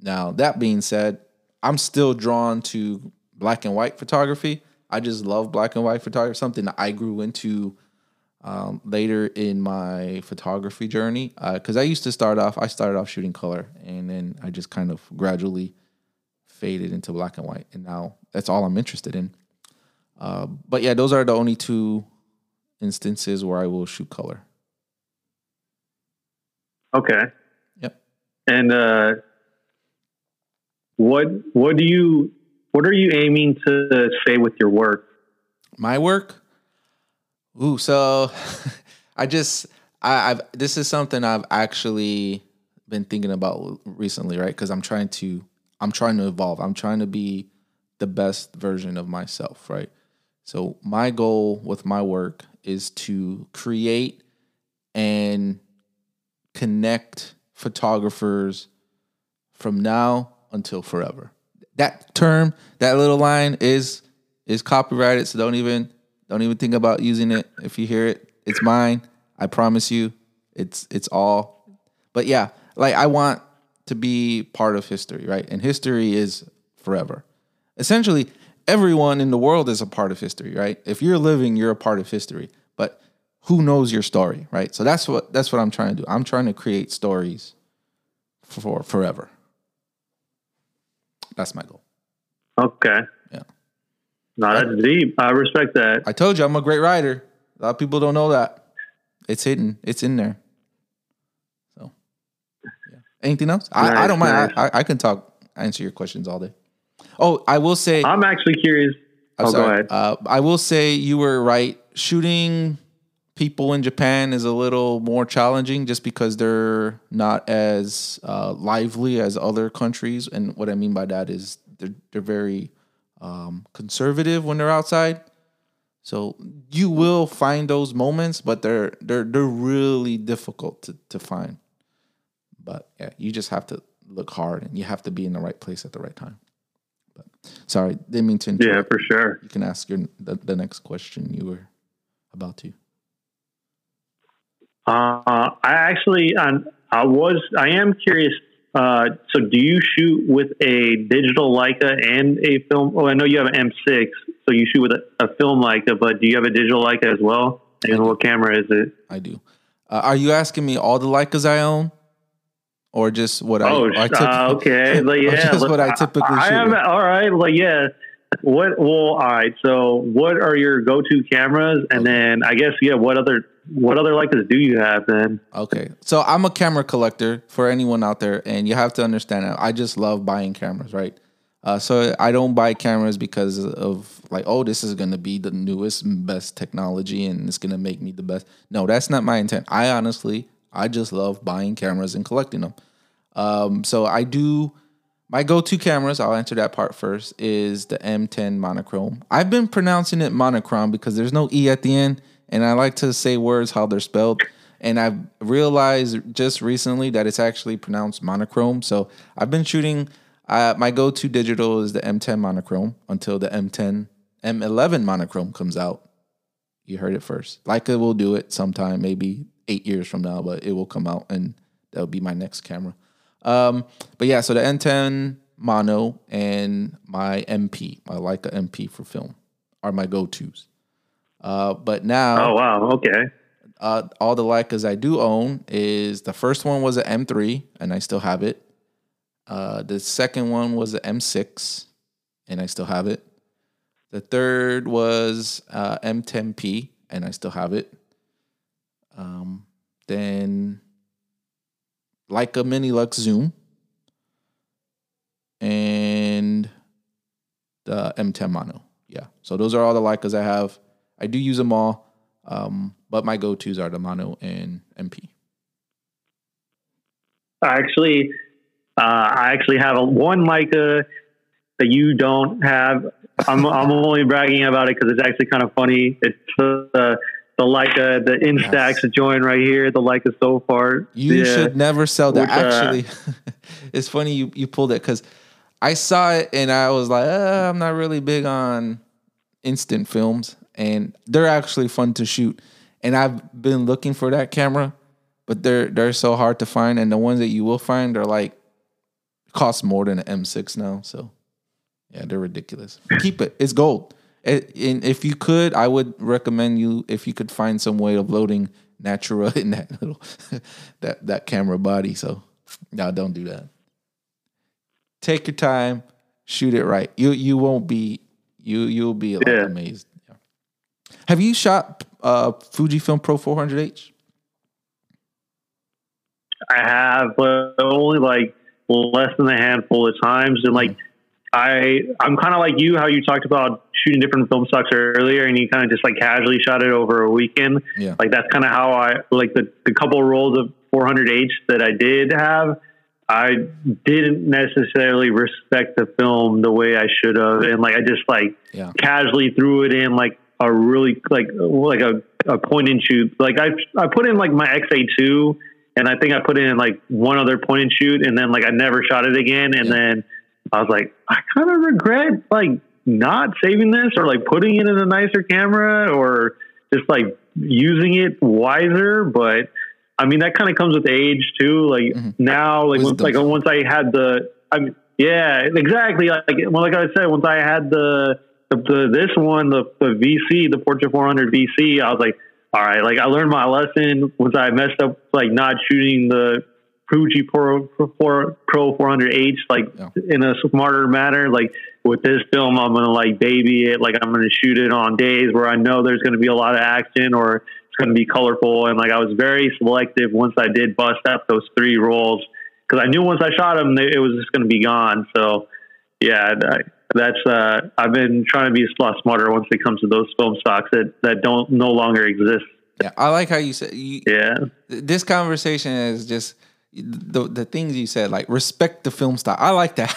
Now, that being said, I'm still drawn to black and white photography I just love black and white photography, something that I grew into um, later in my photography journey. Because uh, I used to start off, I started off shooting color, and then I just kind of gradually faded into black and white, and now that's all I'm interested in. Uh, but yeah, those are the only two instances where I will shoot color. Okay. Yep. And uh, what what do you what are you aiming to say with your work? My work? Ooh, so I just I, have this is something I've actually been thinking about recently, right? Because I'm trying to I'm trying to evolve. I'm trying to be the best version of myself, right? So my goal with my work is to create and connect photographers from now until forever that term, that little line is is copyrighted. So don't even don't even think about using it. If you hear it, it's mine. I promise you, it's it's all. But yeah, like I want to be part of history, right? And history is forever. Essentially, everyone in the world is a part of history, right? If you're living, you're a part of history. But who knows your story, right? So that's what that's what I'm trying to do. I'm trying to create stories for forever. That's my goal. Okay. Yeah. No, that's deep. I respect that. I told you I'm a great writer. A lot of people don't know that. It's hidden. It's in there. So, yeah. Anything else? Nice, I, I don't mind. Nice. I, I can talk, answer your questions all day. Oh, I will say. I'm actually curious. I'm oh, sorry. go ahead. Uh, I will say you were right. Shooting people in Japan is a little more challenging just because they're not as uh, lively as other countries. And what I mean by that is they're they're very um, conservative when they're outside. So you will find those moments, but they're they're they're really difficult to, to find. But yeah, you just have to look hard and you have to be in the right place at the right time. But sorry, didn't mean to interrupt. Yeah, for sure. You can ask your the, the next question you were about to. Uh, I actually, um, I was, I am curious. Uh, so, do you shoot with a digital Leica and a film? Oh, I know you have an M6, so you shoot with a, a film Leica, but do you have a digital Leica as well? And what camera is it? I do. Uh, are you asking me all the Leicas I own? or just what Oh, I, I sh- uh, okay. Like, yeah. just what I typically I shoot am with. all right. Like, yeah. What? Well, all right. So, what are your go-to cameras? And then, I guess, yeah. What other what other Leicas do you have then? Okay. So I'm a camera collector for anyone out there, and you have to understand that I just love buying cameras, right? Uh, so I don't buy cameras because of like, oh, this is gonna be the newest and best technology and it's gonna make me the best. No, that's not my intent. I honestly, I just love buying cameras and collecting them. Um, so I do my go-to cameras. I'll answer that part first. Is the M10 monochrome. I've been pronouncing it monochrome because there's no e at the end, and I like to say words how they're spelled. And I've realized just recently that it's actually pronounced monochrome. So I've been shooting. Uh, my go-to digital is the M10 monochrome until the M10 M11 monochrome comes out. You heard it first. Leica will do it sometime, maybe eight years from now, but it will come out, and that'll be my next camera. Um, but yeah, so the M10 mono and my MP, my Leica MP for film, are my go-tos. Uh, but now, Oh wow. Okay. uh, all the Leicas I do own is the first one was an M3, and I still have it. Uh, the second one was an M6, and I still have it. The third was uh, M10P, and I still have it. Um, then Leica Minilux Zoom, and the M10 Mono. Yeah, so those are all the Leicas I have. I do use them all, um, but my go-tos are the Mono and MP. I actually, uh, I actually have a one Leica that you don't have. I'm I'm only bragging about it because it's actually kind of funny. It's uh, the Leica, the Instax joint right here, the Leica Sofort. You Yeah. should never sell that. Which, uh, Actually, it's funny you, you pulled it because I saw it and I was like, uh, I'm not really big on instant films, and they're actually fun to shoot. And I've been looking for that camera, but they're they're so hard to find, and the ones that you will find are like cost more than an M6 now. So yeah, they're ridiculous. Keep it. It's gold. It, and if you could, I would recommend you if you could find some way of loading Natura in that little that that camera body. So no, don't do that. Take your time, shoot it right. You you won't be you you'll be like Yeah. amazed. Have you shot uh Fujifilm Pro 400H? I have, but only like less than a handful of times. And like, I, I'm kind of like you, how you talked about shooting different film stocks earlier, and you kind of just like casually shot it over a weekend. Yeah. Like that's kind of how I like the the couple rolls of 400H that I did have. I didn't necessarily respect the film the way I should have, and like I just like Yeah. casually threw it in like a really like like a, a point and shoot. Like I I put in like my XA2 and I think I put in like one other point and shoot and then like I never shot it again and Yeah. then I was like I kind of regret like not saving this or like putting it in a nicer camera or just like using it wiser but I mean that kind of comes with age too like Mhm. now like once, like once I had the I mean yeah exactly like well like I said once I had the the, the this one the the VC the Portra 400 VC I was like all right like I learned my lesson once I messed up like not shooting the Fuji Pro Pro, Pro 400H like Yeah. in a smarter manner like with this film I'm gonna like baby it like I'm gonna shoot it on days where I know there's gonna be a lot of action or it's gonna be colorful and like I was very selective once I did bust up those three rolls because I knew once I shot them it was just gonna be gone so yeah that, that's uh I've been trying to be a lot smarter once it comes to those film stocks that that don't no longer exist Yeah. I like how you said you, yeah this conversation is just the the things you said, like respect the film stock. I like that.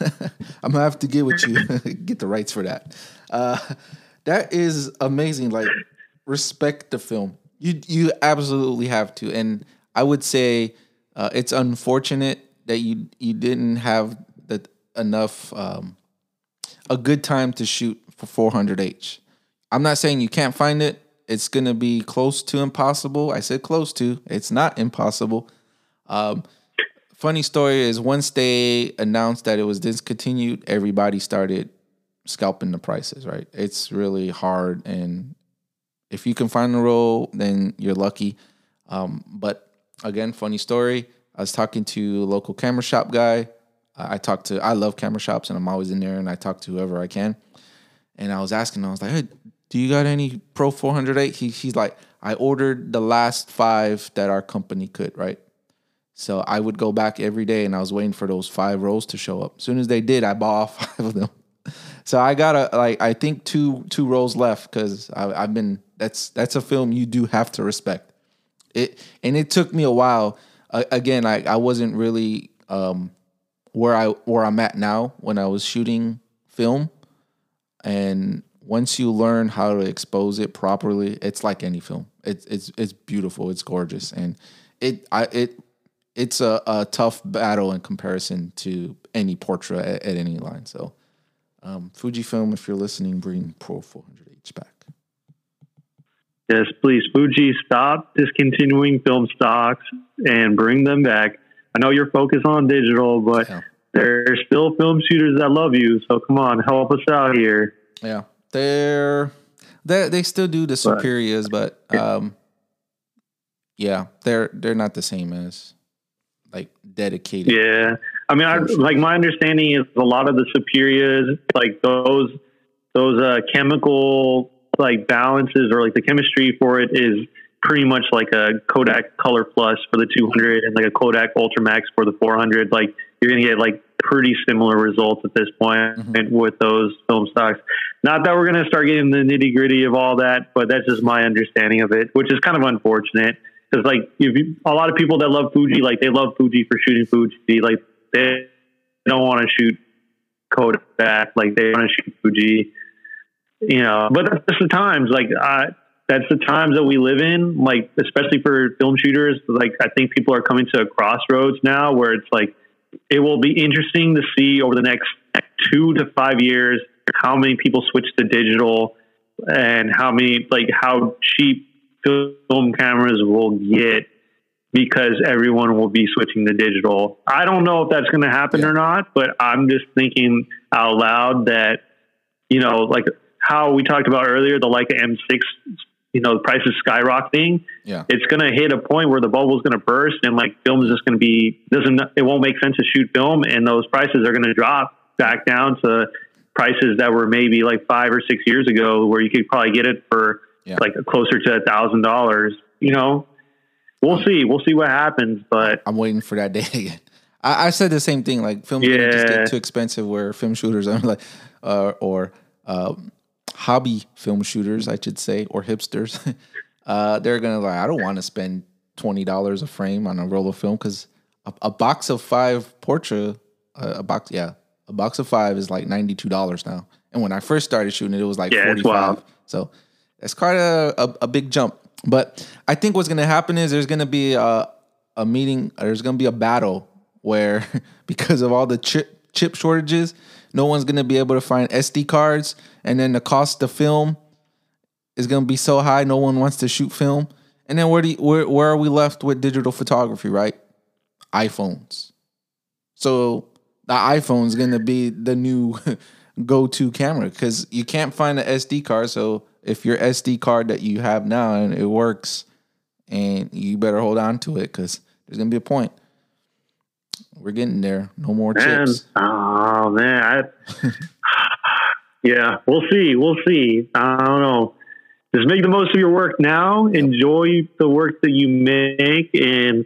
I'm gonna have to get with you, get the rights for that. Uh, that is amazing. Like respect the film. You you absolutely have to. And I would say uh, it's unfortunate that you you didn't have the enough um, a good time to shoot for 400H. I'm not saying you can't find it. It's gonna be close to impossible. I said close to. It's not impossible. Um, funny story is once they announced that it was discontinued, everybody started scalping the prices. Right? It's really hard, and if you can find the roll, then you're lucky. Um, but again, funny story. I was talking to a local camera shop guy. I talk to I love camera shops and I'm always in there and I talk to whoever I can. And I was asking, I was like, hey, do you got any Pro 400H? He, he's like, I ordered the last five that our company could, right? So I would go back every day and I was waiting for those five rolls to show up. As soon as they did, I bought five of them. So I got a like I think two two rolls left because I've been that's that's a film you do have to respect it and it took me a while uh, again I, I wasn't really um, where I where I'm at now when I was shooting film. And once you learn how to expose it properly it's like any film. It's it's it's beautiful. It's gorgeous. And it I it it's a, a tough battle in comparison to any portrait at, at any line. So um, Fujifilm, if you're listening, bring Pro 400H back. Yes, please, Fuji, stop discontinuing film stocks and bring them back. I know you're focused on digital, but yeah. there's still film shooters that love you. So come on, help us out here. Yeah, they're they they still do the Superias, but um, yeah, they're they're not the same as like dedicated. Yeah, I mean, I, like my understanding is a lot of the Superias, like those those uh, chemical like balances or like the chemistry for it is pretty much like a Kodak Color Plus for the 200 and like a Kodak Ultramax for the 400. Like you're gonna get like pretty similar results at this point mm-hmm. with those film stocks. Not that we're gonna start getting the nitty gritty of all that, but that's just my understanding of it, which is kind of unfortunate because like you, a lot of people that love Fuji, like they love Fuji for shooting Fuji, like they don't want to shoot Kodak, back. like they want to shoot Fuji, you know. But that's just the times, like I, that's the times that we live in. Like especially for film shooters, like I think people are coming to a crossroads now where it's like it will be interesting to see over the next two to five years how many people switch to digital and how many like how cheap film cameras will get because everyone will be switching to digital. I don't know if that's going to happen yeah. or not, but I'm just thinking out loud that, you know, like how we talked about earlier, the Leica M6, you know, the price is skyrocketing. Yeah. It's going to hit a point where the bubble is going to burst and like film is just going to be, doesn't, it won't make sense to shoot film and those prices are going to drop back down to prices that were maybe like five or six years ago where you could probably get it for yeah. like closer to a thousand dollars, you know, we'll see. We'll see what happens. But I'm waiting for that day again. I, I said the same thing. Like film yeah. just get too expensive. Where film shooters, I'm like, uh, or um, hobby film shooters, I should say, or hipsters. uh, they're gonna like, I don't want to spend twenty dollars a frame on a roll of film because a, a, box of five Portra, uh, a box, yeah, a box of five is like ninety two dollars now. And when I first started shooting it, it was like yeah, forty five. So it's quite a, a, a big jump. But I think what's to happen is there's to be a, a meeting, there's to be a battle where because of all the chip chip shortages, no one's to be able to find SD cards, and then the cost of film is to be so high, no one wants to shoot film. And then where do you, where where are we left with digital photography, right? iPhones. So the iPhone is to be the new go-to camera because you can't find an SD card, so if your SD card that you have now and it works, and you better hold on to it because there's gonna be a point. We're getting there. No more man, chips. Oh man, I, yeah, we'll see. We'll see. I don't know. Just make the most of your work now. Yep. Enjoy the work that you make, and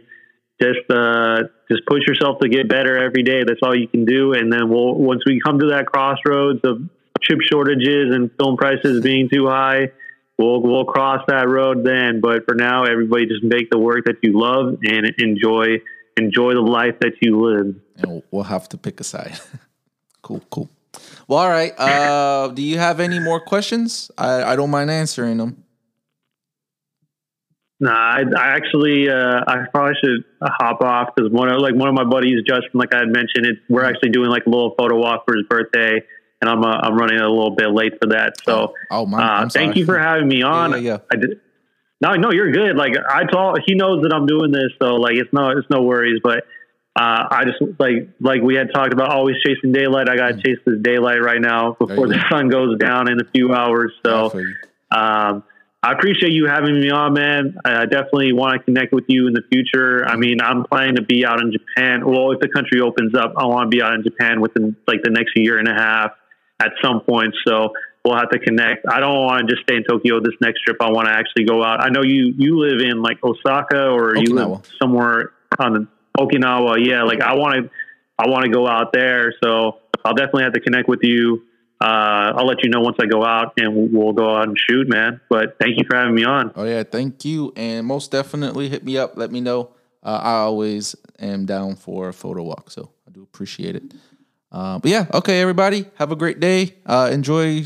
just uh, just push yourself to get better every day. That's all you can do. And then we'll once we come to that crossroads of chip shortages and film prices being too high, we'll we'll cross that road then. But for now, everybody just make the work that you love and enjoy enjoy the life that you live. And we'll have to pick a side. cool, cool. Well, all right. Uh, do you have any more questions? I, I don't mind answering them. Nah, I, I actually uh, I probably should hop off because one of like one of my buddies, Justin, like I had mentioned, it, we're actually doing like a little photo walk for his birthday and I'm uh, I'm running a little bit late for that. So, oh, my, uh, thank you for having me on. Yeah, yeah, yeah. I did. No, no, you're good. Like I told, he knows that I'm doing this, so like it's no, it's no worries. But uh, I just like like we had talked about always chasing daylight. I got to mm. chase this daylight right now before the sun goes down in a few hours. So, um, I appreciate you having me on, man. I definitely want to connect with you in the future. I mean, I'm planning to be out in Japan. Well, if the country opens up, I want to be out in Japan within like the next year and a half at some point. So we'll have to connect. I don't want to just stay in Tokyo this next trip. I want to actually go out. I know you you live in like Osaka or Okinawa. you live somewhere on the Okinawa. Yeah, like I want to I want to go out there. So I'll definitely have to connect with you uh, I'll let you know once I go out and we'll go out and shoot, man. But thank you for having me on. Oh yeah, thank you, and most definitely hit me up. Let me know. Uh, I always am down for a photo walk, so I do appreciate it. Uh, but yeah, okay, everybody, have a great day. Uh, enjoy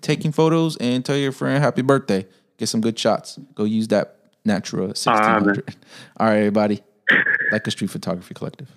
taking photos and tell your friend happy birthday. Get some good shots. Go use that Natura 1600. All right, everybody. like a street photography collective.